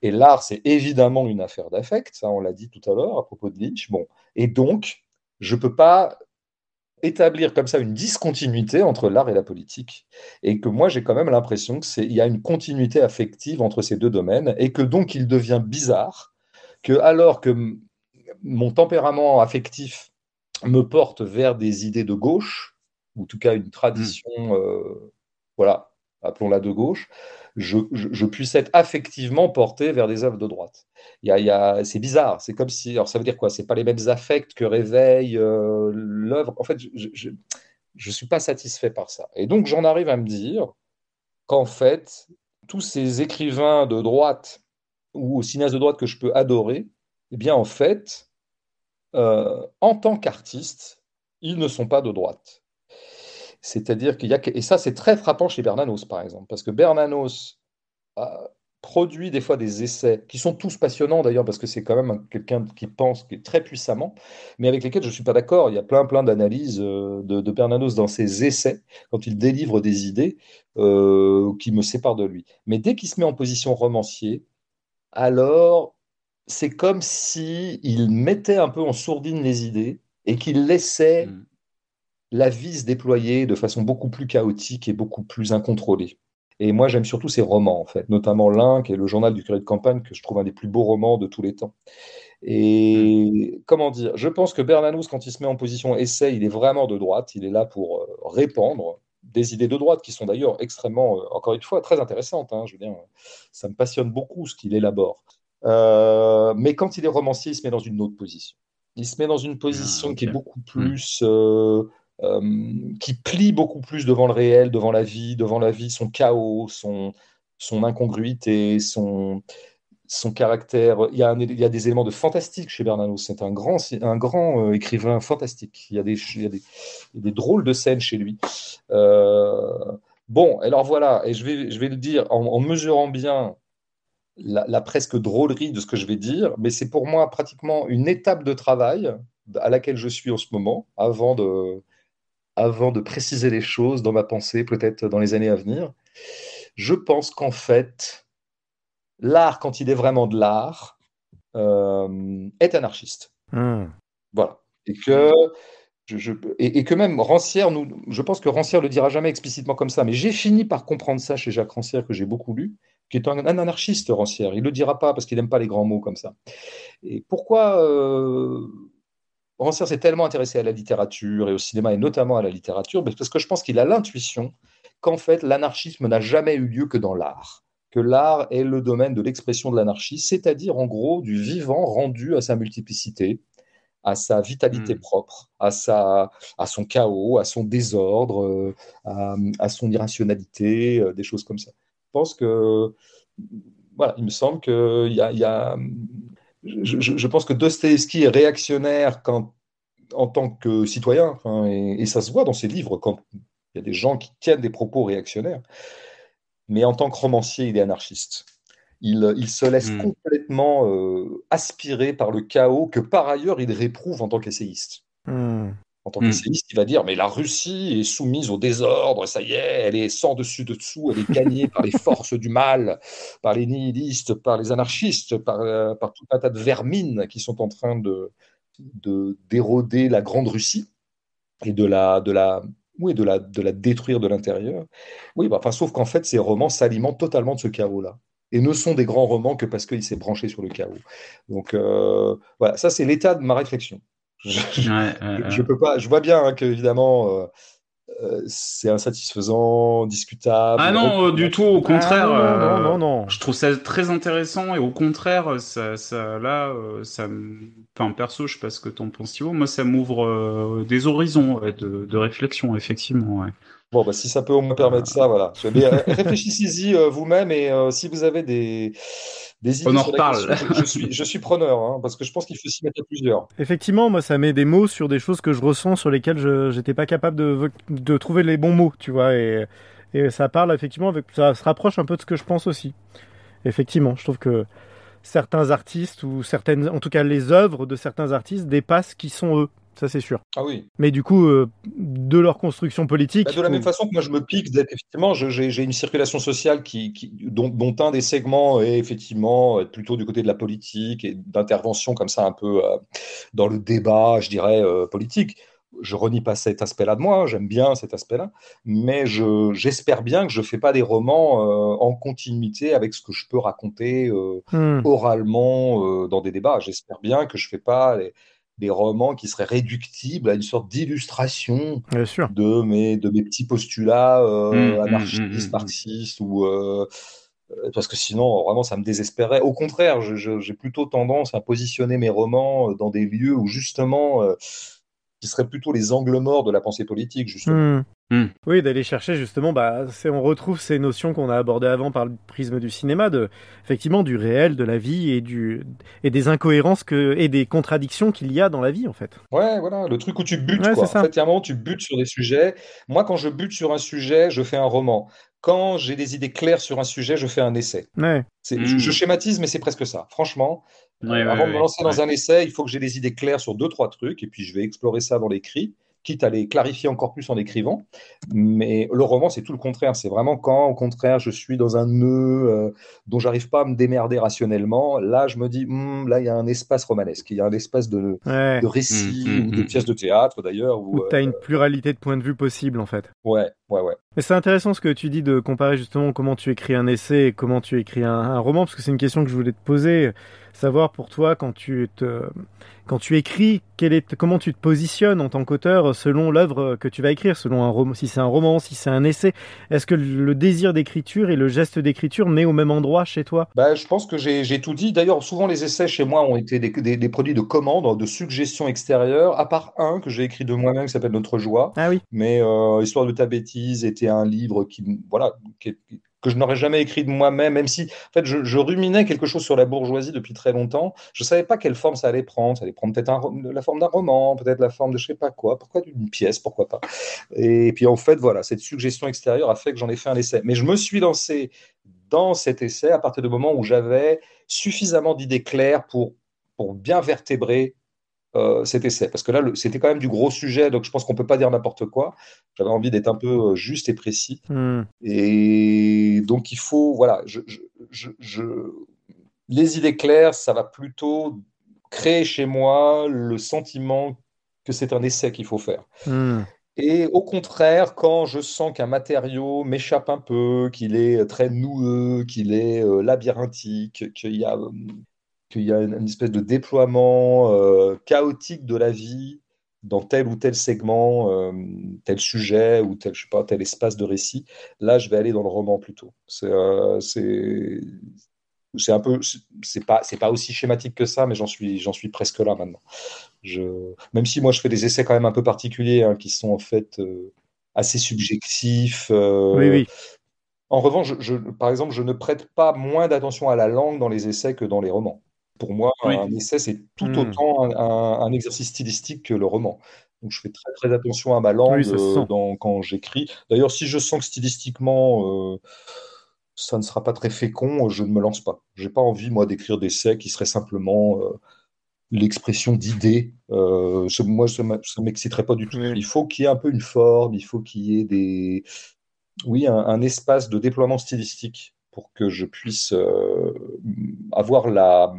Et l'art, c'est évidemment une affaire d'affect, ça on l'a dit tout à l'heure à propos de Lynch. Bon, et donc, je ne peux pas établir comme ça une discontinuité entre l'art et la politique. Et que moi, j'ai quand même l'impression qu'il y a une continuité affective entre ces deux domaines et que donc il devient bizarre que alors que mon tempérament affectif me porte vers des idées de gauche, ou en tout cas une tradition, mmh. euh, voilà, appelons-la de gauche, je, puisse être affectivement porté vers des œuvres de droite. Y a, c'est bizarre, c'est comme si, alors ça veut dire quoi? C'est pas les mêmes affects que réveille euh, l'œuvre? En fait, je ne suis pas satisfait par ça. Et donc j'en arrive à me dire qu'en fait, tous ces écrivains de droite ou cinéastes de droite que je peux adorer, eh bien en fait, euh, en tant qu'artistes, ils ne sont pas de droite. C'est-à-dire qu'il y a. Et ça, c'est très frappant chez Bernanos, par exemple, parce que Bernanos produit des fois des essais qui sont tous passionnants d'ailleurs, parce que c'est quand même quelqu'un qui pense très puissamment, mais avec lesquels je ne suis pas d'accord. Il y a plein, plein d'analyses euh, de, Bernanos dans ses essais, quand il délivre des idées euh, qui me séparent de lui. Mais dès qu'il se met en position romancier, alors c'est comme s'il il mettait un peu en sourdine les idées et qu'il laissait. Mmh la vie se déployer de façon beaucoup plus chaotique et beaucoup plus incontrôlée. Et moi, j'aime surtout ces romans, en fait, notamment l'un qui est le journal du curé de campagne, que je trouve un des plus beaux romans de tous les temps. Et comment dire? Je pense que Bernanos, quand il se met en position essai, il est vraiment de droite. Il est là pour euh, répandre des idées de droite qui sont d'ailleurs extrêmement, euh, encore une fois, très intéressantes. Hein. je veux dire, ça me passionne beaucoup ce qu'il élabore. Euh, mais quand il est romancier, il se met dans une autre position. Il se met dans une position ah, qui est beaucoup plus euh, qui plie beaucoup plus devant le réel, devant la vie, devant la vie, son chaos, son, son incongruité, son, son caractère. Il y, a il y, a des éléments de fantastique chez Bernanos. C'est un grand, un grand euh, écrivain fantastique. Il y, a des, il, y a des, des, drôles de scènes chez lui. Euh, bon, alors voilà, et je vais, je vais le dire en, mesurant bien la, presque drôlerie de ce que je vais dire, mais c'est pour moi pratiquement une étape de travail à laquelle je suis en ce moment, avant de, avant de préciser les choses dans ma pensée, peut-être dans les années à venir. Je pense qu'en fait, l'art, quand il est vraiment de l'art, euh, est anarchiste. Hmm. Voilà. Et que, je, et, que même Rancière, nous, je pense que Rancière le dira jamais explicitement comme ça, mais j'ai fini par comprendre ça chez Jacques Rancière, que j'ai beaucoup lu, qui est un, anarchiste, Rancière. Il ne le dira pas parce qu'il n'aime pas les grands mots comme ça. Et pourquoi euh, Rancière s'est tellement intéressé à la littérature et au cinéma, et notamment à la littérature, parce que je pense qu'il a l'intuition qu'en fait, l'anarchisme n'a jamais eu lieu que dans l'art. Que l'art est le domaine de l'expression de l'anarchie, c'est-à-dire en gros du vivant rendu à sa multiplicité, à sa vitalité hmm. propre, à, sa, à son chaos, à son désordre, euh, à, son irrationalité, euh, des choses comme ça. Je pense que, voilà, il me semble qu'il y a, y a je, pense que Dostoevsky est réactionnaire quand, en tant que citoyen, et, ça se voit dans ses livres quand il y a des gens qui tiennent des propos réactionnaires, mais en tant que romancier, il est anarchiste. Il, se laisse hmm. complètement euh, aspirer par le chaos que par ailleurs il réprouve en tant qu'essayiste. Hmm. En tant qu'essayiste, il va dire mais la Russie est soumise au désordre, ça y est, elle est sans dessus dessous, elle est gagnée par les forces du mal, par les nihilistes, par les anarchistes, par, euh, par tout un tas de vermines qui sont en train de d'éroder la grande Russie et de la de la oui, de la, de la détruire de l'intérieur. Oui, bah, enfin, sauf qu'en fait, ces romans s'alimentent totalement de ce chaos-là et ne sont des grands romans que parce qu'il s'est branché sur le chaos. Donc euh, voilà, ça c'est l'état de ma réflexion. Je, peux pas. Je vois bien hein, que évidemment. Euh, euh, c'est insatisfaisant, discutable. Ah non, euh, du tout, au contraire. non, non, non, Je trouve ça très intéressant et au contraire, ça, ça là, ça Enfin, perso, je sais pas ce que t'en penses, Moi, ça m'ouvre des horizons de, de, réflexion, effectivement. Bon, bah, si ça peut au moins permettre ça, voilà. réfléchissez-y vous-même et si vous avez des, des idées On en reparle. je, suis, je suis preneur, hein, parce que je pense qu'il faut s'y mettre à plusieurs. Effectivement, moi, ça met des mots sur des choses que je ressens, sur lesquelles je n'étais pas capable de, de, trouver les bons mots, tu vois. Et, et ça parle, effectivement, avec, ça se rapproche un peu de ce que je pense aussi. Effectivement, je trouve que certains artistes, ou certaines, en tout cas les œuvres de certains artistes, dépassent qui sont eux ça c'est sûr. Ah oui. Mais du coup, euh, de leur construction politique. Bah, de la même façon que moi je me pique, effectivement, j'ai une circulation sociale qui, dont, un des segments est effectivement plutôt du côté de la politique et d'intervention comme ça un peu euh, dans le débat, je dirais, euh, politique. Je renie pas cet aspect-là de moi, j'aime bien cet aspect-là, mais j'espère bien que je fais pas des romans en continuité avec ce que je peux raconter hmm. oralement dans des débats. J'espère bien que je fais pas des romans qui seraient réductibles à une sorte d'illustration de mes, de mes petits postulats euh, mmh, mmh, anarchistes, mmh, marxistes, ou, euh, euh, parce que sinon, vraiment, ça me désespérait. Au contraire, j'ai plutôt tendance à positionner mes romans dans des lieux où justement qui seraient plutôt les angles morts de la pensée politique, justement. Hmm. Hmm. Oui, d'aller chercher justement, bah, on retrouve ces notions qu'on a abordées avant par le prisme du cinéma, de, effectivement, du réel, de la vie et, du, et des incohérences que, et des contradictions qu'il y a dans la vie, en fait. Ouais, voilà, le truc où tu butes, quoi. En fait, il y a un moment, tu butes sur des sujets. Moi, quand je bute sur un sujet, je fais un roman. Quand j'ai des idées claires sur un sujet, je fais un essai. Ouais. Je, je, hmm. schématise, mais c'est presque ça. Franchement, avant de me lancer dans un essai, il faut que j'ai des idées claires sur deux, trois trucs, et puis je vais explorer ça dans l'écrit quitte à les clarifier encore plus en écrivant. Mais le roman, c'est tout le contraire. C'est vraiment quand, au contraire, je suis dans un nœud euh, dont j'arrive pas à me démerder rationnellement. Là, je me dis, hmm, là, il y a un espace romanesque. Il y a un espace de, de récit mmh, mmh, ou de mmh, pièces de théâtre, d'ailleurs. Où, tu as une euh, pluralité de points de vue possible, en fait. Ouais, ouais, ouais. Mais c'est intéressant ce que tu dis de comparer justement comment tu écris un essai et comment tu écris un, un roman, parce que c'est une question que je voulais te poser. Savoir pour toi, quand tu te quand tu écris, est, comment tu te positionnes en tant qu'auteur selon l'œuvre que tu vas écrire, selon un roman, si c'est un roman, si c'est un essai. Est-ce que le désir d'écriture et le geste d'écriture met au même endroit chez toi? Bah, Je pense que j'ai tout dit. D'ailleurs, souvent les essais chez moi ont été des, produits de commande, de suggestions extérieures, à part un que j'ai écrit de moi-même qui s'appelle Notre Joie. Ah oui. Mais euh, Histoire de ta bêtise était un livre qui, voilà, qui, que je n'aurais jamais écrit de moi-même, même si en fait je, ruminais quelque chose sur la bourgeoisie depuis très longtemps. Je savais pas quelle forme ça allait prendre. Ça allait prendre peut-être la forme d'un roman, peut-être la forme de je sais pas quoi. Pourquoi d'une pièce, pourquoi pas? Et puis en fait voilà, cette suggestion extérieure a fait que j'en ai fait un essai. Mais je me suis lancé dans cet essai à partir du moment où j'avais suffisamment d'idées claires pour pour bien vertébrer euh, cet essai. Parce que là, c'était quand même du gros sujet, donc je pense qu'on ne peut pas dire n'importe quoi. J'avais envie d'être un peu euh, juste et précis. Hmm. Et donc, il faut, voilà, je, les idées claires, ça va plutôt créer chez moi le sentiment que c'est un essai qu'il faut faire. Hmm. Et au contraire, quand je sens qu'un matériau m'échappe un peu, qu'il est très noueux, qu'il est euh, labyrinthique, qu'il y a qu'il y a une, espèce de déploiement euh, chaotique de la vie dans tel ou tel segment, euh, tel sujet ou tel, je sais pas, tel espace de récit. Là, je vais aller dans le roman plutôt. C'est euh, c'est un peu c'est pas c'est pas aussi schématique que ça mais j'en suis j'en suis presque là maintenant je même si moi je fais des essais quand même un peu particuliers hein, qui sont en fait assez subjectifs oui oui en revanche je, par exemple je ne prête pas moins d'attention à la langue dans les essais que dans les romans pour moi, un essai, c'est tout hmm. autant un, exercice stylistique que le roman. Donc, je fais très, très attention à ma langue euh, quand j'écris. D'ailleurs, si je sens que stylistiquement, euh, ça ne sera pas très fécond, je ne me lance pas. Je n'ai pas envie, moi, d'écrire des essais qui seraient simplement euh, l'expression d'idées. moi, ça ne m'exciterait pas du tout. Il faut qu'il y ait un peu une forme, il faut qu'il y ait des... Oui, un espace de déploiement stylistique pour que je puisse euh, avoir la,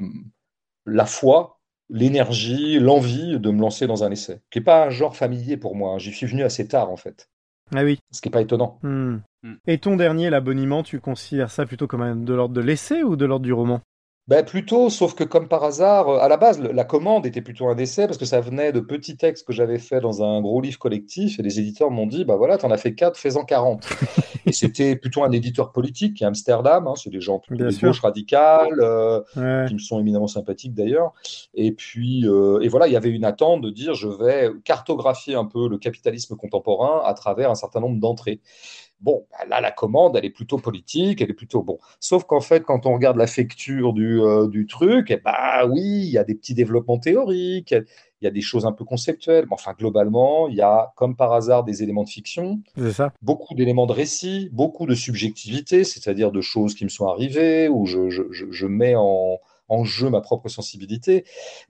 la foi, l'énergie, l'envie de me lancer dans un essai, qui n'est pas un genre familier pour moi. Hein. J'y suis venu assez tard, en fait. Ah oui. Ce qui n'est pas étonnant. Hmm. Hmm. Et ton dernier, l'abonnement, tu considères ça plutôt comme de l'ordre de l'essai ou de l'ordre du roman? Ben plutôt, sauf que comme par hasard, euh, à la base, la commande était plutôt un essai parce que ça venait de petits textes que j'avais fait dans un gros livre collectif et les éditeurs m'ont dit, bah voilà, t'en as fait 4, fais-en 40. et c'était plutôt un éditeur politique qui est Amsterdam, hein, c'est des gens plutôt de gauche radicale, euh, qui me sont éminemment sympathiques d'ailleurs. Et puis, euh, et voilà, il y avait une attente de dire, je vais cartographier un peu le capitalisme contemporain à travers un certain nombre d'entrées. Bon, bah, là, la commande, elle est plutôt politique, elle est plutôt bon. Sauf qu'en fait, quand on regarde la facture du, euh, du truc, eh bah oui, il y a des petits développements théoriques, il y a des choses un peu conceptuelles. Mais enfin, globalement, il y a, comme par hasard, des éléments de fiction, ça. beaucoup d'éléments de récit, beaucoup de subjectivité, c'est-à-dire de choses qui me sont arrivées, où je, je, je mets en, en jeu ma propre sensibilité.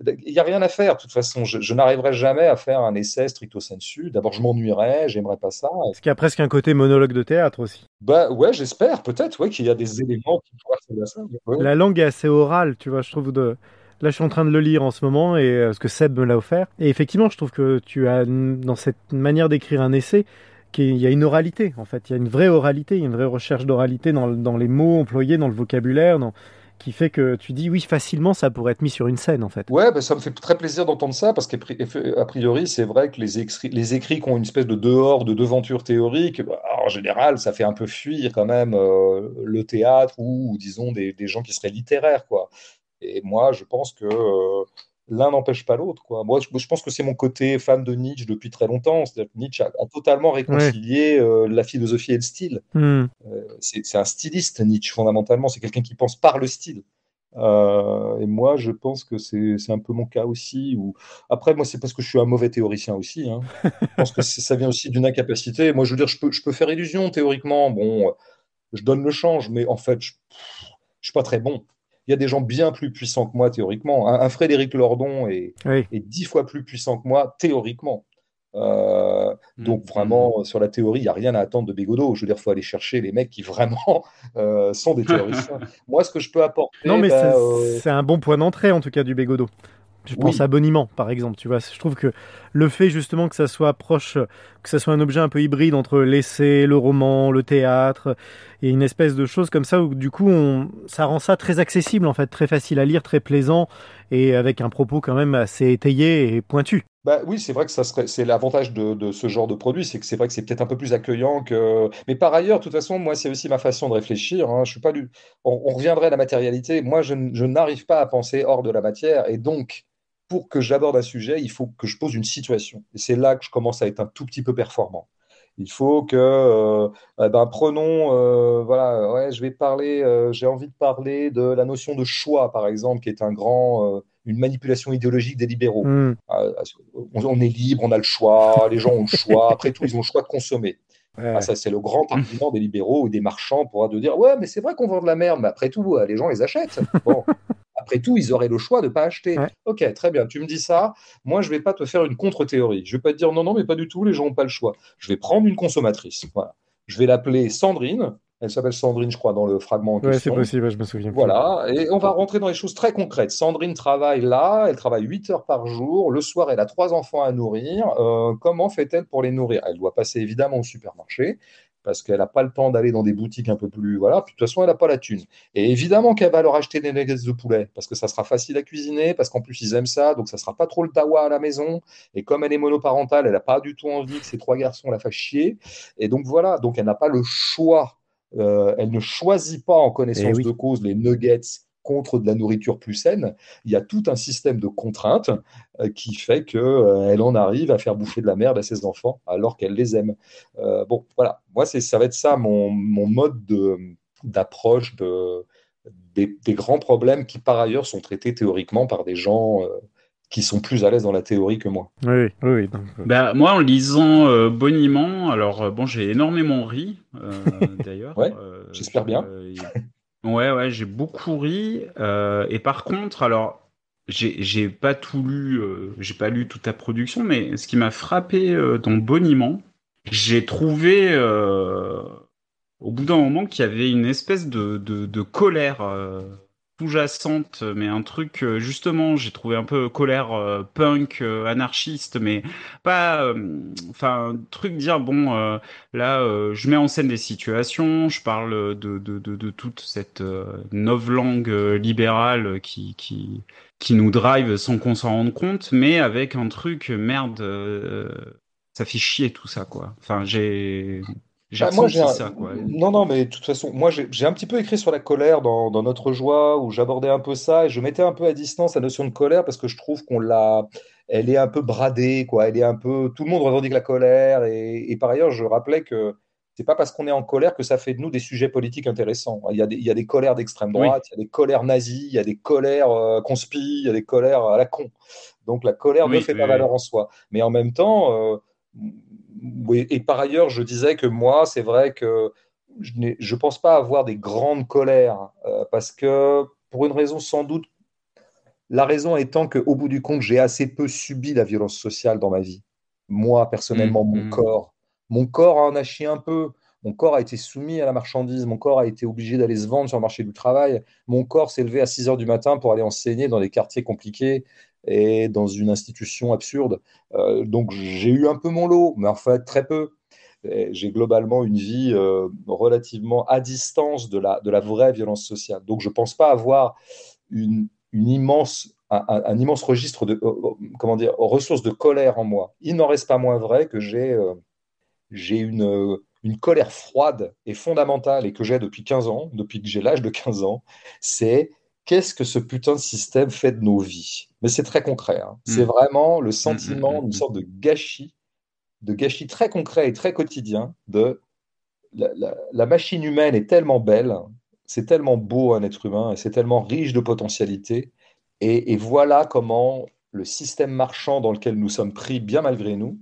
Il n'y a rien à faire, de toute façon. Je, n'arriverai jamais à faire un essai stricto sensu. D'abord, je m'ennuierais, j'aimerais pas ça. Est-ce qu'il y a presque un côté monologue de théâtre aussi? Bah ouais, j'espère, peut-être, ouais, qu'il y a des éléments qui pourraient ça. La langue est assez orale, tu vois, je trouve de. Là, je suis en train de le lire en ce moment et euh, ce que Seb me l'a offert. Et effectivement, je trouve que tu as dans cette manière d'écrire un essai, qu'il y a une oralité en fait, il y a une vraie oralité, il y a une vraie recherche d'oralité dans, dans, les mots employés, dans le vocabulaire, dans, qui fait que tu dis oui facilement ça pourrait être mis sur une scène en fait. Ouais, bah, ça me fait très plaisir d'entendre ça parce qu'a priori c'est vrai que les écrits, les écrits qui ont une espèce de dehors, de devanture théorique, bah, en général ça fait un peu fuir quand même euh, le théâtre ou, disons des, gens qui seraient littéraires quoi. Et moi je pense que euh, l'un n'empêche pas l'autre. Quoi. Moi, je, pense que c'est mon côté fan de Nietzsche depuis très longtemps. C'est-à-dire que Nietzsche a, totalement réconcilié euh, la philosophie et le style. Hmm. Euh, c'est un styliste, Nietzsche, fondamentalement. C'est quelqu'un qui pense par le style. Euh, et moi, je pense que c'est un peu mon cas aussi. Ou... Après, moi, c'est parce que je suis un mauvais théoricien aussi. Hein. je pense que ça vient aussi d'une incapacité. Moi, je veux dire, je peux, je peux faire illusion théoriquement. Bon, je donne le change, mais en fait, je ne suis pas très bon il y a des gens bien plus puissants que moi théoriquement. Un, Frédéric Lordon est, dix fois plus puissant que moi théoriquement. Euh, mm. Donc vraiment, sur la théorie, il n'y a rien à attendre de Bégodeau. Je veux dire, il faut aller chercher les mecs qui vraiment euh, sont des théoriciens. Moi, ce que je peux apporter... Non, mais bah, euh, c'est un bon point d'entrée, en tout cas, du Bégodeau. Je pense à Boniment, par exemple. Tu vois, je trouve que le fait justement que ça soit proche, que ça soit un objet un peu hybride entre l'essai, le roman, le théâtre, et une espèce de chose comme ça où du coup, on, ça rend ça très accessible en fait, très facile à lire, très plaisant, et avec un propos quand même assez étayé et pointu. Bah oui, c'est vrai que ça serait, c'est l'avantage de, ce genre de produit, c'est que c'est vrai que c'est peut-être un peu plus accueillant que. Mais par ailleurs, de toute façon, moi, c'est aussi ma façon de réfléchir. Hein. Je suis pas du. On, reviendrait à la matérialité. Moi, je n'arrive pas à penser hors de la matière, et donc pour que j'aborde un sujet, il faut que je pose une situation. Et c'est là que je commence à être un tout petit peu performant. Il faut que, euh, eh ben, prenons, euh, voilà, ouais, je vais parler, euh, j'ai envie de parler de la notion de choix, par exemple, qui est un grand, une manipulation idéologique des libéraux. Hmm. On, est libre, on a le choix, les gens ont le choix. Après tout, ils ont le choix de consommer. Ah, ça, c'est le grand argument des libéraux ou des marchands pour de dire ouais, mais c'est vrai qu'on vend de la merde, mais après tout, les gens les achètent. Bon. Après tout, ils auraient le choix de ne pas acheter. Ok, très bien, tu me dis ça. Moi, je ne vais pas te faire une contre-théorie. Je ne vais pas te dire non, non, mais pas du tout, les gens n'ont pas le choix. Je vais prendre une consommatrice. Voilà. Je vais l'appeler Sandrine. Elle s'appelle Sandrine, je crois, dans le fragment en. Oui, c'est possible, je me souviens. Voilà, et on va rentrer dans les choses très concrètes. Sandrine travaille là, elle travaille 8 heures par jour. Le soir, elle a trois enfants à nourrir. Euh, comment fait-elle pour les nourrir? Elle doit passer évidemment au supermarché parce qu'elle n'a pas le temps d'aller dans des boutiques un peu plus. Voilà, puis de toute façon, elle n'a pas la thune. Et évidemment qu'elle va leur acheter des nuggets de poulet, parce que ça sera facile à cuisiner, parce qu'en plus, ils aiment ça, donc ça sera pas trop le tawa à la maison. Et comme elle est monoparentale, elle n'a pas du tout envie que ces trois garçons la fassent chier. Et donc voilà, donc elle n'a pas le choix. Euh, elle ne choisit pas en connaissance eh de cause les nuggets contre de la nourriture plus saine, il y a tout un système de contraintes euh, qui fait qu'elle euh, en arrive à faire bouffer de la merde à ses enfants alors qu'elle les aime. Euh, bon, voilà, moi, ça va être ça mon, mode d'approche de, des, grands problèmes qui, par ailleurs, sont traités théoriquement par des gens qui sont plus à l'aise dans la théorie que moi. Oui, oui. Bah, moi, en lisant Boniment, alors bon, j'ai énormément ri, d'ailleurs. ouais, j'espère bien. Ouais, ouais, j'ai beaucoup ri. Euh, et par contre, alors, j'ai pas tout lu, euh, j'ai pas lu toute ta production, mais ce qui m'a frappé euh, dans Boniment, j'ai trouvé au bout d'un moment qu'il y avait une espèce de, de colère sous-jacente, mais un truc justement, j'ai trouvé un peu colère punk, anarchiste, mais pas, enfin, un truc dire bon, là, je mets en scène des situations, je parle de de, de, toute cette langue libérale qui qui qui nous drive sans qu'on s'en rende compte, mais avec un truc merde, ça fait chier tout ça quoi. Enfin, j'ai j'ai bah, moi, ça, quoi. Non, non, mais de toute façon, moi, j'ai un petit peu écrit sur la colère dans, dans Notre Joie, où j'abordais un peu ça, et je mettais un peu à distance la notion de colère, parce que je trouve qu'on l'a... Elle est un peu bradée, quoi. Elle est un peu... Tout le monde revendique la colère, et, et par ailleurs, je rappelais que c'est pas parce qu'on est en colère que ça fait de nous des sujets politiques intéressants. Il y a des, il y a des colères d'extrême droite, il y a des colères nazies, il y a des colères euh, il y a des colères à la con. Donc la colère ne fait pas valeur en soi. Mais en même temps... Euh, et par ailleurs, je disais que moi, c'est vrai que je ne pense pas avoir des grandes colères, euh, parce que pour une raison sans doute, la raison étant qu'au bout du compte, j'ai assez peu subi la violence sociale dans ma vie. Moi, personnellement, mon mmh. corps. Mon corps en a chié un peu. Mon corps a été soumis à la marchandise. Mon corps a été obligé d'aller se vendre sur le marché du travail. Mon corps s'est levé à 6 heures du matin pour aller enseigner dans des quartiers compliqués et dans une institution absurde. Euh, donc j'ai eu un peu mon lot, mais en fait très peu. J'ai globalement une vie euh, relativement à distance de la, de la vraie violence sociale. Donc je ne pense pas avoir une, une immense, un, immense registre de euh, comment dire, ressources de colère en moi. Il n'en reste pas moins vrai que j'ai j'ai une, une colère froide et fondamentale et que j'ai depuis 15 ans, depuis que j'ai l'âge de 15 ans, c'est qu'est-ce que ce putain de système fait de nos vies? Mais c'est très concret. Hein. C'est hmm. vraiment le hmm, sentiment hmm, d'une sorte de gâchis, de gâchis très concret et très quotidien de la, machine humaine est tellement belle, c'est tellement beau un être humain et c'est tellement riche de potentialités. Et, voilà comment le système marchand dans lequel nous sommes pris, bien malgré nous,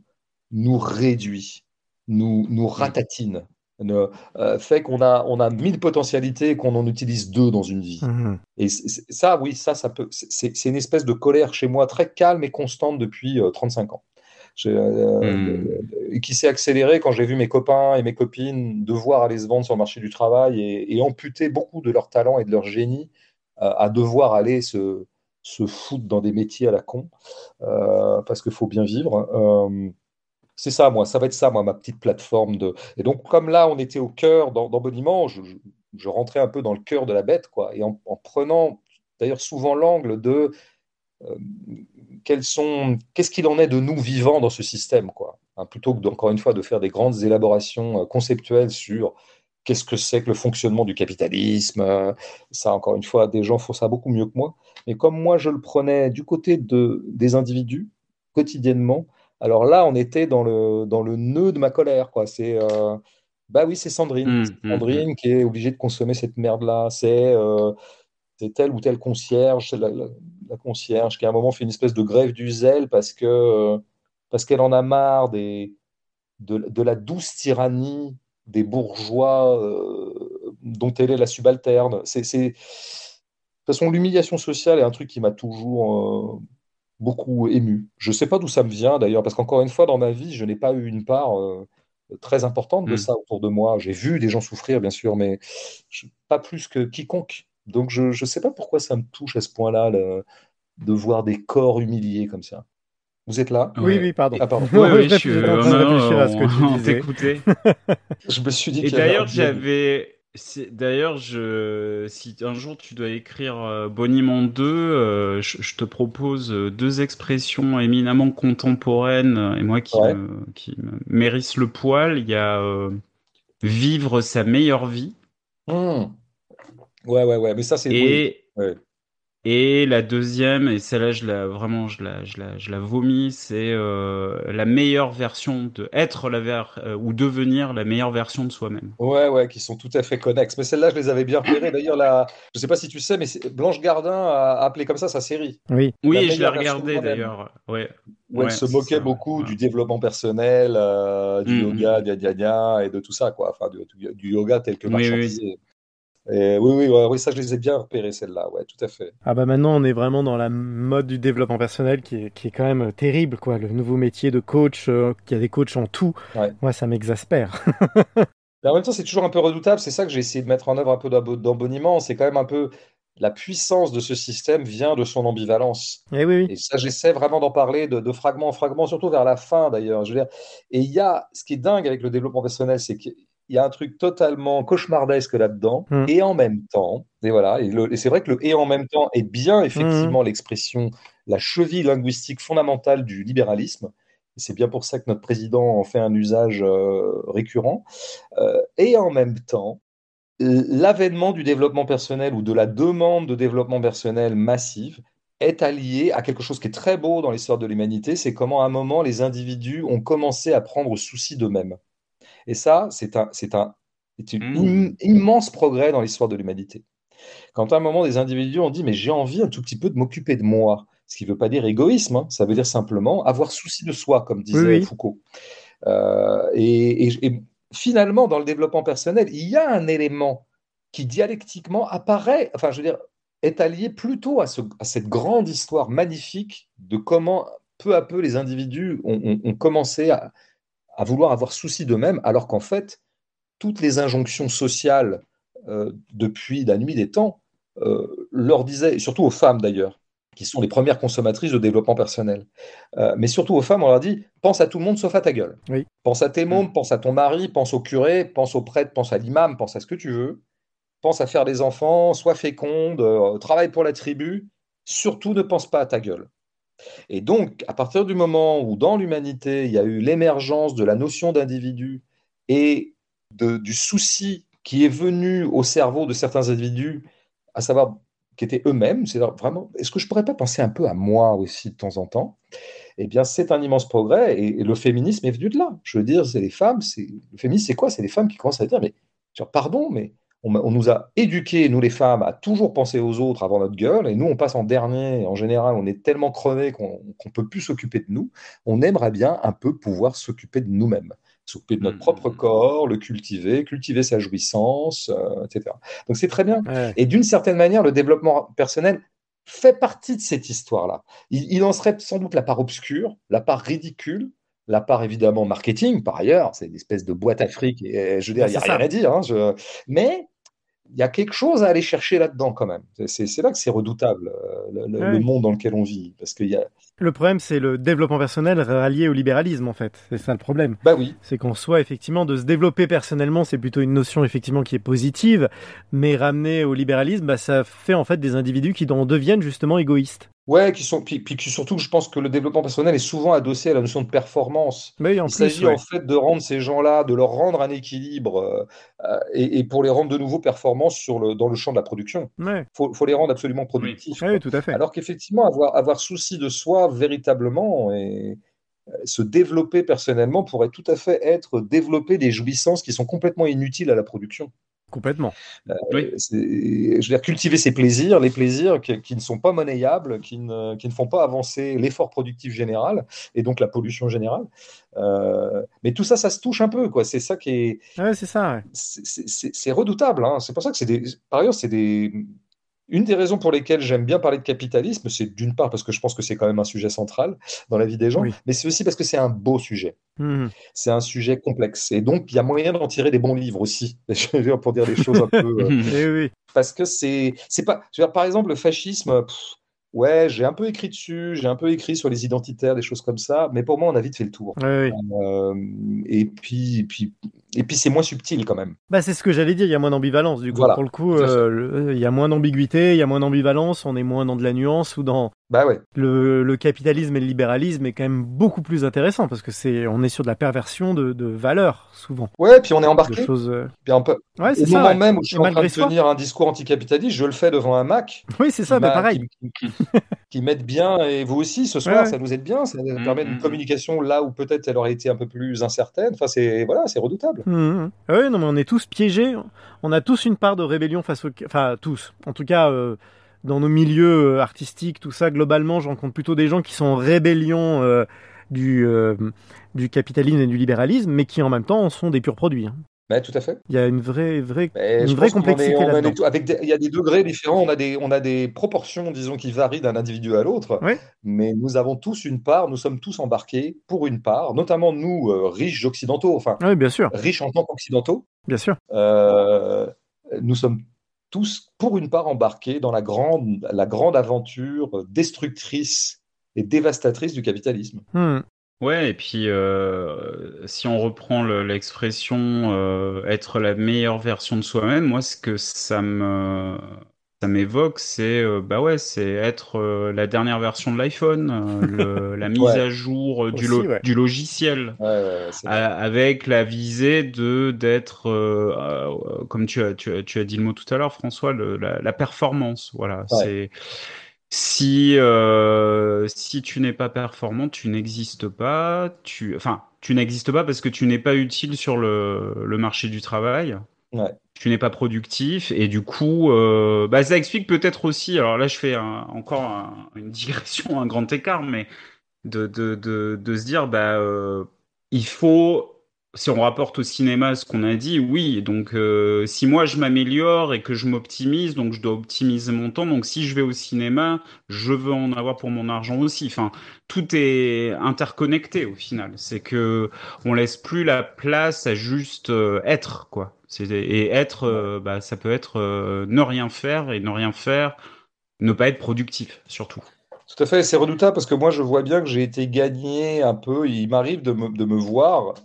nous réduit, nous, nous ratatine, euh, fait qu'on a, on a mille potentialités et qu'on en utilise deux dans une vie. Mhm. Et ça, oui, ça, ça peut. C'est une espèce de colère chez moi très calme et constante depuis 35 euh, ans. Euh, mhm. qui s'est accélérée quand j'ai vu mes copains et mes copines devoir aller se vendre sur le marché du travail et, amputer beaucoup de leur talent et de leur génie à devoir aller se, se foutre dans des métiers à la con parce qu'il faut bien vivre. C'est ça, moi, ça va être ça, moi, ma petite plateforme de. Et donc, comme là, on était au cœur d'emboniment, je, rentrais un peu dans le cœur de la bête, quoi, et en, prenant d'ailleurs souvent l'angle de euh, qu'est-ce qu'il en est de nous vivants dans ce système, quoi, hein, plutôt que encore une fois de faire des grandes élaborations euh, conceptuelles sur qu'est-ce que c'est que le fonctionnement du capitalisme. Euh, ça, encore une fois, des gens font ça beaucoup mieux que moi. Mais comme moi, je le prenais du côté de, des individus quotidiennement, alors là, on était dans le, dans le nœud de ma colère. Quoi. C'est, euh, bah oui, c'est Sandrine. Mmh, mmh, Sandrine mmh. qui est obligée de consommer cette merde-là. C'est, euh, tel ou tel concierge, la, la, concierge qui à un moment fait une espèce de grève du zèle parce, que, parce qu'elle en a marre des, de, de la douce tyrannie des bourgeois euh, dont elle est la subalterne. C'est, c'est... De toute façon, l'humiliation sociale est un truc qui m'a toujours beaucoup ému. Je ne sais pas d'où ça me vient d'ailleurs, parce qu'encore une fois, dans ma vie, je n'ai pas eu une part euh, très importante de mm. ça autour de moi. J'ai vu des gens souffrir, bien sûr, mais pas plus que quiconque. Donc je ne sais pas pourquoi ça me touche à ce point-là de voir des corps humiliés comme ça. Vous êtes là? Oui, oui, pardon. Ah, pardon. Oui, je suis en train de réfléchir à ce que tu disais. je me suis dit. Et d'ailleurs, j'avais D'ailleurs, je... si un jour tu dois écrire euh, Boniment 2, euh, je, te propose euh, deux expressions éminemment contemporaines et moi qui, me, qui mérissent le poil. Il y a vivre sa meilleure vie. Mmh. Ouais, ouais, ouais, mais ça c'est. Et, et la deuxième, et celle-là, je la, vraiment, je la, je la, je la vomis, c'est euh, la meilleure version de être la ver euh, ou devenir la meilleure version de soi-même. Ouais, ouais, qui sont tout à fait connexes. Mais celle-là, je les avais bien repérées. D'ailleurs, la... je sais pas si tu sais, mais Blanche Gardin a appelé comme ça sa série. Oui, oui, je l'ai regardé d'ailleurs. Ouais. Où elle se moquait beaucoup du développement personnel, euh, du mm, yoga, mm. et de tout ça, quoi. Enfin, du, yoga tel que marchandisé oui, oui, oui, ça je les ai bien repérés, celles-là, ouais, tout à fait. Ah bah maintenant on est vraiment dans la mode du développement personnel qui est, qui est quand même euh, terrible, quoi. Le nouveau métier de coach, euh, qui a des coachs en tout, moi ça m'exaspère. Mais en même temps c'est toujours un peu redoutable, c'est ça que j'ai essayé de mettre en œuvre un peu d'emboniment, c'est quand même un peu la puissance de ce système vient de son ambivalence. Et, eh oui, et ça, j'essaie vraiment d'en parler de, fragment en fragment, surtout vers la fin d'ailleurs. Et il y a, ce qui est dingue avec le développement personnel, c'est qu'il y a un truc totalement cauchemardesque là-dedans, hmm. et en même temps, et voilà, et, c'est vrai que le et en même temps est bien effectivement hmm. l'expression, la cheville linguistique fondamentale du libéralisme. C'est bien pour ça que notre président en fait un usage euh, récurrent. Euh, et en même temps, l'avènement du développement personnel ou de la demande de développement personnel massive est allié à quelque chose qui est très beau dans l'histoire de l'humanité, c'est comment à un moment les individus ont commencé à prendre souci d'eux-mêmes. Et ça, c'est un, c'est un, mmh. immense progrès dans l'histoire de l'humanité. Quand à un moment des individus ont dit mais j'ai envie un tout petit peu de m'occuper de moi, ce qui ne veut pas dire égoïsme, hein, ça veut dire simplement avoir souci de soi, comme disait Foucault. Euh, et, et, finalement, dans le développement personnel, il y a un élément qui dialectiquement apparaît, enfin, je veux dire, est allié plutôt à, cette grande histoire magnifique de comment peu à peu les individus ont, commencé à, vouloir avoir souci d'eux-mêmes, alors qu'en fait, toutes les injonctions sociales euh, depuis la nuit des temps euh, leur disaient, et surtout aux femmes d'ailleurs, qui sont les premières consommatrices de développement personnel. Euh, mais surtout aux femmes, on leur dit pense à tout le monde sauf à ta gueule. Pense à tes mm. mômes, pense à ton mari, pense au curé, pense au prêtre, pense à l'imam, pense à ce que tu veux. Pense à faire des enfants, sois féconde, euh, travaille pour la tribu. Surtout ne pense pas à ta gueule. Et donc, à partir du moment où dans l'humanité, il y a eu l'émergence de la notion d'individu et du souci qui est venu au cerveau de certains individus, à savoir qui étaient eux-mêmes. C'est vraiment, est-ce que je pourrais pas penser un peu à moi aussi de temps en temps? Eh bien, c'est un immense progrès et, le féminisme est venu de là. Je veux dire, c'est les femmes, c'est le féminisme, c'est quoi? C'est les femmes qui commencent à dire, mais pardon, mais on, nous a éduqués, nous les femmes, à toujours penser aux autres avant notre gueule, et nous, on passe en dernier. En général, on est tellement crevés qu'on ne peut plus s'occuper de nous. On aimerait bien un peu pouvoir s'occuper de nous-mêmes s'occuper de notre propre mmh. corps, le cultiver, cultiver sa jouissance, euh, etc. Donc c'est très bien. Et d'une certaine manière, le développement personnel fait partie de cette histoire-là. Il, en serait sans doute la part obscure, la part ridicule, la part évidemment marketing, par ailleurs, c'est une espèce de boîte afrique, et je veux dire, il n'y a rien à dire. Hein, mais il y a quelque chose à aller chercher là-dedans quand même. C'est là que c'est redoutable, euh, le, monde dans lequel on vit. Parce qu'il y a... Le problème, c'est le développement personnel rallié au libéralisme, en fait. C'est ça le problème. Bah oui. C'est qu'on soit effectivement de se développer personnellement, c'est plutôt une notion effectivement qui est positive, mais ramener au libéralisme, bah, ça fait en fait des individus qui en deviennent justement égoïstes. Ouais, qui sont, puis, puis, surtout, je pense que le développement personnel est souvent adossé à la notion de performance. Mais Il s'agit en fait de rendre ces gens-là, de leur rendre un équilibre euh, et, pour les rendre de nouveau performants sur le, dans le champ de la production. Il faut, faut, les rendre absolument productifs. Oui, tout à fait. Alors qu'effectivement, avoir, avoir souci de soi véritablement et euh, se développer personnellement pourrait tout à fait être développer des jouissances qui sont complètement inutiles à la production. Complètement. Euh, je veux dire, cultiver ses plaisirs, les plaisirs qui, ne sont pas monnayables, qui ne, qui ne font pas avancer l'effort productif général et donc la pollution générale. Euh, mais tout ça, ça se touche un peu, quoi. C'est ça qui est. Ouais, c'est ça. C'est redoutable. Hein. C'est pour ça que c'est des. Par ailleurs, c'est des une des raisons pour lesquelles j'aime bien parler de capitalisme, c'est d'une part parce que je pense que c'est quand même un sujet central dans la vie des gens, mais c'est aussi parce que c'est un beau sujet. Mmh. C'est un sujet complexe. Et donc, il y a moyen d'en tirer des bons livres aussi, pour dire des choses un peu. Euh, eh oui. Parce que c'est. pas. Je veux dire, par exemple, le fascisme. Ouais, j'ai un peu écrit dessus, j'ai un peu écrit sur les identitaires, des choses comme ça, mais pour moi, on a vite fait le tour. Euh, et puis, puis, et puis c'est moins subtil quand même. Bah, c'est ce que j'allais dire, il y a moins d'ambivalence. Du coup, pour le coup, euh, il y a moins d'ambiguïté, il y a moins d'ambivalence, on est moins dans de la nuance ou dans. Bah ouais. Le, capitalisme et le libéralisme est quand même beaucoup plus intéressant parce que c'est, on est sur de la perversion de, de valeurs souvent. Ouais, puis on est embarqué. Choses... Euh, puis un peu. Ouais, c'est Au moment même où je suis en train de tenir un discours anticapitaliste, je le fais devant un Mac. Oui, c'est ça, mais pareil. Qui, m'aide bien et vous aussi ce soir, ça nous aide bien, ça nous permet une mm, mm, mm. communication là où peut-être elle aurait été un peu plus incertaine. Enfin, c'est voilà, c'est redoutable. Oui, non, mais on est tous piégés. On a tous une part de rébellion face au. Enfin, tous. En tout cas, euh, dans nos milieux euh, artistiques, tout ça, globalement, je rencontre plutôt des gens qui sont en rébellion euh, du, du capitalisme et du libéralisme, mais qui en même temps sont des purs produits. Hein. Bah, tout à fait. Il y a une vraie, vraie, une vraie complexité là-dedans. Avec il y a des degrés différents, on a des, on a des proportions, disons, qui varient d'un individu à l'autre. Mais nous avons tous une part, nous sommes tous embarqués pour une part, notamment nous, euh, riches occidentaux, enfin, oui, bien sûr. riches en tant qu'occidentaux. Bien sûr. Euh, nous sommes tous, pour une part, embarqués dans la grande, la grande aventure destructrice et dévastatrice du capitalisme. Hmm. Ouais, et puis euh, si on reprend l'expression euh, être la meilleure version de soi-même, moi ce que ça me ça m'évoque, c'est euh, bah ouais, c'est être la dernière version de l'iPhone, la mise à jour du, du logiciel, avec la visée de d'être, comme tu as, tu as, tu as dit le mot tout à l'heure, François, la, la, performance. Voilà, c'est si euh, si tu n'es pas performant, tu n'existes pas. Tu enfin tu n'existes pas parce que tu n'es pas utile sur le, le marché du travail. Ouais. Tu n'es pas productif et du coup, euh, bah, ça explique peut-être aussi. Alors là, je fais encore une digression, un grand écart, mais de de, de, de se dire bah euh, il faut si on rapporte au cinéma ce qu'on a dit, oui. Donc, euh, si moi je m'améliore et que je m'optimise, donc je dois optimiser mon temps. Donc, si je vais au cinéma, je veux en avoir pour mon argent aussi. Enfin, tout est interconnecté au final. C'est que on laisse plus la place à juste euh, être, quoi. Et être, euh, bah, ça peut être ne rien faire et ne rien faire, ne pas être productif, surtout. Tout à fait, c'est redoutable parce que moi je vois bien que j'ai été gagné un peu. Il m'arrive de me, de me voir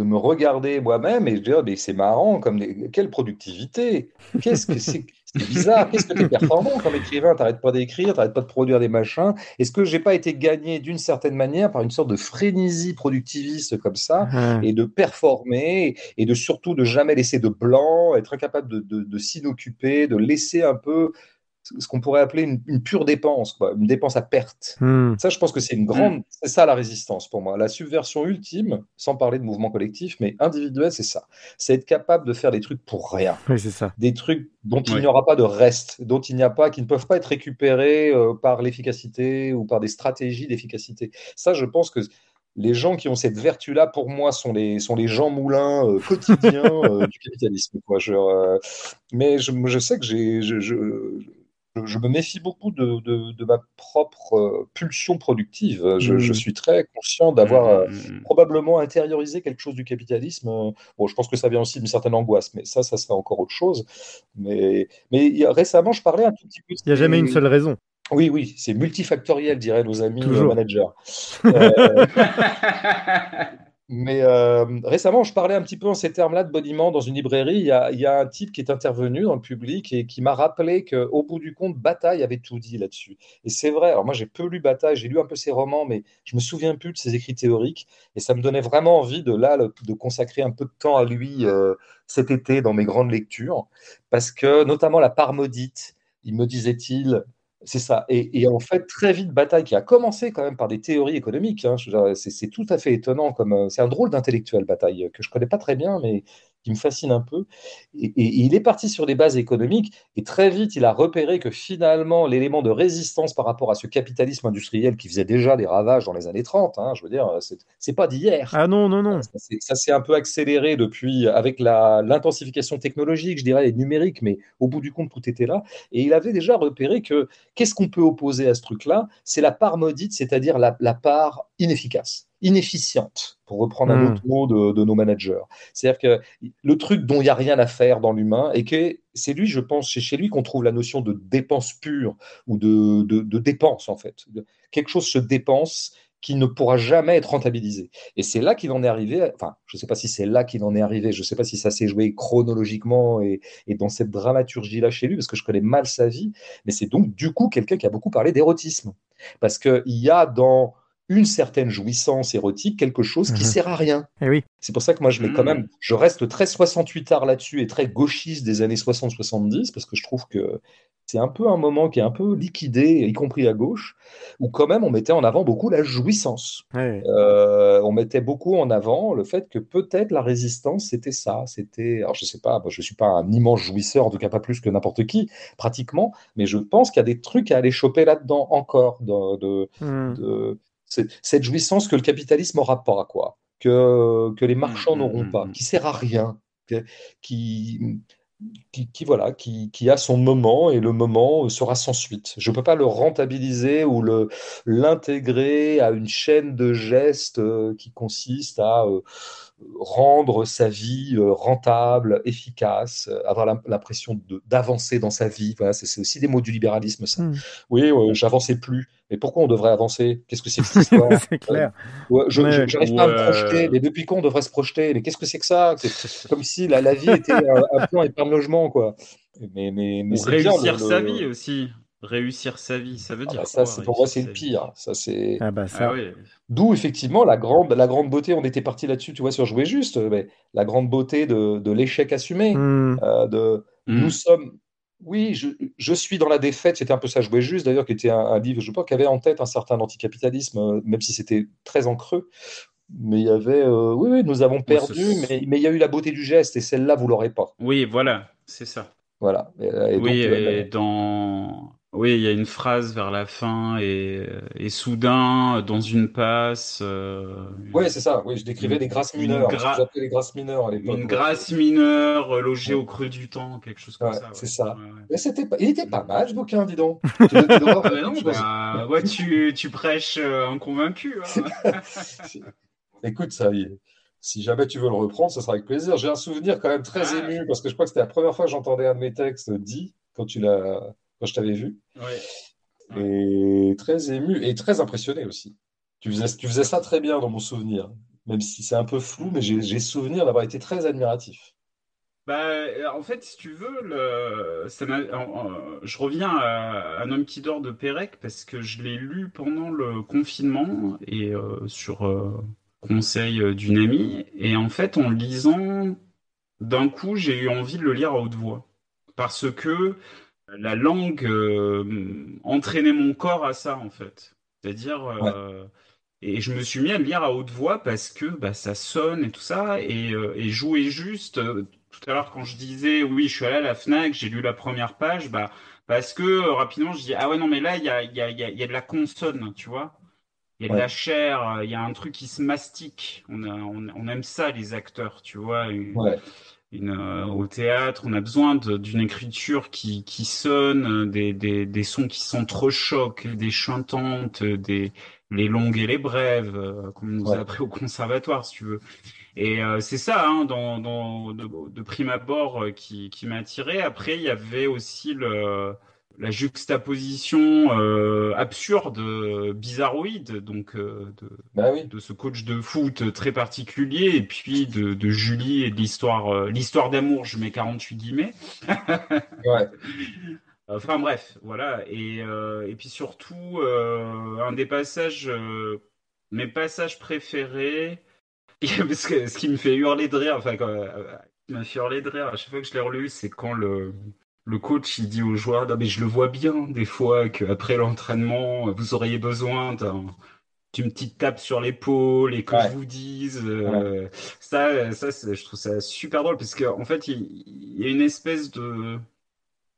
de me regarder moi-même et de dire mais c'est marrant comme quelle productivité. Qu'est-ce que c'est c'est bizarre qu'est-ce que tu es performant comme écrivain? T'arrêtes pas d'écrire t'arrêtes pas de produire des machins. Est-ce que j'ai pas été gagné d'une certaine manière par une sorte de frénésie productiviste comme ça ah. et de performer et de surtout de jamais laisser de blanc être incapable de, de, de s'inoccuper de laisser un peu ce qu'on pourrait appeler une, pure dépense, quoi, une dépense à perte. Hmm. Ça, je pense que c'est une grande, hmm. c'est ça la résistance pour moi. La subversion ultime, sans parler de mouvement collectif, mais individuel, c'est ça. C'est être capable de faire des trucs pour rien. Oui, c'est ça. Des trucs dont il n'y aura pas de reste, dont il n'y a pas, qui ne peuvent pas être récupérés euh, par l'efficacité ou par des stratégies d'efficacité. Ça, je pense que les gens qui ont cette vertu-là, pour moi, sont les, sont les gens moulins euh, quotidiens euh, du capitalisme. Quoi. mais je, je, sais que j'ai, je, me méfie beaucoup de, ma propre euh, pulsion productive. Je, mmh. suis très conscient d'avoir mmh, euh, probablement intériorisé quelque chose du capitalisme. Bon, je pense que ça vient aussi d'une certaine angoisse, mais ça, ça serait encore autre chose. Mais, mais récemment, je parlais un tout petit peu. Il n'y a jamais une seule raison. Oui, oui, c'est multifactoriel, diraient nos amis euh, managers. Mais euh, récemment, je parlais un petit peu en ces termes-là de boniment dans une librairie. Il y, a, un type qui est intervenu dans le public et qui m'a rappelé qu'au bout du compte, Bataille avait tout dit là-dessus. Et c'est vrai. Alors moi, j'ai peu lu Bataille, j'ai lu un peu ses romans, mais je me souviens plus de ses écrits théoriques. Et ça me donnait vraiment envie de là de consacrer un peu de temps à lui euh, cet été dans mes grandes lectures, parce que notamment la part maudite, il me disait-il, c'est ça. Et, en fait, très vite, Bataille, qui a commencé quand même par des théories économiques, hein, c'est tout à fait étonnant. comme euh, C'est un drôle d'intellectuel, Bataille, que je connais pas très bien, mais qui me fascine un peu. Et, il est parti sur des bases économiques, et très vite, il a repéré que finalement, l'élément de résistance par rapport à ce capitalisme industriel qui faisait déjà des ravages dans les années 30, hein, je veux dire, c'est pas d'hier. Ah non, non, non. Ça, s'est un peu accéléré depuis, avec l'intensification technologique, je dirais, et numérique, mais au bout du compte, tout était là. Et il avait déjà repéré que qu'est-ce qu'on peut opposer à ce truc-là? C'est la part maudite, c'est-à-dire la part inefficace inefficiente, pour reprendre un hmm. autre mot de, nos managers. C'est-à-dire que le truc dont il n'y a rien à faire dans l'humain, et que c'est lui, je pense, c'est chez lui qu'on trouve la notion de dépense pure ou de, de, dépense, en fait. Quelque chose se dépense qui ne pourra jamais être rentabilisé. Et c'est là qu'il en est arrivé, enfin, je ne sais pas si c'est là qu'il en est arrivé, je ne sais pas si ça s'est joué chronologiquement et, et dans cette dramaturgie-là chez lui, parce que je connais mal sa vie, mais c'est donc du coup quelqu'un qui a beaucoup parlé d'érotisme. Parce qu'il y a dans une certaine jouissance érotique, quelque chose qui mhm. sert à rien. Et eh oui. C'est pour ça que moi, je mets quand mm. même, je reste très 68 art là-dessus et très gauchiste des années 60-70, parce que je trouve que c'est un peu un moment qui est un peu liquidé, y compris à gauche, où quand même on mettait en avant beaucoup la jouissance. Euh, on mettait beaucoup en avant le fait que peut-être la résistance, c'était ça. C'était, alors je sais pas, je suis pas un immense jouisseur, en tout cas pas plus que n'importe qui, pratiquement, mais je pense qu'il y a des trucs à aller choper là-dedans encore, de, mm. de, cette jouissance que le capitalisme aura pas, quoi, que, que les marchands mmh, mmh, n'auront mmh, pas, qui sert à rien, qui, qui, voilà, qui, qui, a son moment et le moment sera sans suite. Je ne peux pas le rentabiliser ou l'intégrer à une chaîne de gestes euh, qui consiste à euh, rendre sa vie rentable, efficace, avoir l'impression d'avancer dans sa vie. Voilà, c'est aussi des mots du libéralisme, ça. Hmm. Oui, j'avançais plus. Mais pourquoi on devrait avancer? Qu'est-ce que c'est que cette histoire? C'est clair. je n'arrive pas à me projeter. Mais depuis quand on devrait se projeter? Mais qu'est-ce que c'est que ça? C'est comme si la, la vie était un, plan et pas de logement, quoi. Mais, mais, mais réussir sa vie aussi réussir sa vie, ça veut ah dire bah ça, c'est pour moi, c'est le pire. Ça, c'est. Ah bah ça. Ah D'où effectivement la grande, la grande beauté. On était parti là-dessus, tu vois, sur jouer juste, mais la grande beauté de, de l'échec assumé. Hmm. Euh, de, hmm. Nous sommes. Oui, je, je, suis dans la défaite. C'était un peu ça, jouer juste, d'ailleurs, qui était un, livre, je pense, qui avait en tête un certain anticapitalisme, euh, même si c'était très en creux. Mais il y avait, euh, oui, oui, nous avons perdu, mais, mais il y a eu la beauté du geste, et celle-là, vous l'aurez pas. Oui, voilà, c'est ça. Voilà. Et, oui, et dans oui, il y a une phrase vers la fin et, et soudain, dans une passe. Euh, oui, c'est ça. Oui, je décrivais des grâces mineures. Gra... les grâces mineures à l'époque. Une grâce mineure euh, logée au creux du temps, quelque chose comme ça. C'est ça. Mais c'était, il était pas mal ce bouquin, dis donc. tu, ah, non, bah, ouais, tu, tu prêches euh, un convaincu. Hein. Écoute, ça y est si jamais tu veux le reprendre, ce sera avec plaisir. J'ai un souvenir quand même très ah. ému parce que je crois que c'était la première fois que j'entendais un de mes textes dit quand tu l'as quand je t'avais vu. Et très ému et très impressionné aussi. Tu faisais, tu faisais ça très bien dans mon souvenir, même si c'est un peu flou, mais j'ai souvenir d'avoir été très admiratif. Bah, en fait, si tu veux, le... ça je reviens à Un homme qui dort de Pérec parce que je l'ai lu pendant le confinement et euh, sur euh, conseil euh, d'une amie. Et en fait, en lisant, d'un coup, j'ai eu envie de le lire à haute voix. Parce que la langue euh, entraînait mon corps à ça en fait. C'est-à-dire euh, et je me suis mis à le lire à haute voix parce que bah, ça sonne et tout ça et, euh, et jouer juste. tout à l'heure quand je disais oui je suis allé à la Fnac j'ai lu la première page bah parce que rapidement je dis ah ouais non mais là il y a, y, a, y a de la consonne tu vois. Il y a de la chair, il y a un truc qui se mastique. On, on, aime ça, les acteurs, tu vois. Ouais une, euh, au théâtre, on a besoin d'une écriture qui, qui sonne, des, des, des sons qui s'entrechoquent, des chantantes, des les longues et les brèves, euh, comme on nous a appris au conservatoire, si tu veux. Et euh, c'est ça, hein, dans, dans, de, de prime abord, qui, qui m'a attiré. Après, il y avait aussi le, la juxtaposition euh, absurde, bizarroïde, donc euh, de, bah de, ce coach de foot très particulier, et puis de, de Julie et de l'histoire, euh, l'histoire d'amour, je mets 48 guillemets. ouais. Enfin bref, voilà. Et, et puis surtout, un des passages, mes passages préférés, parce que ce qui me fait hurler de rire, enfin, quand, m'a fait hurler de rire à chaque fois que je l'ai relu, c'est quand le le coach il dit aux joueurs non mais je le vois bien des fois qu'après l'entraînement vous auriez besoin d'une petite tape sur l'épaule et que je vous dise euh, ça ça je trouve ça super drôle parce qu'en en fait il, y a une espèce de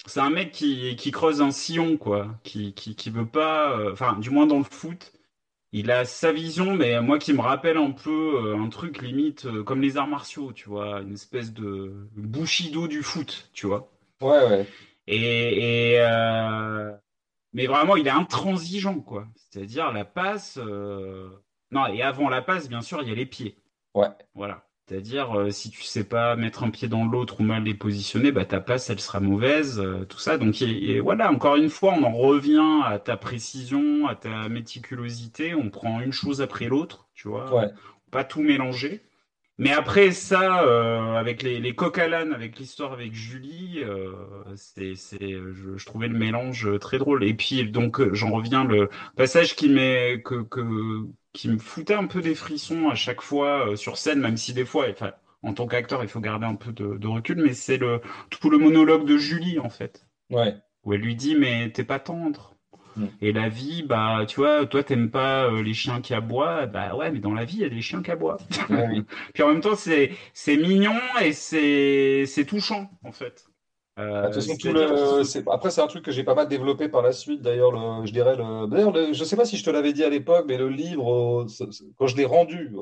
c'est un mec qui, qui creuse un sillon quoi qui qui, qui veut pas euh, enfin du moins dans le foot il a sa vision, mais moi qui me rappelle un peu euh, un truc limite comme les arts martiaux, tu vois, une espèce de bushido du foot, tu vois. Ouais, ouais. Et, euh, mais vraiment, il est intransigeant, quoi. C'est-à-dire la passe. Euh, non, et avant la passe, bien sûr, il y a les pieds. Ouais. Voilà. C'est-à-dire, euh, si tu sais pas mettre un pied dans l'autre ou mal les positionner, bah, ta passe, elle sera mauvaise, tout ça. Donc, voilà, encore une fois, on en revient à ta précision, à ta méticulosité. On prend une chose après l'autre, tu vois. Ouais. Pas tout mélanger. Mais après ça, euh, avec les, les coq à l'âne, avec l'histoire avec Julie, euh, c'est, c'est, je, je, trouvais le mélange très drôle. Et puis donc euh, j'en reviens le passage qui m'est que, que qui me foutait un peu des frissons à chaque fois euh, sur scène, même si des fois, enfin, en tant qu'acteur, il faut garder un peu de, de recul, mais c'est le tout le monologue de Julie en fait. Ouais. Où elle lui dit mais t'es pas tendre. Et la vie, bah, tu vois, toi, t'aimes pas euh, les chiens qui aboient, bah ouais, mais dans la vie, il y a des chiens qui aboient. Puis en même temps, c'est c'est mignon et c'est c'est touchant, en fait. Euh, après, c'est un truc que j'ai pas mal développé par la suite. D'ailleurs, le... je dirais le. D'ailleurs, je sais pas si je te l'avais dit à l'époque, mais le livre, euh, quand je l'ai rendu,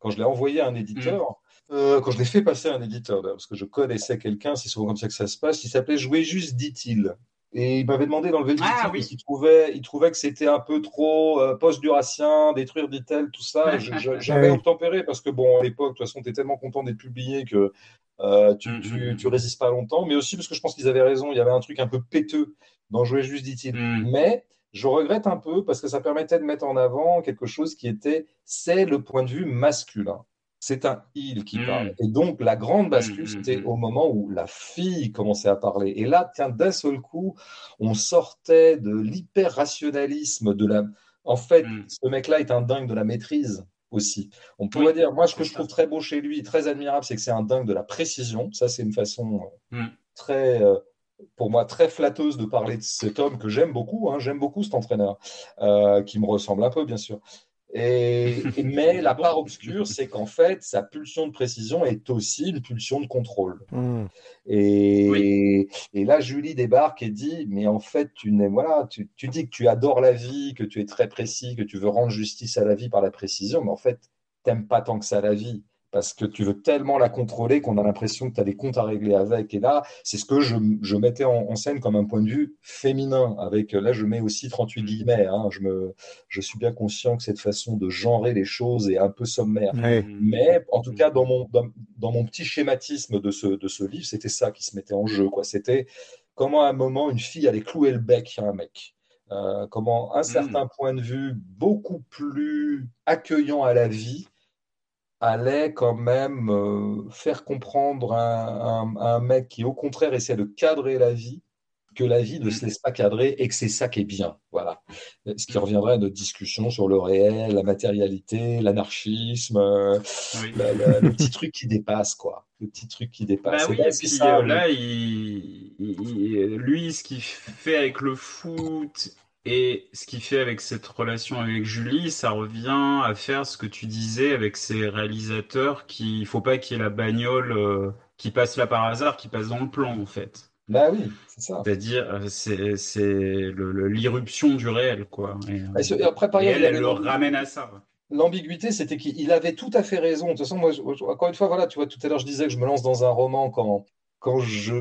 quand je l'ai envoyé à un éditeur. Mm. quand je l'ai fait passer à un éditeur, parce que je connaissais quelqu'un, c'est souvent comme ça que ça se passe, il s'appelait Jouer juste, dit-il. Et il m'avait demandé d'enlever le ah, oui. parce qu'il trouvait, il trouvait que c'était un peu trop euh, post-durassien, détruire dit-elle, tout ça. J'avais obtempéré parce que, bon, à l'époque, de toute façon, tu es tellement content d'être publié que euh, tu, mm, tu, mm, tu, résistes pas longtemps. Mais aussi parce que je pense qu'ils avaient raison, il y avait un truc un peu péteux dans Jouer juste, dit-il. Mm. Mais je regrette un peu parce que ça permettait de mettre en avant quelque chose qui était, c'est le point de vue masculin c'est un il qui parle. Et donc, la grande bascule, c'était au moment où la fille commençait à parler. Et là, tiens, d'un seul coup, on sortait de l'hyper-rationalisme, de la. En fait, ce mec-là est un dingue de la maîtrise aussi. On pourrait dire, moi, ce que je trouve très beau chez lui, très admirable, c'est que c'est un dingue de la précision. Ça, c'est une façon euh, très. Euh, pour moi très flatteuse de parler de cet homme que j'aime beaucoup, hein. j'aime beaucoup cet entraîneur, euh, qui me ressemble un peu bien sûr. Et, mais la part obscure, c'est qu'en fait, sa pulsion de précision est aussi une pulsion de contrôle. Hmm. Et, et, là, Julie débarque et dit, mais en fait, tu, voilà, tu, tu, dis que tu adores la vie, que tu es très précis, que tu veux rendre justice à la vie par la précision, mais en fait, t'aimes pas tant que ça la vie parce que tu veux tellement la contrôler qu'on a l'impression que tu as des comptes à régler avec. Et là, c'est ce que je, je mettais en, scène comme un point de vue féminin. Avec là, je mets aussi 38 guillemets. Hein, je, me, je suis bien conscient que cette façon de genrer les choses est un peu sommaire. Mais en tout cas, dans mon, dans, mon petit schématisme de ce, de ce livre, c'était ça qui se mettait en jeu. Quoi. C'était comment à un moment une fille allait clouer le bec à un mec. Euh, comment un hmm. certain point de vue beaucoup plus accueillant à la vie allait quand même euh, faire comprendre à un, mec qui, au contraire, essaie de cadrer la vie, que la vie ne se laisse pas cadrer et que c'est ça qui est bien. Voilà. Ce qui reviendrait à notre discussion sur le réel, la matérialité, l'anarchisme, euh, le petit truc qui dépasse, quoi. Le petit truc qui dépasse. Bah oui, et puis euh, là, il, lui, ce qu'il fait avec le foot et ce qu'il fait avec cette relation avec Julie, ça revient à faire ce que tu disais avec ces réalisateurs qui, il faut pas qu'il y ait la bagnole euh, qui passe là par hasard, qui passe dans le plan en fait. Bah oui, c'est ça. C'est-à-dire, euh, c'est l'irruption du réel, quoi. Et, euh, après, elle, elle le ramène à ça. L'ambiguïté, c'était qu'il avait tout à fait raison. De toute façon, moi, encore une fois, voilà, tu vois, tout à l'heure, je disais que je me lance dans un roman quand, quand je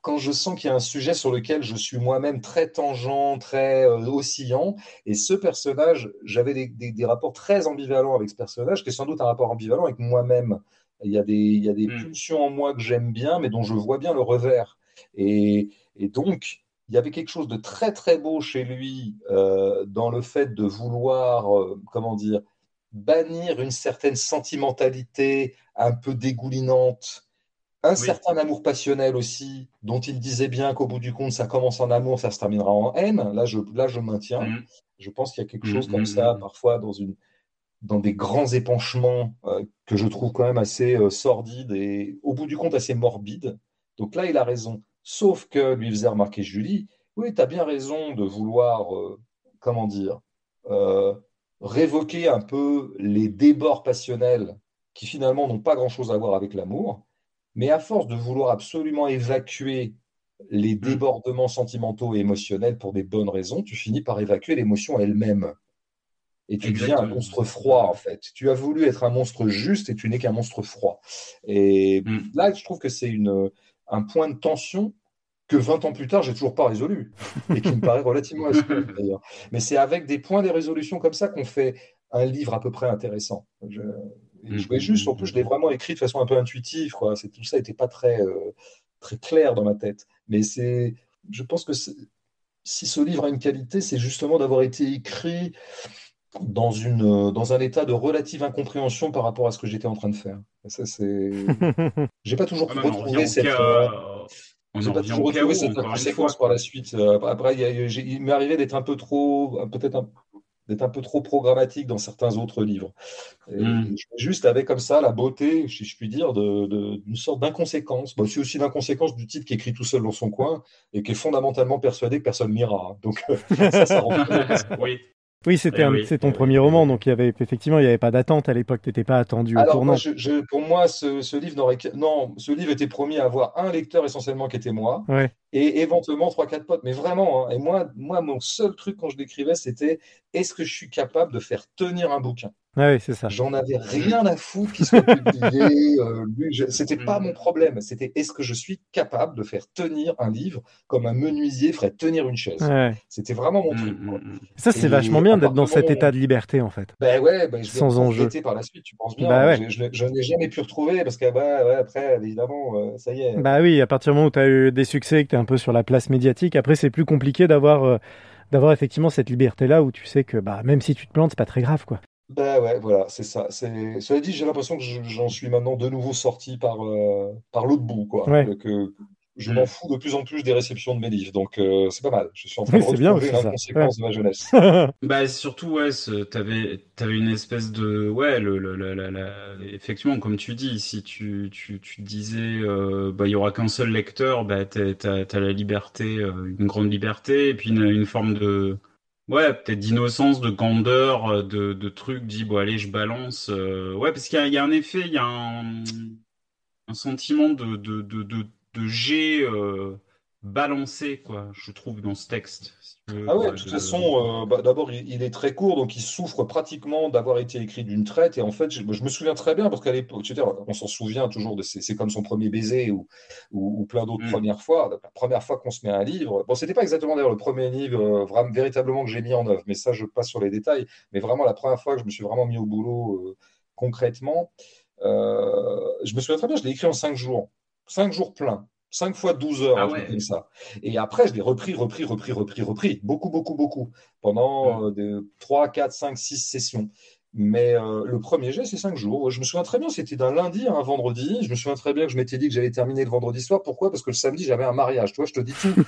quand je sens qu'il y a un sujet sur lequel je suis moi-même très tangent, très euh, oscillant, et ce personnage, j'avais des, rapports très ambivalents avec ce personnage, qui est sans doute un rapport ambivalent avec moi-même. Il y a des, il y a des hmm. pulsions en moi que j'aime bien, mais dont je vois bien le revers. Et, donc, il y avait quelque chose de très très beau chez lui euh, dans le fait de vouloir, euh, comment dire, bannir une certaine sentimentalité un peu dégoulinante un certain amour passionnel aussi, dont il disait bien qu'au bout du compte, ça commence en amour, ça se terminera en haine. Là, je, là, je maintiens. Mm. Je pense qu'il y a quelque mm, chose comme mm, ça, parfois, dans, une, dans des grands épanchements euh, que je trouve quand même assez euh, sordides et, au bout du compte, assez morbides. Donc là, il a raison. Sauf que lui faisait remarquer Julie, oui, tu as bien raison de vouloir, euh, comment dire, révoquer un peu les débords passionnels qui finalement n'ont pas grand-chose à voir avec l'amour mais à force de vouloir absolument évacuer les mm. débordements sentimentaux et émotionnels pour des bonnes raisons, tu finis par évacuer l'émotion elle-même. Et tu deviens un monstre froid, en fait. Tu as voulu être un monstre juste et tu n'es qu'un monstre froid. Et mm. là, je trouve que c'est un point de tension que 20 ans plus tard, j'ai toujours pas résolu. Et qui me paraît relativement astucieux, d'ailleurs. Mais c'est avec des points des résolutions comme ça qu'on fait un livre à peu près intéressant. Je, je mm, voulais juste, en plus, je l'ai vraiment écrit de façon un peu intuitive. Quoi. Tout ça n'était pas très, euh, très clair dans ma tête. Mais c'est, je pense que si ce livre a une qualité, c'est justement d'avoir été écrit dans, une, dans un état de relative incompréhension par rapport à ce que j'étais en train de faire. ça, c'est. J'ai pas toujours ah retrouvé cette. Euh, pas toujours retrouvé cette conséquence par la suite. Euh, après, il m'est arrivé d'être un peu trop, peut-être un d'être un peu trop programmatique dans certains autres livres. Hmm. Juste avec comme ça la beauté, si je puis dire, d'une sorte d'inconséquence. Bon, c'est aussi l'inconséquence du type qui écrit tout seul dans son coin et qui est fondamentalement persuadé que personne n'ira. Donc ça, ça rend oui. Oui, c'était eh c'est ton premier roman, donc il y avait effectivement il n'y avait pas d'attente à l'époque, tu n'étais pas attendu au tournant. je, pour moi, ce, livre n'aurait non, ce livre était promis à avoir un lecteur essentiellement qui était moi, et éventuellement trois quatre potes, mais vraiment. Hein, et moi, moi, mon seul truc quand je l'écrivais, c'était est-ce que je suis capable de faire tenir un bouquin? Ah oui, c'est ça. J'en avais rien à foutre qu'il soit publié. euh, c'était pas mon problème. C'était est-ce que je suis capable de faire tenir un livre comme un menuisier ferait tenir une chaise? C'était vraiment mon truc. Ça, c'est vachement bien d'être dans cet état de liberté, en fait. Ben ouais, ben, je Sans enjeu. par la suite, tu penses bien. Bah je, je, n'ai jamais pu retrouver parce que bah, ouais, après, évidemment, euh, ça y est. Bah oui, à partir du moment où tu as eu des succès, que tu es un peu sur la place médiatique, après, c'est plus compliqué d'avoir. Euh, d'avoir effectivement cette liberté là où tu sais que bah même si tu te plantes c'est pas très grave quoi ben ouais, voilà, c'est ça. C'est... Cela dit, j'ai l'impression que j'en suis maintenant de nouveau sorti par, euh, par l'autre bout, quoi. Que, je m'en mm. fous de plus en plus des réceptions de mes livres, donc euh, c'est pas mal. Je suis en train de retrouver l'inconséquence de ma jeunesse. bah surtout ouais, t'avais avais une espèce de ouais, le, le, la, effectivement comme tu dis, si tu tu, tu disais euh, bah il y aura qu'un seul lecteur, bah t'as as, la liberté, une grande liberté, et puis une, une forme de Ouais, peut-être d'innocence, de candeur, euh, de, de trucs, dit bon allez, je balance. Euh, ouais, parce qu'il y, a un effet, il y a un, sentiment de, de, de, euh, balancé, quoi, je trouve, dans ce texte. Ah ouais, de toute façon, euh, bah, d'abord, il, est très court, donc il souffre pratiquement d'avoir été écrit d'une traite. Et en fait, je, me souviens très bien, parce qu'à l'époque, on s'en souvient toujours, de c'est comme son premier baiser ou, ou, plein d'autres mm. premières fois. La première fois qu'on se met à un livre, bon, c'était pas exactement d'ailleurs le premier livre euh, vraiment, véritablement que j'ai mis en œuvre, mais ça, je passe sur les détails. Mais vraiment, la première fois que je me suis vraiment mis au boulot euh, concrètement, je me souviens très bien, je l'ai écrit en cinq jours. Cinq jours pleins. 5 fois 12 heures, ah comme ça. Et après, je l'ai repris, repris, repris, repris, repris. Beaucoup, beaucoup, beaucoup. Pendant mmh. 3, 4, 5, 6 sessions. Mais euh, le premier jet, c'est 5 jours. Je me souviens très bien, c'était d'un lundi à un vendredi. Je me souviens très bien que je m'étais dit que j'allais terminer le vendredi soir. Pourquoi? Parce que le samedi, j'avais un mariage. Tu vois, je te dis tout.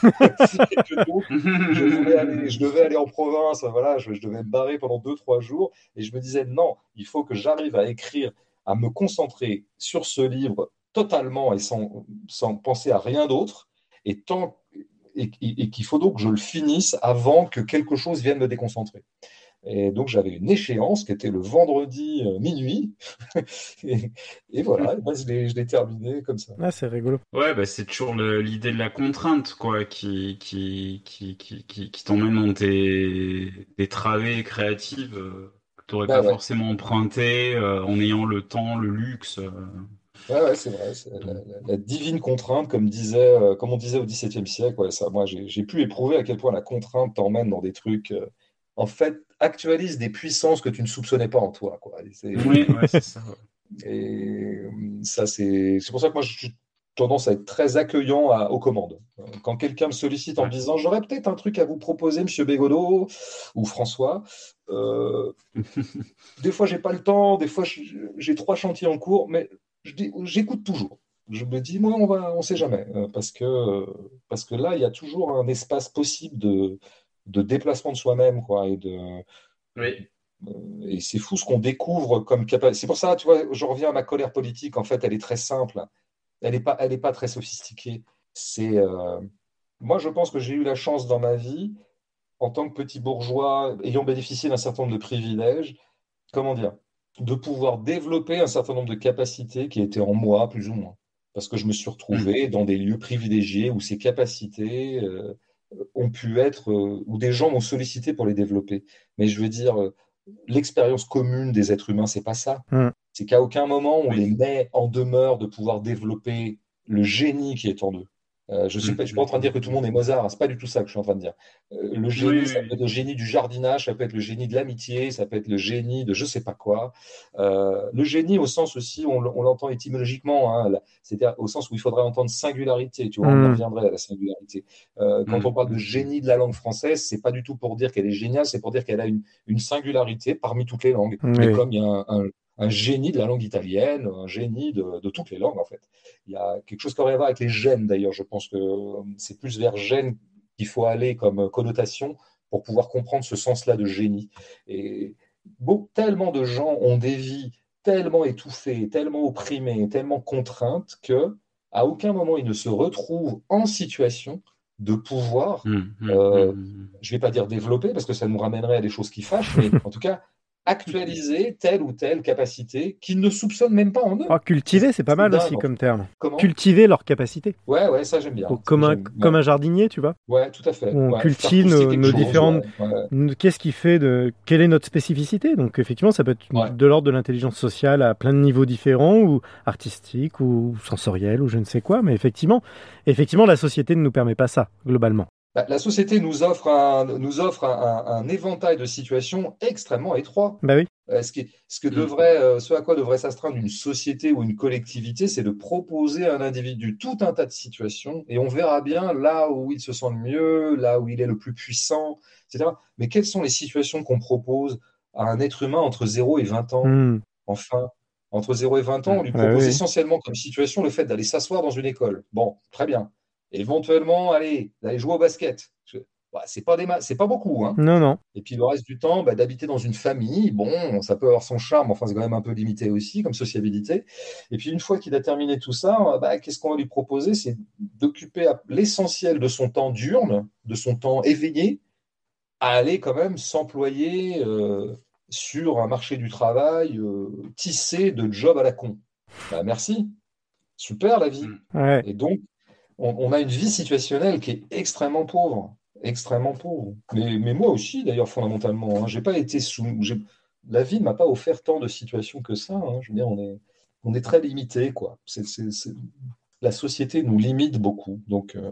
je, devais aller, je, devais aller, en province. Voilà, je, je devais me barrer pendant 2-3 jours. Et je me disais, non, il faut que j'arrive à écrire, à me concentrer sur ce livre totalement et sans, sans penser à rien d'autre, et, tant, et, qu'il faut donc que je le finisse avant que quelque chose vienne me déconcentrer. Et donc j'avais une échéance qui était le vendredi euh, minuit. et, voilà, je l'ai terminé comme ça. Ah, c'est rigolo. Ouais, bah, c'est toujours l'idée de la contrainte quoi, qui, qui, qui, qui, qui, t'emmène dans tes, des travées créatives euh, que tu n'aurais bah pas forcément emprunté euh, en ayant le temps, le luxe. Ouais, c'est vrai. La, divine contrainte, comme, disait, euh, comme on disait au XVIIe siècle. ça, moi, j'ai pu éprouver à quel point la contrainte t'emmène dans des trucs. Euh, en fait, actualise des puissances que tu ne soupçonnais pas en toi. Quoi. oui, c'est ça. Et euh, ça, c'est pour ça que moi, j'ai tendance à être très accueillant aux commandes. Quand quelqu'un me sollicite en me disant j'aurais peut-être un truc à vous proposer, Monsieur Bégodeau ou François, des fois j'ai pas le temps, des fois j'ai trois chantiers en cours, mais j'écoute toujours. Je me dis, moi, on va, on sait jamais, euh, parce que, parce que là, il y a toujours un espace possible de, de déplacement de soi-même, quoi, et de. Oui. Euh, et c'est fou ce qu'on découvre comme capacité. C'est pour ça, tu vois, je reviens à ma colère politique. En fait, elle est très simple. Elle n'est pas, elle est pas très sophistiquée. C'est, euh, moi, je pense que j'ai eu la chance dans ma vie, en tant que petit bourgeois, ayant bénéficié d'un certain nombre de privilèges, comment dire, de pouvoir développer un certain nombre de capacités qui étaient en moi, plus ou moins. Parce que je me suis retrouvé mmh. dans des lieux privilégiés où ces capacités euh, ont pu être, euh, où des gens m'ont sollicité pour les développer. Mais je veux dire, euh, l'expérience commune des êtres humains, c'est pas ça. Mmh. C'est qu'à aucun moment on les met en demeure de pouvoir développer le génie qui est en eux. Euh, je ne suis, pas, suis pas en train de dire que tout le monde est Mozart, c'est pas du tout ça que je suis en train de dire. Euh, le génie, ça peut être le génie du jardinage, ça peut être le génie de l'amitié, ça peut être le génie de je sais pas quoi. Euh, le génie au sens aussi, on, l'entend étymologiquement, hein, c'est-à-dire au sens où il faudrait entendre singularité, tu vois, on mm. reviendrait à la singularité. quand mm. on parle de génie de la langue française, c'est pas du tout pour dire qu'elle est géniale, c'est pour dire qu'elle a une, singularité parmi toutes les langues. Mais comme il y a un un génie de la langue italienne, un génie de, toutes les langues en fait. Il y a quelque chose qui aurait à voir avec les gènes d'ailleurs. Je pense que euh, c'est plus vers gènes qu'il faut aller comme connotation pour pouvoir comprendre ce sens-là de génie. Et tellement de gens ont des vies tellement étouffées, tellement opprimées, tellement contraintes que à aucun moment ils ne se retrouvent en situation de pouvoir, mmh, mmh, euh, mmh, je ne vais pas dire développer parce que ça nous ramènerait à des choses qui fâchent, mais en tout cas actualiser telle ou telle capacité qu'ils ne soupçonnent même pas en eux. Oh, cultiver, c'est pas mal aussi comme terme. cultiver leur capacité. Ouais, ouais, ça j'aime bien. comme, un, comme un jardinier, tu vois. Ouais, tout à fait. On cultive nos, différentes. Qu'est-ce qui fait de. Quelle est notre spécificité? Donc, effectivement, ça peut être de l'ordre de l'intelligence sociale à plein de niveaux différents, ou artistique, ou sensoriel, ou je ne sais quoi. Mais effectivement, effectivement, la société ne nous permet pas ça, globalement. Bah, la société nous offre un, nous offre un, éventail de situations extrêmement étroit. Bah oui. Euh, ce, qui, ce, que mm. devrait, euh, ce à quoi devrait s'astreindre une société ou une collectivité, c'est de proposer à un individu tout un tas de situations et on verra bien là où il se sent le mieux, là où il est le plus puissant, etc. Mais quelles sont les situations qu'on propose à un être humain entre 0 et 20 ans? Mm. Enfin, entre 0 et 20 ans, on lui bah propose essentiellement comme situation le fait d'aller s'asseoir dans une école. Bon, très bien éventuellement, allez, d'aller jouer au basket. Bah, c'est pas des c'est pas beaucoup. Hein. Non, non. Et puis le reste du temps, bah, d'habiter dans une famille, bon, ça peut avoir son charme, enfin c'est quand même un peu limité aussi comme sociabilité. Et puis une fois qu'il a terminé tout ça, bah, qu'est-ce qu'on va lui proposer? C'est d'occuper l'essentiel de son temps diurne, de son temps éveillé, à aller quand même s'employer euh, sur un marché du travail euh, tissé de jobs à la con. Bah, merci. Super la vie. Et donc, on, a une vie situationnelle qui est extrêmement pauvre, extrêmement pauvre. Mais, moi aussi, d'ailleurs, fondamentalement, hein, j'ai pas été sous. La vie ne m'a pas offert tant de situations que ça. Hein. Je veux dire, on est, on est très limité, quoi. La société nous limite beaucoup. Donc, euh,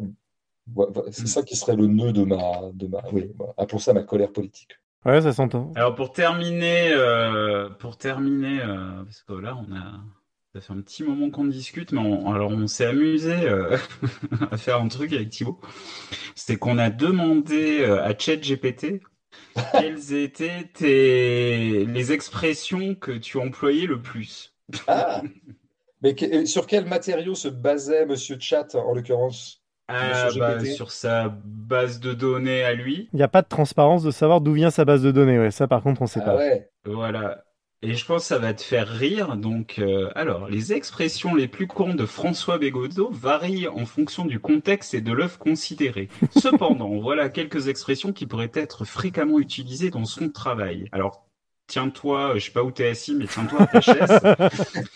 c'est ça qui serait le nœud de ma, de ma, oui, appelons ça ma colère politique. Ouais, ça s'entend. Alors pour terminer, euh, pour terminer, euh, parce que là on a, ça fait un petit moment qu'on discute, mais on, alors on s'est amusé euh, à faire un truc avec Thibaut. C'est qu'on a demandé euh, à ChatGPT quelles étaient tes... les expressions que tu employais le plus. Ah Mais sur quel matériau se basait Monsieur Chat en l'occurrence? Ah, bah, sur sa base de données à lui. Il n'y a pas de transparence de savoir d'où vient sa base de données. Ouais, ça, par contre, on ne sait ah pas. Ouais. Voilà. Et je pense que ça va te faire rire. Donc, euh, alors, les expressions les plus courantes de François Bégodeau varient en fonction du contexte et de l'œuvre considérée. Cependant, voilà quelques expressions qui pourraient être fréquemment utilisées dans son travail. Alors, tiens-toi, je sais pas où t'es assis, mais tiens-toi à ta chaise.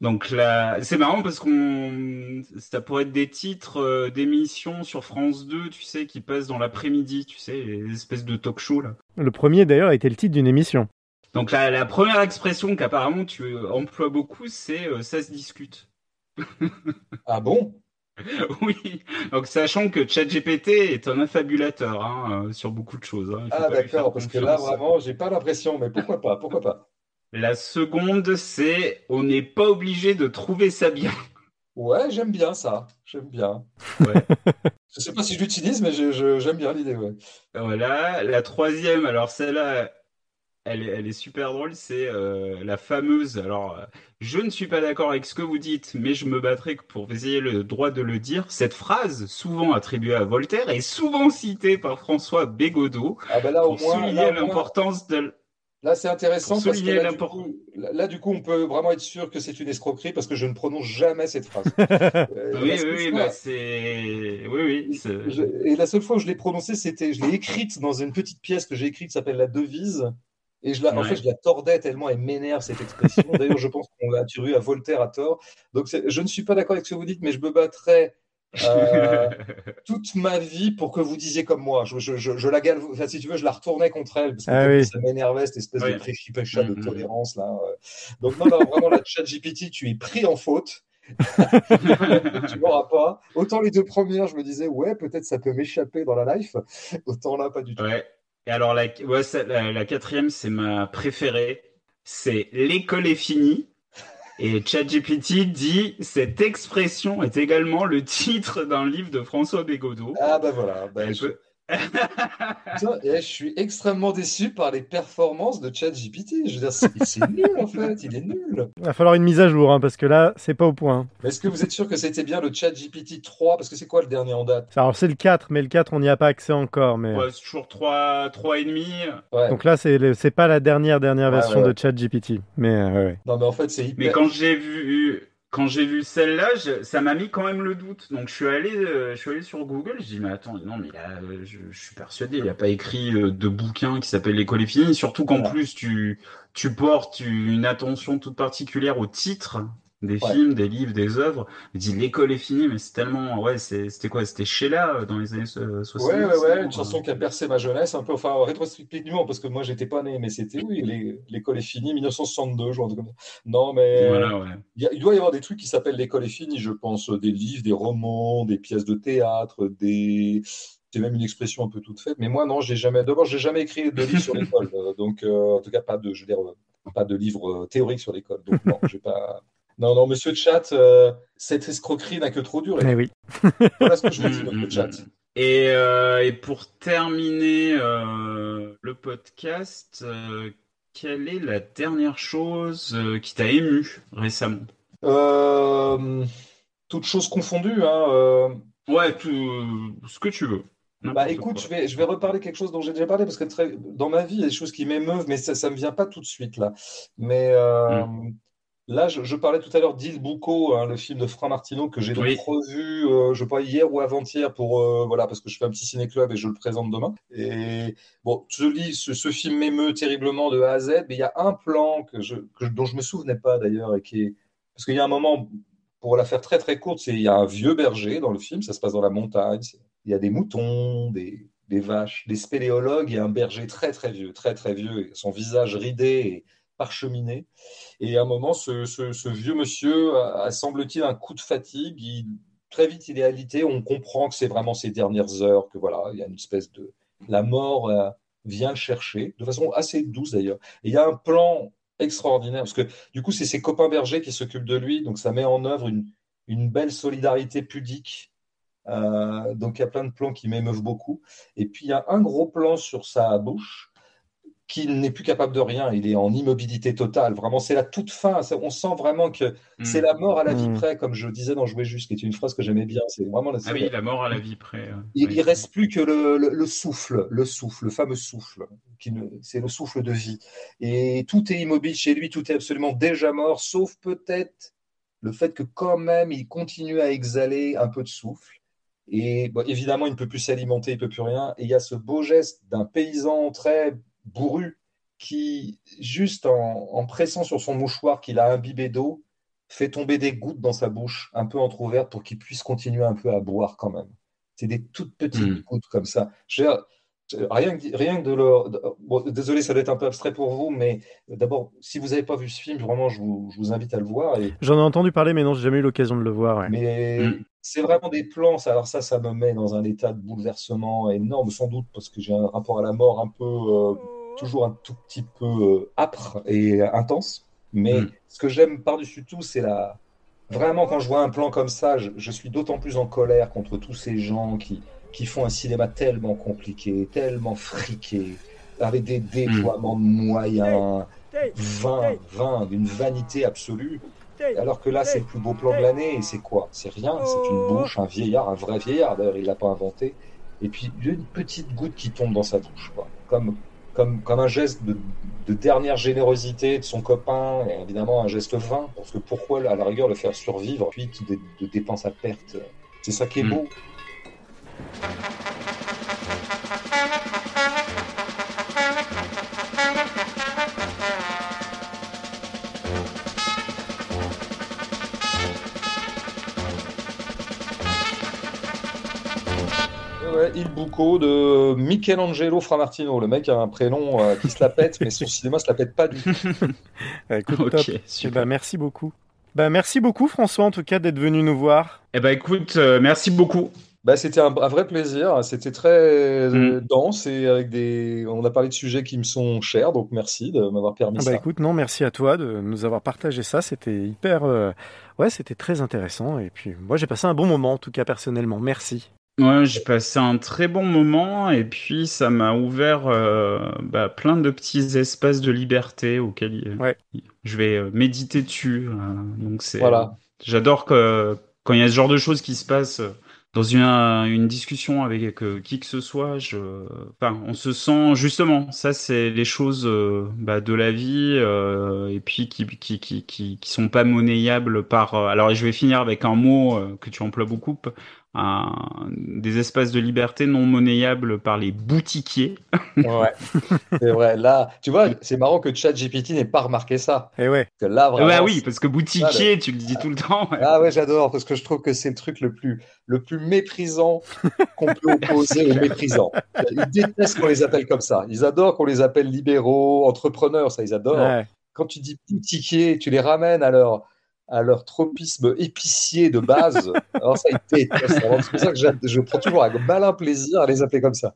Donc là, c'est marrant parce qu'on, ça pourrait être des titres euh, d'émissions sur France 2, tu sais, qui passent dans l'après-midi, tu sais, les espèces de talk-show là. Le premier d'ailleurs était le titre d'une émission. Donc la, première expression qu'apparemment tu emploies beaucoup, c'est euh, ça se discute. ah bon? Oui, donc sachant que ChatGPT est un affabulateur hein, euh, sur beaucoup de choses. Hein. Ah d'accord, parce que là vraiment, j'ai pas l'impression, mais pourquoi pas, pourquoi pas? La seconde, c'est on n'est pas obligé de trouver ça bien. Ouais, j'aime bien ça, j'aime bien. Ouais. je sais pas si je l'utilise, mais j'aime bien l'idée. Ouais. Voilà, la troisième, alors celle-là, elle est, super drôle, c'est euh, la fameuse. Alors, euh, je ne suis pas d'accord avec ce que vous dites, mais je me battrai pour vous ayez le droit de le dire. Cette phrase, souvent attribuée à Voltaire, est souvent citée par François Bégodeau ah là, pour souligner l'importance de. Là, c'est intéressant parce que là du, coup, là, du coup, on peut vraiment être sûr que c'est une escroquerie parce que je ne prononce jamais cette phrase. Euh, oui, oui, oui, bah, c'est. Oui, oui. et la seule fois où je l'ai prononcée, c'était. Je l'ai écrite dans une petite pièce que j'ai écrite qui s'appelle La Devise. Et je la, en fait, je la tordais tellement elle m'énerve cette expression. D'ailleurs, je pense qu'on l'a attribuée à Voltaire à tort. Donc, je ne suis pas d'accord avec ce que vous dites, mais je me battrai euh, toute ma vie pour que vous disiez comme moi. Je, je, je, la gale, enfin, si tu veux, je la retournais contre elle parce que ah ça m'énervait cette espèce de préchipécha de mm-hmm. tolérance là. Donc non, non, vraiment la chat GPT, tu es pris en faute. tu m'auras pas. Autant les deux premières, je me disais ouais, peut-être ça peut m'échapper dans la life. Autant là, pas du tout. Ouais. Et alors, la, la, quatrième, c'est ma préférée. C'est l'école est finie. Et ChatGPT dit cette expression est également le titre d'un livre de François Bégodeau. Ah bah voilà. Bah, je suis extrêmement déçu par les performances de ChatGPT. Je veux dire, c'est nul en fait, il est nul. Il va falloir une mise à jour hein, parce que là, c'est pas au point. Est-ce que vous êtes sûr que c'était bien le ChatGPT 3 Parce que c'est quoi le dernier en date? Alors c'est le 4, mais le 4, on n'y a pas accès encore. Mais... Ouais, c'est toujours 3, 3 et demi. Donc là, c'est pas la dernière dernière version de ChatGPT. Mais Non, mais en fait, c'est hyper. Mais quand j'ai vu quand j'ai vu celle-là, ça m'a mis quand même le doute. Donc je suis allé, euh, je suis allé sur Google. Je dis mais attends, non mais là, je, suis persuadé, il a pas écrit de bouquin qui s'appelle L'école est finie. Surtout qu'en plus tu tu portes une attention toute particulière au titre des films, des livres, des œuvres. Il dit l'école est finie, mais c'est tellement. Ouais, c'était quoi? C'était Sheila euh, dans les années 60 Ouais, ouais, ouais, une chanson qui a percé ma jeunesse, un peu, enfin, rétrospectivement, parce que moi, j'étais pas né, mais c'était, oui, l'école est finie, 1962, je vois. Non, mais. il, doit y avoir des trucs qui s'appellent l'école est finie, je pense, des livres, des romans, des pièces de théâtre, des. C'est même une expression un peu toute faite, mais moi, non, j'ai jamais. D'abord, j'ai jamais écrit de livre sur l'école, euh, donc, euh, en tout cas, pas de, je veux dire, pas de livre théorique sur l'école. Donc, non, j'ai pas. Non, non, monsieur chat, euh, cette escroquerie n'a que trop duré. Mais oui. voilà ce que je veux dire, monsieur chat. Et, euh, et pour terminer euh, le podcast, quelle est la dernière chose qui t'a ému récemment? Toutes choses confondues. Hein, Ouais, tout, ce que tu veux. Bah écoute, je vais, je vais reparler quelque chose dont j'ai déjà parlé parce que très, dans ma vie, il y a des choses qui m'émeuvent, mais ça ne me vient pas tout de suite là. Mais mm. Là, je, parlais tout à l'heure d'Il Bucco, hein, le film de Franck Martino que j'ai revu, euh, je crois hier ou avant-hier pour euh, voilà parce que je fais un petit ciné-club et je le présente demain. Et bon, je lis ce, film m'émeut terriblement de A à Z, mais il y a un plan que je, dont je me souvenais pas d'ailleurs et qui est parce qu'il y a un moment pour la faire très très courte, c'est il y a un vieux berger dans le film, ça se passe dans la montagne, il y a des moutons, des, des vaches, des spéléologues et un berger très très vieux, très très vieux, son visage ridé et parcheminé. Et à un moment, ce, vieux monsieur a, semble-t-il, un coup de fatigue. très vite, il est alité. On comprend que c'est vraiment ses dernières heures, que voilà, il y a une espèce de. La mort euh, vient chercher, de façon assez douce d'ailleurs. Et il y a un plan extraordinaire, parce que du coup, c'est ses copains bergers qui s'occupent de lui, donc ça met en œuvre une, une belle solidarité pudique. Euh, donc il y a plein de plans qui m'émeuvent beaucoup. Et puis il y a un gros plan sur sa bouche qu'il n'est plus capable de rien, il est en immobilité totale. Vraiment, c'est la toute fin. On sent vraiment que mm. c'est la mort à la vie mm. près, comme je disais dans Jouer juste, qui est une phrase que j'aimais bien. C'est vraiment la. Ah oui, la mort à la vie près. Il, ne reste plus que le, souffle, le souffle, le fameux souffle, qui c'est le souffle de vie. Et tout est immobile chez lui, tout est absolument déjà mort, sauf peut-être le fait que quand même il continue à exhaler un peu de souffle. Et évidemment, il ne peut plus s'alimenter, il ne peut plus rien. Et il y a ce beau geste d'un paysan très bourru qui, juste en, pressant sur son mouchoir qu'il a imbibé d'eau, fait tomber des gouttes dans sa bouche, un peu entrouverte, pour qu'il puisse continuer un peu à boire quand même. C'est des toutes petites hmm. gouttes comme ça. rien, rien de leur. désolé, ça doit être un peu abstrait pour vous, mais d'abord, si vous n'avez pas vu ce film, vraiment, je vous, invite à le voir. J'en ai entendu parler, mais non, j'ai jamais eu l'occasion de le voir. Mais hmm. C'est vraiment des plans. Alors ça, ça me met dans un état de bouleversement énorme, sans doute, parce que j'ai un rapport à la mort un peu. Euh, toujours un tout petit peu euh, âpre et intense. Mais mm. ce que j'aime par-dessus tout, c'est la. Vraiment, quand je vois un plan comme ça, je, suis d'autant plus en colère contre tous ces gens qui, qui font un cinéma tellement compliqué, tellement friqué, avec des déploiements de moyens, vains, vains, d'une vanité absolue. Alors que là, c'est le plus beau plan de l'année, et c'est quoi? C'est rien, c'est une bouche, un vieillard, un vrai vieillard, d'ailleurs, il l'a pas inventé. Et puis, une petite goutte qui tombe dans sa bouche, quoi. Comme, comme, comme un geste de, dernière générosité de son copain, et évidemment un geste vain, parce que pourquoi à la rigueur le faire survivre, puis de, de dépenses à perte? C'est ça qui est hmm. beau. Il Bucco de Michelangelo Framartino. Le mec a un prénom euh, qui se la pète, mais son cinéma se la pète pas du tout. écoute, eh ben, merci beaucoup. Bah, merci beaucoup François en tout cas d'être venu nous voir. Eh ben écoute, euh, merci beaucoup. Bah, c'était un, vrai plaisir. C'était très euh, mm. dense et avec des. On a parlé de sujets qui me sont chers, donc merci de m'avoir permis ah bah, Écoute, non, merci à toi de nous avoir partagé ça. C'était hyper. Ouais, c'était très intéressant. Et puis, moi, j'ai passé un bon moment, en tout cas personnellement. Merci. Ouais, j'ai passé un très bon moment et puis ça m'a ouvert euh, bah, plein de petits espaces de liberté auxquels je vais euh, méditer dessus. Euh, donc c'est, voilà. j'adore que quand il y a ce genre de choses qui se passent dans une, une discussion avec qui que ce soit, je, enfin, on se sent justement, ça c'est les choses bah, de la vie et puis qui, qui, qui, qui, qui sont pas monnayables par. alors je vais finir avec un mot que tu emploies beaucoup, des espaces de liberté non monnayables par les boutiquiers. ouais, c'est vrai. Là, tu vois, c'est marrant que ChatGPT n'ait pas remarqué ça. Et eh ouais. Que là, vraiment, bah oui, parce que boutiquier, tu le dis tout le temps. Ah ouais, j'adore, parce que je trouve que c'est le truc le plus, le plus méprisant qu'on peut opposer aux méprisants. Ils détestent qu'on les appelle comme ça. Ils adorent qu'on les appelle libéraux, entrepreneurs, ça, ils adorent. Quand tu dis boutiquier, tu les ramènes leur à leur tropisme épicier de base. Alors ça, C'est pour ça que je prends toujours un malin plaisir à les appeler comme ça.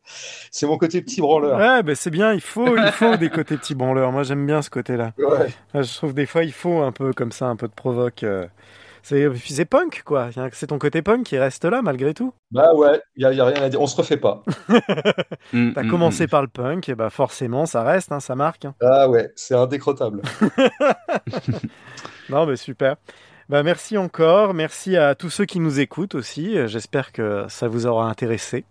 C'est mon côté petit branleur. Ouais, ben c'est bien. Il faut, il faut des côtés petits branleurs. Moi, j'aime bien ce côté-là. Ouais. Je trouve des fois, il faut un peu comme ça, un peu de provoque. Euh. C'est punk, quoi. C'est ton côté punk qui reste là, malgré tout. Bah ouais, il n'y a, rien à dire. On se refait pas. Mm, T'as mm, commencé mm. par le punk, et bah forcément, ça reste, hein, ça marque. Hein. Ah ouais, c'est indécrottable. Non, mais super. Bah, merci encore. Merci à tous ceux qui nous écoutent aussi. J'espère que ça vous aura intéressé.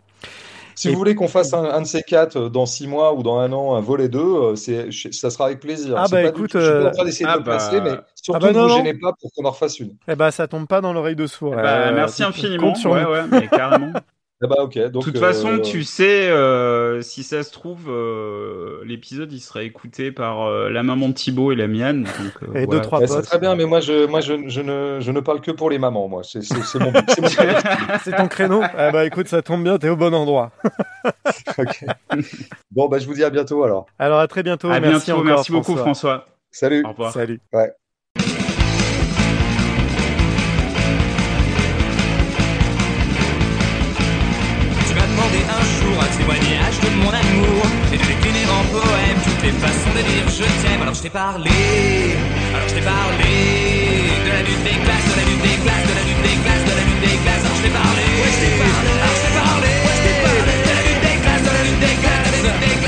Si vous voulez qu'on fasse un, de ces quatre euh, dans six mois ou dans un an, un volet 2, euh, ça sera avec plaisir. Ah bah écoute, je suis en train d'essayer de ah, le placer, mais bah. surtout ah bah ne vous gênez pas pour qu'on en refasse une. Eh bah ça tombe pas dans l'oreille de sourd. Eh bah, merci infiniment. Sur ouais, ouais, mais carrément. Ah bah ok. de toute façon, euh, tu sais, euh, si ça se trouve, euh, l'épisode il sera écouté par la maman de Thibaut et la mienne. Donc, et deux trois potes. C'est très bien, mais moi je, moi je, je, ne, je ne parle que pour les mamans. Moi, c'est mon, c'est ton créneau. Ah bah écoute, ça tombe bien, t'es au bon endroit. ok. Bon bah je vous dis à bientôt alors. Alors à très bientôt. À merci bientôt. merci beaucoup François. Salut. Au revoir. Salut. Ouais. témoignage de mon amour. J'ai décliné en poème toutes les façons de dire je t'aime. Alors je t'ai parlé, alors je t'ai parlé De la lutte des classes, de la lutte des classes, de la lutte des classes, de la lutte des classes. Alors je t'ai parlé, ouais, je t'ai parlé, alors je t'ai parlé, ouais, je t'ai parlé De la lutte des classes, de la lutte des classes, de la lutte des classes.